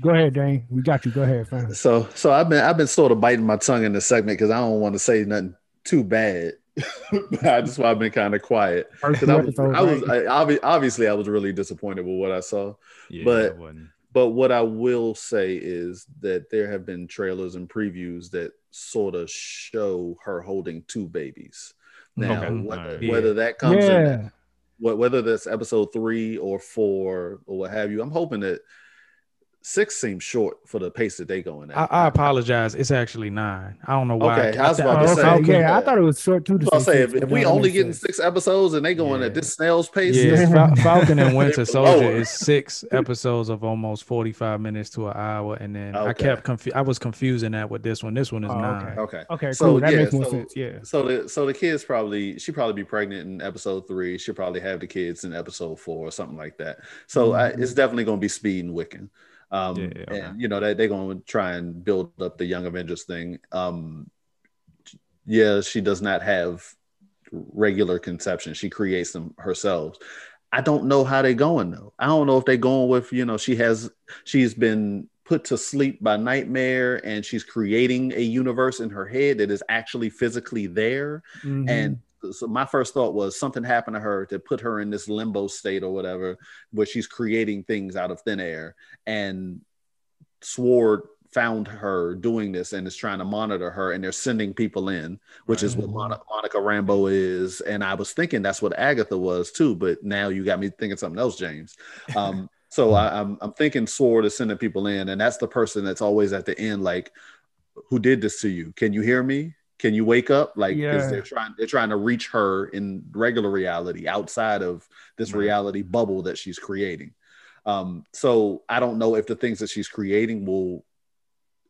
[SPEAKER 2] Go ahead, Dane. We got you. Go ahead, fam.
[SPEAKER 1] so so I've been I've been sort of biting my tongue in this segment because I don't want to say nothing too bad. (laughs) That's why I've been kind of quiet.
[SPEAKER 2] Because
[SPEAKER 1] I was, I was? I, obvi- obviously I was really disappointed with what I saw.
[SPEAKER 3] Yeah,
[SPEAKER 1] But-
[SPEAKER 3] it
[SPEAKER 1] But what I will say is that there have been trailers and previews that sort of show her holding two babies. Mm-hmm. Now,
[SPEAKER 3] Okay.
[SPEAKER 1] whether,
[SPEAKER 3] Alright.
[SPEAKER 1] whether that comes in,
[SPEAKER 2] yeah.
[SPEAKER 1] wh- whether that's episode three or four or what have you, I'm hoping that six seems short for the pace that they going at.
[SPEAKER 5] I, I apologize. It's actually nine. I don't know why.
[SPEAKER 1] Okay, I was about to
[SPEAKER 2] okay,
[SPEAKER 1] say,
[SPEAKER 2] okay.
[SPEAKER 1] yeah.
[SPEAKER 2] I thought it was short too. to
[SPEAKER 1] I'll say
[SPEAKER 2] six,
[SPEAKER 1] if, if we only getting
[SPEAKER 2] sense.
[SPEAKER 1] six episodes and they going
[SPEAKER 5] Yeah.
[SPEAKER 1] at this snail's pace,
[SPEAKER 5] Yeah, Fal- Falcon and (laughs) Winter
[SPEAKER 1] They're
[SPEAKER 5] Soldier is six episodes of almost forty-five minutes to an hour, and then I kept confu- I was confusing that with this one. This one is
[SPEAKER 2] Oh, okay.
[SPEAKER 5] nine.
[SPEAKER 1] okay.
[SPEAKER 2] Okay,
[SPEAKER 1] So,
[SPEAKER 2] cool. that
[SPEAKER 1] yeah,
[SPEAKER 2] makes more
[SPEAKER 1] so-
[SPEAKER 2] sense. Yeah.
[SPEAKER 1] So the so the kids probably she probably be pregnant in episode three. She'll probably have the kids in episode four or something like that. So
[SPEAKER 2] Mm-hmm.
[SPEAKER 1] it's definitely going to be Speed and Wiccan. Um,
[SPEAKER 3] Yeah, yeah, okay.
[SPEAKER 1] and you know they they're going to try and build up the Young Avengers thing. Um, yeah, she does not have regular conception. She creates them herself. I don't know how they're going though. I don't know if they're going with you know she has she's been put to sleep by nightmare and she's creating a universe in her head that is actually physically there
[SPEAKER 2] Mhm.
[SPEAKER 1] and so my first thought was something happened to her to put her in this limbo state or whatever where she's creating things out of thin air. And sword found her doing this and is trying to monitor her and they're sending people in which is what Mon- monica rambeau is. And i was thinking that's what agatha was too but now you got me thinking something else james. Um, (laughs) so I, I'm, I'm thinking sword is sending people in and that's the person that's always at the end like who did this to you? Can you hear me can you wake up like
[SPEAKER 2] Yeah.
[SPEAKER 1] they're trying they're trying to reach her in regular reality outside of this
[SPEAKER 3] Right.
[SPEAKER 1] reality bubble that she's creating um so i don't know if the things that she's creating will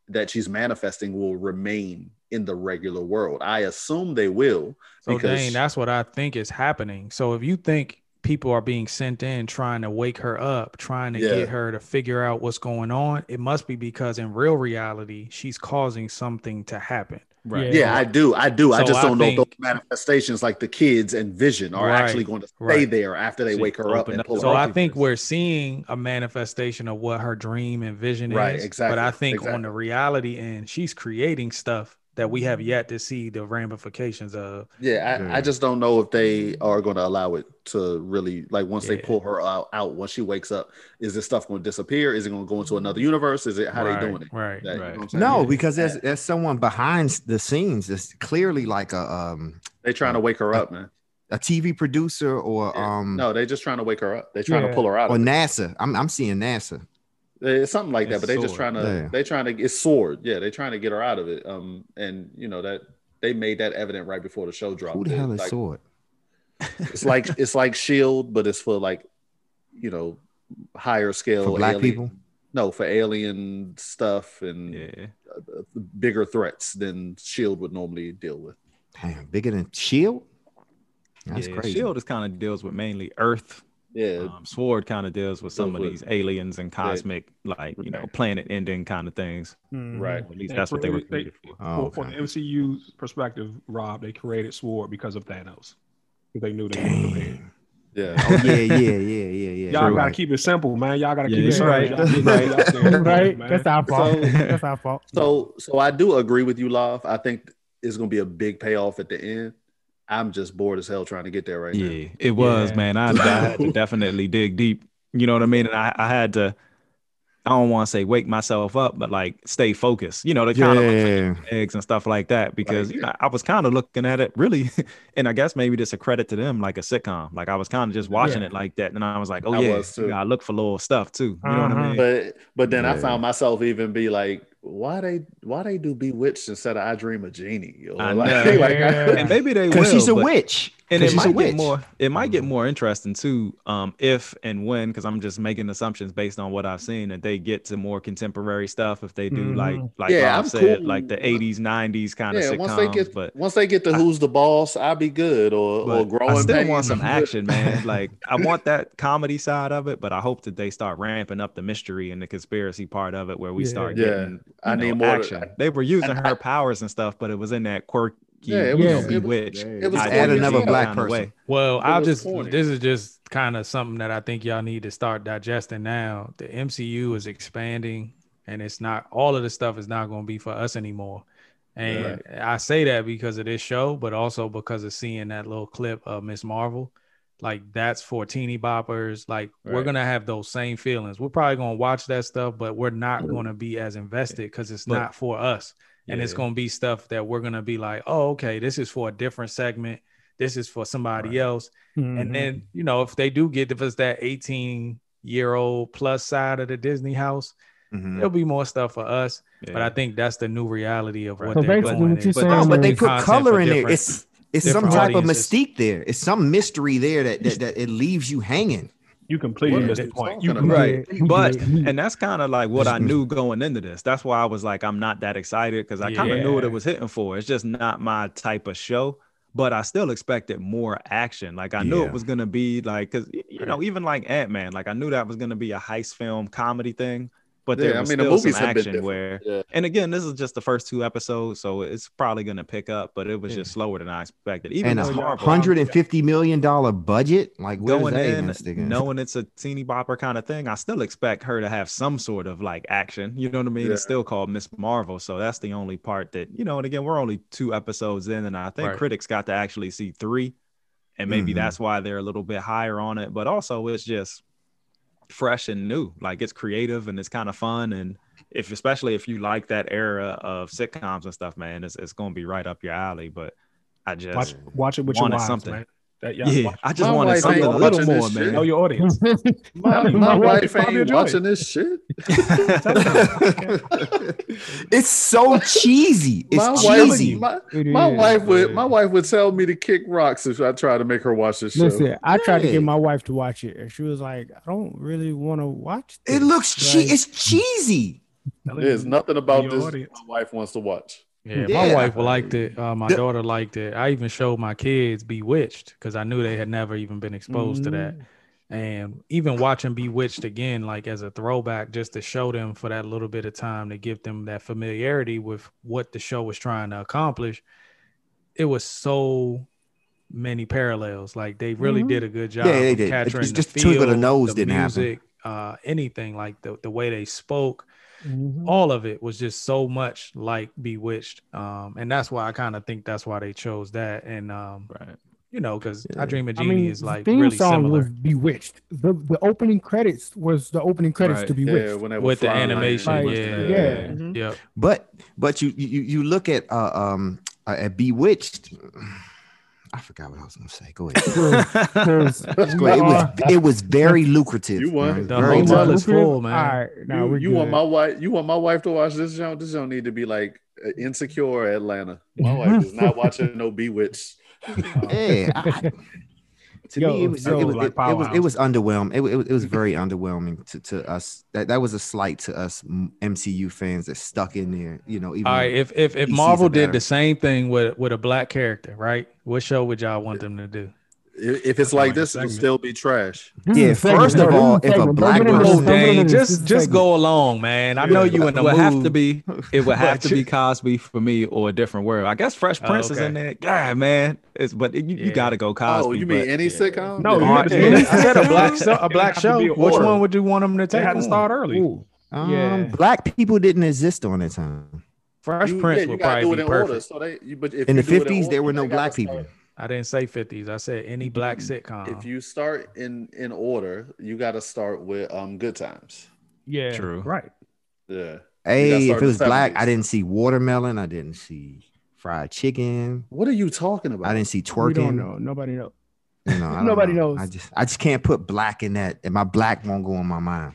[SPEAKER 1] that she's manifesting will remain in the regular world i assume they will
[SPEAKER 5] So
[SPEAKER 1] because
[SPEAKER 5] Dane, that's what I think is happening. So if you think people are being sent in trying to wake her up, trying to
[SPEAKER 1] Yeah.
[SPEAKER 5] get her to figure out what's going on, it must be because in real reality, she's causing something to happen.
[SPEAKER 3] Right.
[SPEAKER 1] yeah i do i do i just don't know if
[SPEAKER 5] think-
[SPEAKER 1] those manifestations like the kids and vision are
[SPEAKER 5] Right,
[SPEAKER 1] actually going to stay
[SPEAKER 5] right.
[SPEAKER 1] there after they
[SPEAKER 3] So
[SPEAKER 1] wake her up and pull
[SPEAKER 3] the
[SPEAKER 1] her
[SPEAKER 5] So
[SPEAKER 1] up.
[SPEAKER 5] I think we're seeing a manifestation of what her dream and vision is.
[SPEAKER 1] Right,
[SPEAKER 5] is. But I think on the reality end, she's creating stuff that we have yet to see the ramifications of.
[SPEAKER 1] Yeah, I,
[SPEAKER 6] Yeah.
[SPEAKER 1] I just don't know if they are going to allow it to really like once they pull her out, out once she wakes up. Is this stuff going to disappear? Is it going to go into another universe? Is it how
[SPEAKER 5] right,
[SPEAKER 1] they doing it?
[SPEAKER 5] Right.
[SPEAKER 1] That- you know
[SPEAKER 3] Right.
[SPEAKER 1] what I'm saying?
[SPEAKER 6] No, because there's there's someone behind the scenes that's clearly like a um
[SPEAKER 1] they trying to wake her up, man.
[SPEAKER 6] a TV producer or
[SPEAKER 1] Yeah.
[SPEAKER 6] um
[SPEAKER 1] no, they're just trying to wake her up. They're trying
[SPEAKER 2] Yeah.
[SPEAKER 1] to pull her out.
[SPEAKER 6] or
[SPEAKER 1] Of it.
[SPEAKER 6] NASA. I'm I'm seeing NASA.
[SPEAKER 1] It's something like that, but they're just trying to
[SPEAKER 6] Yeah.
[SPEAKER 1] they trying to it's sword. Yeah, they're trying to get her out of it. Um, and you know that they made that evident right before the show dropped.
[SPEAKER 6] Who the hell is
[SPEAKER 1] Like,
[SPEAKER 6] Sword?
[SPEAKER 1] It's like (laughs) it's like Shield, but it's for like you know higher scale
[SPEAKER 6] For black
[SPEAKER 1] alien-
[SPEAKER 6] people?
[SPEAKER 1] No, for alien stuff and
[SPEAKER 3] Yeah.
[SPEAKER 1] uh, bigger threats than Shield would normally deal with.
[SPEAKER 6] Damn, bigger than Shield? That's
[SPEAKER 3] yeah.
[SPEAKER 6] crazy.
[SPEAKER 3] Shield is kind of deals with mainly Earth.
[SPEAKER 1] Yeah,
[SPEAKER 3] Um, Sword kind of deals with some of
[SPEAKER 1] with-
[SPEAKER 3] these aliens and cosmic, like you know, planet ending kind of things.
[SPEAKER 2] Mhm.
[SPEAKER 1] right.
[SPEAKER 3] At least
[SPEAKER 4] And
[SPEAKER 3] that's what they were
[SPEAKER 4] for- they-
[SPEAKER 3] for.
[SPEAKER 6] Oh,
[SPEAKER 4] For-
[SPEAKER 6] okay.
[SPEAKER 4] From the MCU's perspective, Rob, they created Sword because of Thanos. Because they knew they were prepared.
[SPEAKER 1] Yeah, (laughs)
[SPEAKER 6] Oh yeah, yeah, yeah, yeah, yeah.
[SPEAKER 4] Y'all
[SPEAKER 6] You're
[SPEAKER 4] gotta
[SPEAKER 6] right.
[SPEAKER 4] keep it simple, man. Y'all gotta
[SPEAKER 3] Yeah,
[SPEAKER 4] keep it
[SPEAKER 3] you're right.
[SPEAKER 4] Y'all get it out there,
[SPEAKER 2] right?
[SPEAKER 4] man.
[SPEAKER 2] That's our fault.
[SPEAKER 1] So-
[SPEAKER 2] That's our fault.
[SPEAKER 1] So, so I do agree with you, Love. I think it's going to be a big payoff at the end. I'm just bored as hell trying to get there right now.
[SPEAKER 3] Yeah, it was,
[SPEAKER 2] Yeah.
[SPEAKER 3] man. I, I had to (laughs) definitely dig deep. You know what I mean? And I, I had to, I don't want to say wake myself up, but like stay focused, you know, to kind of
[SPEAKER 6] Yeah.
[SPEAKER 3] eggs and stuff like that. Because
[SPEAKER 1] Right.
[SPEAKER 3] you know, I was kind of looking at it really, (laughs) and I guess maybe just a credit to them, like a sitcom. Like I was kind of just watching
[SPEAKER 2] Yeah.
[SPEAKER 3] it like that. And I was like, oh,
[SPEAKER 1] I
[SPEAKER 3] yeah,
[SPEAKER 1] was too.
[SPEAKER 3] you gotta look for little stuff too. You know what
[SPEAKER 2] Uh-huh.
[SPEAKER 3] I mean?
[SPEAKER 1] But but then I found myself even be like why they why they do Bewitched instead of I Dream of Jeannie? Yo?
[SPEAKER 3] I (laughs)
[SPEAKER 1] Like-
[SPEAKER 3] know. (laughs)
[SPEAKER 1] like,
[SPEAKER 3] and maybe they (laughs) will.
[SPEAKER 6] Because she's a
[SPEAKER 3] but-
[SPEAKER 6] witch.
[SPEAKER 3] And
[SPEAKER 6] 'Cause
[SPEAKER 3] it
[SPEAKER 6] she's a
[SPEAKER 3] might get more it might get more interesting too um if and when because i'm just making assumptions based on what i've seen that they get to more contemporary stuff if they do like
[SPEAKER 2] Mhm.
[SPEAKER 3] like
[SPEAKER 1] Yeah,
[SPEAKER 3] Bob
[SPEAKER 1] I'm
[SPEAKER 3] said
[SPEAKER 1] cool.
[SPEAKER 3] like the 80s 90s kind of
[SPEAKER 1] yeah,
[SPEAKER 3] sitcoms
[SPEAKER 1] once they get
[SPEAKER 3] but
[SPEAKER 1] once they get to Who's the Boss, I'll be good. Or or
[SPEAKER 3] but
[SPEAKER 1] Growing
[SPEAKER 3] I still
[SPEAKER 1] Pains.
[SPEAKER 3] want some action, man. (laughs) Like I want that comedy side of it, but I hope that they start ramping up the mystery and the conspiracy part of it, where we
[SPEAKER 2] Yeah.
[SPEAKER 3] start
[SPEAKER 1] Yeah.
[SPEAKER 3] getting
[SPEAKER 1] I
[SPEAKER 3] you know,
[SPEAKER 1] need more to-
[SPEAKER 3] action. they were using
[SPEAKER 1] and I-
[SPEAKER 3] her powers and stuff, but it was in that quirky,
[SPEAKER 1] Yeah,
[SPEAKER 2] it was-
[SPEAKER 3] you know,
[SPEAKER 2] it
[SPEAKER 1] was-
[SPEAKER 3] bewitched.
[SPEAKER 1] it was
[SPEAKER 3] I
[SPEAKER 6] add another black person.
[SPEAKER 3] way.
[SPEAKER 5] Well, I'll just
[SPEAKER 1] corny.
[SPEAKER 5] this is just kind of something that I think y'all need to start digesting now. The MCU is expanding and it's not all of the stuff is not going to be for us anymore. And I say that because of this show, but also because of seeing that little clip of Miss Marvel. Like that's for teeny boppers. Like we're gonna have those same feelings. We're probably gonna watch that stuff, but we're not gonna be as invested because it's
[SPEAKER 3] But-
[SPEAKER 5] not for us. And it's gonna be stuff that we're gonna be like, oh, okay, this is for a different segment. This is for somebody
[SPEAKER 3] Right.
[SPEAKER 5] else.
[SPEAKER 2] Mhm.
[SPEAKER 5] And then, you know, if they do get to us that 18 year old plus side of the Disney house,
[SPEAKER 6] Mhm.
[SPEAKER 5] there'll be more stuff for us. But I think that's the new reality of what
[SPEAKER 2] So
[SPEAKER 5] they're
[SPEAKER 2] basically
[SPEAKER 5] doing.
[SPEAKER 2] what
[SPEAKER 3] But-
[SPEAKER 2] saying
[SPEAKER 6] No, but they put color in there. It's it's some
[SPEAKER 5] different
[SPEAKER 6] type of mystique there. It's some mystery there that that, that it leaves you hanging.
[SPEAKER 4] You completely missed the point. You
[SPEAKER 1] about?
[SPEAKER 3] right. but and that's kind of like what i mm-hmm. knew going into this. That's why i was like i'm not that excited because i kind of knew what it was hitting for. It's just not my type of show but i still expected more action. Like i knew
[SPEAKER 6] Yeah.
[SPEAKER 3] it was going to be like because you know even like ant-man like i knew that was going to be a heist film comedy thing but there
[SPEAKER 1] Yeah, I
[SPEAKER 3] was
[SPEAKER 1] mean, the
[SPEAKER 3] still
[SPEAKER 1] movies
[SPEAKER 3] some action where
[SPEAKER 1] Yeah.
[SPEAKER 3] and again this is just the first two episodes so it's probably going to pick up but it was just slower than i expected even
[SPEAKER 6] And a
[SPEAKER 3] Marvel,
[SPEAKER 6] hundred and fifty million dollar budget. Like where
[SPEAKER 3] going
[SPEAKER 6] that
[SPEAKER 3] in
[SPEAKER 6] even stick in?
[SPEAKER 3] knowing it's a teeny bopper kind of thing, I still expect her to have some sort of like action. You know what I mean?
[SPEAKER 1] Yeah.
[SPEAKER 3] It's still called Miss Marvel, so that's the only part that you know. And again, we're only two episodes in, and I think
[SPEAKER 5] Right.
[SPEAKER 3] critics got to actually see three, and maybe
[SPEAKER 6] Mhm.
[SPEAKER 3] that's why they're a little bit higher on it. But also, it's just fresh and new. Like it's creative and it's kind of fun. And if especially if you like that era of sitcoms and stuff, man, it's it's gonna be right up your alley. But I just
[SPEAKER 4] watch watch it with your wives,
[SPEAKER 3] something.
[SPEAKER 4] man. That,
[SPEAKER 3] yeah,
[SPEAKER 4] watch-
[SPEAKER 3] I just
[SPEAKER 1] My
[SPEAKER 3] wanted
[SPEAKER 1] wife
[SPEAKER 3] something a little
[SPEAKER 1] watching this
[SPEAKER 3] more,
[SPEAKER 1] shit.
[SPEAKER 3] man.
[SPEAKER 4] know your audience. (laughs)
[SPEAKER 1] My,
[SPEAKER 4] You
[SPEAKER 1] my wife
[SPEAKER 4] probably
[SPEAKER 1] ain't
[SPEAKER 4] enjoy it.
[SPEAKER 1] watching this shit. (laughs) (laughs)
[SPEAKER 6] it's so cheesy. It's
[SPEAKER 1] my
[SPEAKER 6] cheesy.
[SPEAKER 1] wife, my, my
[SPEAKER 2] is,
[SPEAKER 1] wife would
[SPEAKER 2] man.
[SPEAKER 1] my wife would tell me to kick rocks if I tried to make her watch this show.
[SPEAKER 2] I tried to get my wife to watch it, and she was like, "I don't really want to watch."
[SPEAKER 6] it
[SPEAKER 2] this."
[SPEAKER 6] looks che-
[SPEAKER 2] Like,
[SPEAKER 6] it's cheesy.
[SPEAKER 1] There's nothing about
[SPEAKER 4] Your
[SPEAKER 1] this
[SPEAKER 4] audience.
[SPEAKER 1] my wife wants to watch.
[SPEAKER 5] Yeah,
[SPEAKER 6] Yeah.
[SPEAKER 5] my wife liked it. Uh, my daughter liked it. I even showed my kids Bewitched because I knew they had never even been exposed to that. And even watching Bewitched again, like as a throwback, just to show them for that little bit of time to give them that familiarity with what the show was trying to accomplish. It was so many parallels. Like they really
[SPEAKER 2] Mhm.
[SPEAKER 5] did a good job.
[SPEAKER 6] Yeah, they did.
[SPEAKER 5] Capturing
[SPEAKER 6] It's
[SPEAKER 5] the
[SPEAKER 6] just of the nose
[SPEAKER 5] the
[SPEAKER 6] didn't happen.
[SPEAKER 5] uh, anything like the the way they spoke
[SPEAKER 2] Mhm.
[SPEAKER 5] all of it was just so much like bewitched um and that's why i kind of think that's why they chose that and um
[SPEAKER 3] Right.
[SPEAKER 5] you know because
[SPEAKER 6] Yeah.
[SPEAKER 5] i dream of
[SPEAKER 2] I
[SPEAKER 5] Jeannie
[SPEAKER 2] mean,
[SPEAKER 5] is
[SPEAKER 2] the
[SPEAKER 5] like
[SPEAKER 2] theme
[SPEAKER 5] really
[SPEAKER 2] song
[SPEAKER 5] similar
[SPEAKER 2] was Bewitched. The the opening credits was the opening credits
[SPEAKER 3] Right.
[SPEAKER 2] to
[SPEAKER 1] Yeah,
[SPEAKER 2] Bewitched.
[SPEAKER 1] when they were
[SPEAKER 5] with the animation
[SPEAKER 2] Like,
[SPEAKER 5] yeah
[SPEAKER 2] yeah.
[SPEAKER 5] Yeah
[SPEAKER 6] But but you you you look at uh, um uh, at Bewitched. I forgot what I was gonna say. Go (laughs) ahead.
[SPEAKER 2] 'Cause
[SPEAKER 6] Go ahead. It was it was very lucrative.
[SPEAKER 1] You won.
[SPEAKER 5] The
[SPEAKER 6] Very
[SPEAKER 5] hotel
[SPEAKER 6] lucrative.
[SPEAKER 5] is full, man.
[SPEAKER 2] All right, now
[SPEAKER 1] you you want my wife you want my wife to watch this show? This don't need to be like uh, insecure Atlanta. My wife (laughs) is not watching no Bewitched. (laughs)
[SPEAKER 6] Yeah. I- to
[SPEAKER 2] Yo,
[SPEAKER 6] me, it was,
[SPEAKER 2] yo,
[SPEAKER 6] it, was,
[SPEAKER 4] like
[SPEAKER 6] it, it was it was underwhelming. It, it, was- it was very underwhelming to, to us. That that was a slight to us MCU fans that stuck in there. You know, even
[SPEAKER 5] all right if if, if marvel did the same thing with with a black character right what show would y'all want them to do
[SPEAKER 1] If if it's like
[SPEAKER 4] like a
[SPEAKER 1] this, it'll still be trash.
[SPEAKER 6] Yeah,
[SPEAKER 2] a segment.
[SPEAKER 6] first of all, if a black
[SPEAKER 2] Don't get into
[SPEAKER 6] person-
[SPEAKER 2] this.
[SPEAKER 5] Dang,
[SPEAKER 2] into this. This
[SPEAKER 5] just just go along man i know you in
[SPEAKER 3] it
[SPEAKER 5] the
[SPEAKER 3] would
[SPEAKER 5] mood
[SPEAKER 3] have to be it would have to be (laughs) Cosby for me or a different world. I guess Fresh
[SPEAKER 5] Oh,
[SPEAKER 3] Prince is in there. Yeah, man. It's but you, you got to go Cosby.
[SPEAKER 1] oh, you mean
[SPEAKER 3] but-
[SPEAKER 1] any
[SPEAKER 3] yeah.
[SPEAKER 1] sitcom?
[SPEAKER 4] No,
[SPEAKER 1] Yeah.
[SPEAKER 4] you had to-
[SPEAKER 5] Yeah, i said a black show a black show
[SPEAKER 4] a
[SPEAKER 5] which one would you want them to take
[SPEAKER 4] had to
[SPEAKER 5] on?
[SPEAKER 4] start early.
[SPEAKER 6] Um,
[SPEAKER 2] Yeah.
[SPEAKER 6] black people didn't exist on that time.
[SPEAKER 5] fresh
[SPEAKER 1] You-
[SPEAKER 5] prince
[SPEAKER 1] yeah,
[SPEAKER 5] would probably be
[SPEAKER 1] it in order.
[SPEAKER 5] perfect
[SPEAKER 1] So they, you, but if
[SPEAKER 6] In the
[SPEAKER 1] do it
[SPEAKER 6] fifties, there were no
[SPEAKER 1] they gotta
[SPEAKER 6] black
[SPEAKER 1] start-
[SPEAKER 6] people.
[SPEAKER 5] I didn't say 50s. I said any black sitcom.
[SPEAKER 1] If you start in in order, you got to start with um Good Times.
[SPEAKER 2] Yeah.
[SPEAKER 3] True.
[SPEAKER 4] Right.
[SPEAKER 1] Yeah.
[SPEAKER 6] Hey, if it was black, I didn't see watermelon. I didn't see fried chicken.
[SPEAKER 1] What are you talking about?
[SPEAKER 6] I didn't see
[SPEAKER 2] We
[SPEAKER 6] twerking.
[SPEAKER 2] don't know. Nobody knows.
[SPEAKER 6] You know, I (laughs)
[SPEAKER 2] Nobody
[SPEAKER 6] know.
[SPEAKER 2] knows.
[SPEAKER 6] I just I just can't put black in that, and my black won't go in my mind.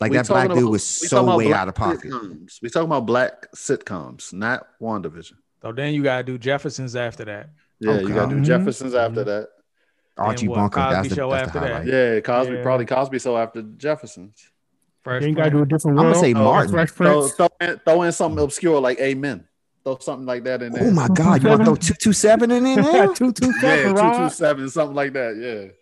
[SPEAKER 6] Like
[SPEAKER 1] We
[SPEAKER 6] that black
[SPEAKER 1] talking
[SPEAKER 6] dude was so way out of pocket.
[SPEAKER 1] Sitcoms. We talking about black sitcoms, not WandaVision.
[SPEAKER 5] So then you gotta do Jeffersons after that.
[SPEAKER 1] Yeah, you gotta do
[SPEAKER 2] Okay. Mm-hmm.
[SPEAKER 1] Jeffersons after mm-hmm. that.
[SPEAKER 6] Archie
[SPEAKER 5] what,
[SPEAKER 6] Bunker. That's the,
[SPEAKER 5] Show
[SPEAKER 6] that's
[SPEAKER 5] after
[SPEAKER 6] the
[SPEAKER 5] that?
[SPEAKER 1] Yeah, Cosby
[SPEAKER 2] Yeah.
[SPEAKER 1] probably Cosby so after Jeffersons.
[SPEAKER 5] Fresh
[SPEAKER 2] you gotta do a different
[SPEAKER 6] I'm gonna say
[SPEAKER 1] Oh,
[SPEAKER 6] Martin.
[SPEAKER 2] Fresh
[SPEAKER 1] Throw,
[SPEAKER 2] Prince.
[SPEAKER 1] throw, in, throw in something obscure like Amen. Throw something like that in oh there.
[SPEAKER 6] Oh my God! You want to throw (laughs) two two seven in there? now? (laughs)
[SPEAKER 2] two two
[SPEAKER 1] Yeah, two two seven, something like that. Yeah,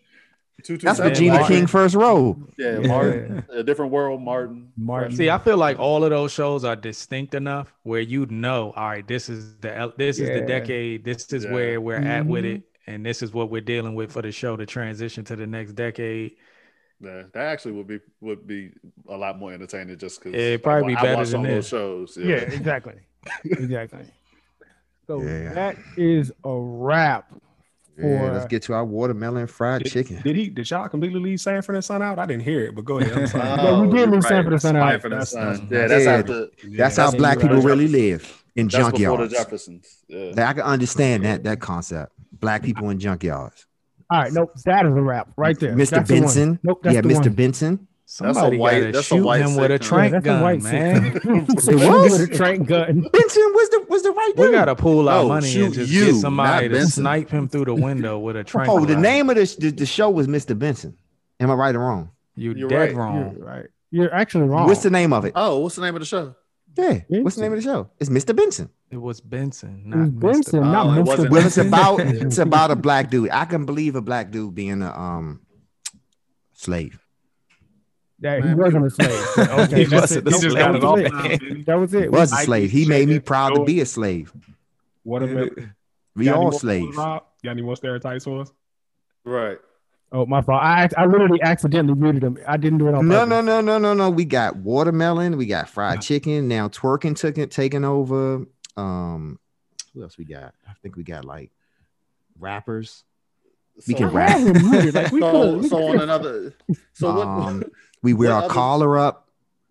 [SPEAKER 1] two two
[SPEAKER 6] That's
[SPEAKER 1] seven.
[SPEAKER 6] Regina
[SPEAKER 1] Martin.
[SPEAKER 6] King first row.
[SPEAKER 1] Yeah,
[SPEAKER 2] Yeah.
[SPEAKER 1] Martin. A different world, Martin.
[SPEAKER 2] Martin.
[SPEAKER 5] See, I feel like all of those shows are distinct enough where you know, all right, this is the this is the decade, this is
[SPEAKER 1] Yeah.
[SPEAKER 5] where we're at with
[SPEAKER 2] Mhm.
[SPEAKER 5] it, and this is what we're dealing with for the show to transition to the next decade.
[SPEAKER 1] Yeah, that actually would be would be a lot more entertaining just because
[SPEAKER 5] It'd probably be better than
[SPEAKER 1] those
[SPEAKER 5] this.
[SPEAKER 1] shows.
[SPEAKER 2] Yeah, exactly. (laughs) exactly. So
[SPEAKER 6] Yeah.
[SPEAKER 2] that is a wrap
[SPEAKER 6] Yeah, let's get to our watermelon fried
[SPEAKER 4] Did,
[SPEAKER 6] chicken.
[SPEAKER 4] did he? Did y'all completely leave Sanford and Son out? I didn't hear it, but go ahead. I'm (laughs) sorry.
[SPEAKER 2] Oh, yeah, we did
[SPEAKER 1] you're
[SPEAKER 2] lose Sanford and Son out.
[SPEAKER 1] Sanford and
[SPEAKER 4] That's-
[SPEAKER 1] Son.
[SPEAKER 4] that's-
[SPEAKER 1] Yeah, that's
[SPEAKER 6] Yeah. That's how black people really live in
[SPEAKER 1] That's
[SPEAKER 6] junkyards.
[SPEAKER 1] Jeffersons. Yeah.
[SPEAKER 6] I can understand that that concept. Black people in junkyards.
[SPEAKER 2] All right, nope, that is a wrap right there.
[SPEAKER 6] Mr.
[SPEAKER 2] That's the.
[SPEAKER 6] Benson.
[SPEAKER 2] Nope, that's
[SPEAKER 6] yeah,
[SPEAKER 2] the
[SPEAKER 6] Mr.
[SPEAKER 2] one.
[SPEAKER 6] Benson.
[SPEAKER 5] Somebody
[SPEAKER 1] white-
[SPEAKER 5] gotta
[SPEAKER 1] that's a
[SPEAKER 5] shoot
[SPEAKER 1] white
[SPEAKER 5] him with a
[SPEAKER 1] sitcom.
[SPEAKER 2] Yeah,
[SPEAKER 5] trank
[SPEAKER 2] that's a
[SPEAKER 5] gun,
[SPEAKER 2] white
[SPEAKER 5] man. (laughs) (laughs)
[SPEAKER 2] sitcom.
[SPEAKER 6] It was?
[SPEAKER 2] With (laughs) a trank gun.
[SPEAKER 6] Benson was the was the right dude.
[SPEAKER 5] we gotta pull our
[SPEAKER 1] No,
[SPEAKER 5] money and just
[SPEAKER 1] you,
[SPEAKER 5] get somebody to
[SPEAKER 1] Benson.
[SPEAKER 5] snipe him through the window with a trank.
[SPEAKER 6] Oh, the name of the, the the show was Mr. Benson. Am I right or wrong?
[SPEAKER 5] You
[SPEAKER 1] You're
[SPEAKER 5] dead
[SPEAKER 1] right.
[SPEAKER 2] You're
[SPEAKER 5] wrong.
[SPEAKER 2] right. You're actually wrong.
[SPEAKER 6] What's the name of it?
[SPEAKER 1] Oh, what's the name of the show?
[SPEAKER 6] Yeah. What's the name of the show? It's Mr. Benson.
[SPEAKER 5] It was Benson,
[SPEAKER 2] It
[SPEAKER 5] not
[SPEAKER 2] was
[SPEAKER 5] Mr.
[SPEAKER 2] Benson,
[SPEAKER 1] Oh,
[SPEAKER 2] not
[SPEAKER 1] it
[SPEAKER 2] Mr.
[SPEAKER 1] wasn't-
[SPEAKER 6] Well, it's about it's about a black dude. I can believe a black dude being a um slave.
[SPEAKER 2] That he wasn't a slave. (laughs) Okay,
[SPEAKER 5] He
[SPEAKER 2] that's
[SPEAKER 5] wasn't
[SPEAKER 2] it.
[SPEAKER 5] a
[SPEAKER 2] Nope,
[SPEAKER 5] slave.
[SPEAKER 2] that
[SPEAKER 5] He
[SPEAKER 2] was
[SPEAKER 5] got it
[SPEAKER 2] it.
[SPEAKER 5] off.
[SPEAKER 2] That was it.
[SPEAKER 6] Was a
[SPEAKER 4] I
[SPEAKER 6] slave. He made me proud to be a slave.
[SPEAKER 4] Watermelon.
[SPEAKER 6] We
[SPEAKER 4] Got any
[SPEAKER 6] all slaves.
[SPEAKER 4] Rob? Got any more stereotypes for us?
[SPEAKER 1] Right.
[SPEAKER 2] Oh, my fault. I I literally accidentally muted him. I didn't do it on
[SPEAKER 6] No,
[SPEAKER 2] purpose.
[SPEAKER 6] no, no, no, no, no. We got watermelon. We got fried (laughs) chicken. Now twerking took it taking over. Um, who else we got? I think we got like rappers. We
[SPEAKER 1] So-
[SPEAKER 6] can
[SPEAKER 2] I
[SPEAKER 6] rap.
[SPEAKER 2] had him muted. Like we
[SPEAKER 1] So,
[SPEAKER 2] could. we
[SPEAKER 1] so on
[SPEAKER 2] could-
[SPEAKER 1] another. So what?
[SPEAKER 6] Um, We wear
[SPEAKER 1] What
[SPEAKER 6] our
[SPEAKER 1] other-
[SPEAKER 6] collar up.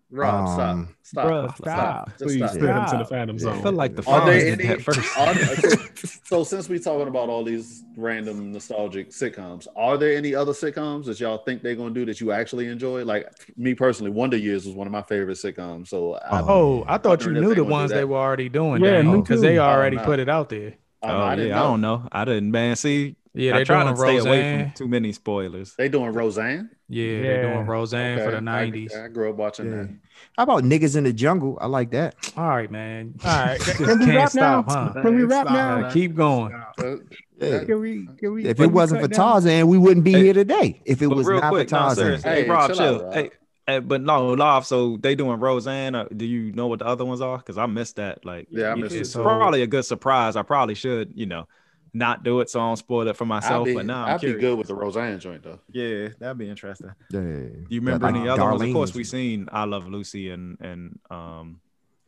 [SPEAKER 1] Rob,
[SPEAKER 6] um,
[SPEAKER 1] stop, stop,
[SPEAKER 2] Bruh,
[SPEAKER 1] stop,
[SPEAKER 2] stop.
[SPEAKER 1] Just
[SPEAKER 4] Please
[SPEAKER 1] stop.
[SPEAKER 4] send him to the
[SPEAKER 2] Stop.
[SPEAKER 4] Phantom
[SPEAKER 6] Yeah.
[SPEAKER 4] Zone.
[SPEAKER 3] I feel like the
[SPEAKER 1] Are
[SPEAKER 3] frogs
[SPEAKER 1] there
[SPEAKER 3] did
[SPEAKER 1] any?
[SPEAKER 3] that first.
[SPEAKER 1] Are, (laughs) so, so since we talking about all these random nostalgic sitcoms, are there any other sitcoms that y'all think they're gonna do that you actually enjoy? Like me personally, Wonder Years was one of my favorite sitcoms. So I,
[SPEAKER 5] Oh, I thought you
[SPEAKER 1] wondering if
[SPEAKER 5] knew
[SPEAKER 1] they
[SPEAKER 5] the
[SPEAKER 1] would do
[SPEAKER 5] ones
[SPEAKER 1] that.
[SPEAKER 5] they were already doing.
[SPEAKER 2] Yeah,
[SPEAKER 5] Yeah,
[SPEAKER 2] me
[SPEAKER 5] because
[SPEAKER 2] too.
[SPEAKER 5] they
[SPEAKER 1] Oh,
[SPEAKER 5] already
[SPEAKER 1] no.
[SPEAKER 5] put it out there.
[SPEAKER 1] I,
[SPEAKER 3] Oh,
[SPEAKER 1] I
[SPEAKER 3] yeah,
[SPEAKER 1] didn't
[SPEAKER 3] I don't know. I didn't, man. See,
[SPEAKER 5] Yeah,
[SPEAKER 3] I
[SPEAKER 5] they
[SPEAKER 3] try
[SPEAKER 5] doing
[SPEAKER 3] to stay away from too many spoilers.
[SPEAKER 1] They doing Roseanne.
[SPEAKER 5] Yeah, they're doing Roseanne for the nineties.
[SPEAKER 1] I, I grew up watching
[SPEAKER 6] Yeah.
[SPEAKER 1] that.
[SPEAKER 6] How about niggas in the jungle? I like that.
[SPEAKER 5] All right, man. (laughs)
[SPEAKER 2] All right. Can we
[SPEAKER 5] can't
[SPEAKER 2] wrap
[SPEAKER 5] stop,
[SPEAKER 2] now?
[SPEAKER 5] huh?
[SPEAKER 2] Can we wrap now?
[SPEAKER 5] Keep going.
[SPEAKER 1] Uh,
[SPEAKER 6] Yeah.
[SPEAKER 2] Can we? Can we?
[SPEAKER 6] If it wasn't for
[SPEAKER 2] cut down?
[SPEAKER 6] Tarzan, we wouldn't be
[SPEAKER 3] Hey,
[SPEAKER 6] here today. If it was
[SPEAKER 3] real
[SPEAKER 6] not
[SPEAKER 3] quick,
[SPEAKER 6] for
[SPEAKER 3] no,
[SPEAKER 6] Tarzan.
[SPEAKER 3] seriously.
[SPEAKER 1] Hey,
[SPEAKER 3] Hey, Rob,
[SPEAKER 1] chill
[SPEAKER 3] chill.
[SPEAKER 1] out, Rob.
[SPEAKER 3] Hey, hey, but no, Love. So they doing Roseanne. Or do you know what the other ones are? Because I missed that. Like,
[SPEAKER 1] Yeah, I missed
[SPEAKER 3] it's
[SPEAKER 1] it.
[SPEAKER 3] Probably a good surprise. I probably should, you know, not do it so I don't spoil it for myself.
[SPEAKER 1] be,
[SPEAKER 3] but now I'm
[SPEAKER 1] I'd be good with the Roseanne joint though.
[SPEAKER 3] Yeah, that'd be interesting.
[SPEAKER 6] Yeah.
[SPEAKER 3] Do you remember
[SPEAKER 6] Like
[SPEAKER 3] any other ones? Of course,
[SPEAKER 6] was-
[SPEAKER 3] we seen I Love Lucy and and um,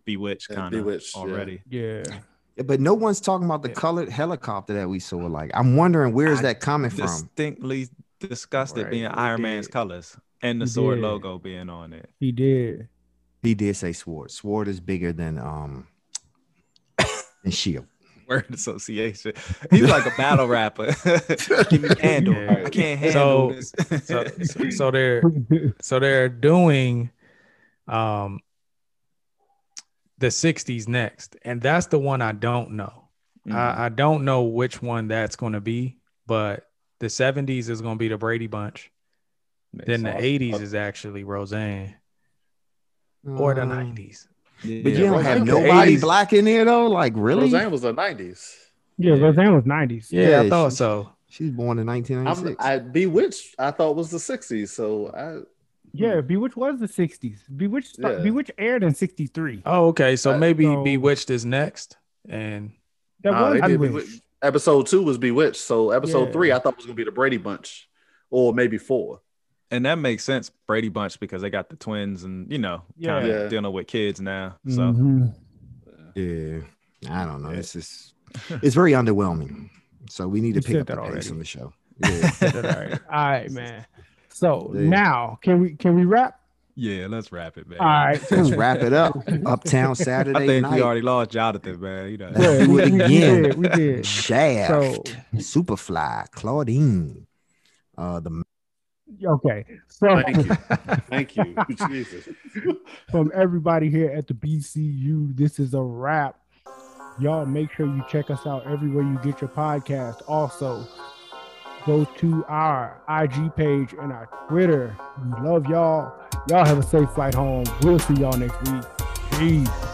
[SPEAKER 3] Bewitched kind of
[SPEAKER 1] Bewitched,
[SPEAKER 3] already.
[SPEAKER 2] Yeah.
[SPEAKER 6] Yeah, But no one's talking about the
[SPEAKER 5] Yeah.
[SPEAKER 6] colored helicopter that we saw. Like, I'm wondering where is
[SPEAKER 3] I
[SPEAKER 6] that coming from?
[SPEAKER 3] Distinctly discussed it
[SPEAKER 5] Right,
[SPEAKER 3] being Iron Man's colors and the
[SPEAKER 2] We
[SPEAKER 3] sword
[SPEAKER 2] did.
[SPEAKER 3] logo being on it.
[SPEAKER 2] He did.
[SPEAKER 6] He did say Sword. Sword is bigger than um (coughs) than Shield.
[SPEAKER 3] Word association. He's like a battle rapper. Give me candle.
[SPEAKER 5] Yeah.
[SPEAKER 3] I can't handle
[SPEAKER 5] So-
[SPEAKER 3] this.
[SPEAKER 5] So, so, so (laughs) they're so they're doing um the 60s next and that's the one i don't know
[SPEAKER 3] Mhm.
[SPEAKER 5] I, I don't know which one that's going to be but the 70s is going to be the brady bunch then the 80s is actually roseanne or the
[SPEAKER 6] Um,
[SPEAKER 5] 90s
[SPEAKER 6] But you don't have nobody
[SPEAKER 1] 80s.
[SPEAKER 6] black in there though. Like really?
[SPEAKER 1] Roseanne was the nineties.
[SPEAKER 2] Yeah, Roseanne was nineties.
[SPEAKER 5] yeah,
[SPEAKER 6] Yeah,
[SPEAKER 5] i thought
[SPEAKER 6] she-
[SPEAKER 5] so
[SPEAKER 6] She's born in
[SPEAKER 1] I'm
[SPEAKER 6] 1996.
[SPEAKER 1] I Bewitched. I thought was the sixties. So I
[SPEAKER 2] Yeah, Bewitched was the sixties. Bewitched
[SPEAKER 1] Yeah.
[SPEAKER 2] Bewitched aired in sixty three.
[SPEAKER 5] oh okay so
[SPEAKER 1] Uh,
[SPEAKER 5] maybe
[SPEAKER 2] so-
[SPEAKER 5] bewitched is next and
[SPEAKER 2] That
[SPEAKER 1] Nah,
[SPEAKER 2] was
[SPEAKER 1] they did
[SPEAKER 2] Bewitched.
[SPEAKER 1] Bewitched. episode two was Bewitched. So episode
[SPEAKER 2] Yeah.
[SPEAKER 1] three I thought was gonna be the Brady Bunch, or maybe four.
[SPEAKER 3] And that makes sense, Brady Bunch, because they got the twins and you know,
[SPEAKER 2] Yeah.
[SPEAKER 3] kind of
[SPEAKER 1] Yeah.
[SPEAKER 3] dealing with kids now. So
[SPEAKER 2] Mhm.
[SPEAKER 6] yeah, I don't know. It's just it's very underwhelming. So we need to pick
[SPEAKER 2] said
[SPEAKER 6] up the
[SPEAKER 2] that
[SPEAKER 6] pace on the show. (laughs) Yeah.
[SPEAKER 2] All right, all right, (laughs) man. So
[SPEAKER 6] Yeah.
[SPEAKER 2] now can we can we wrap?
[SPEAKER 3] yeah, let's wrap it, man.
[SPEAKER 2] All right, (laughs)
[SPEAKER 6] Let's wrap it up. Uptown Saturday.
[SPEAKER 3] I think
[SPEAKER 6] night.
[SPEAKER 3] we already lost Jonathan, man. You know.
[SPEAKER 2] Yeah,
[SPEAKER 6] do
[SPEAKER 2] we,
[SPEAKER 6] it
[SPEAKER 2] we
[SPEAKER 6] again.
[SPEAKER 2] did, we did.
[SPEAKER 6] Shaft,
[SPEAKER 2] So
[SPEAKER 6] Superfly, Claudine, uh, the
[SPEAKER 2] Okay. So
[SPEAKER 1] Thank you. (laughs) Thank you. Jesus.
[SPEAKER 2] from everybody here at the BCU, this is a wrap. Y'all make sure you check us out everywhere you get your podcast. Also, go to our IG page and our Twitter. We love y'all. Y'all have a safe flight home. We'll see y'all next week. Peace.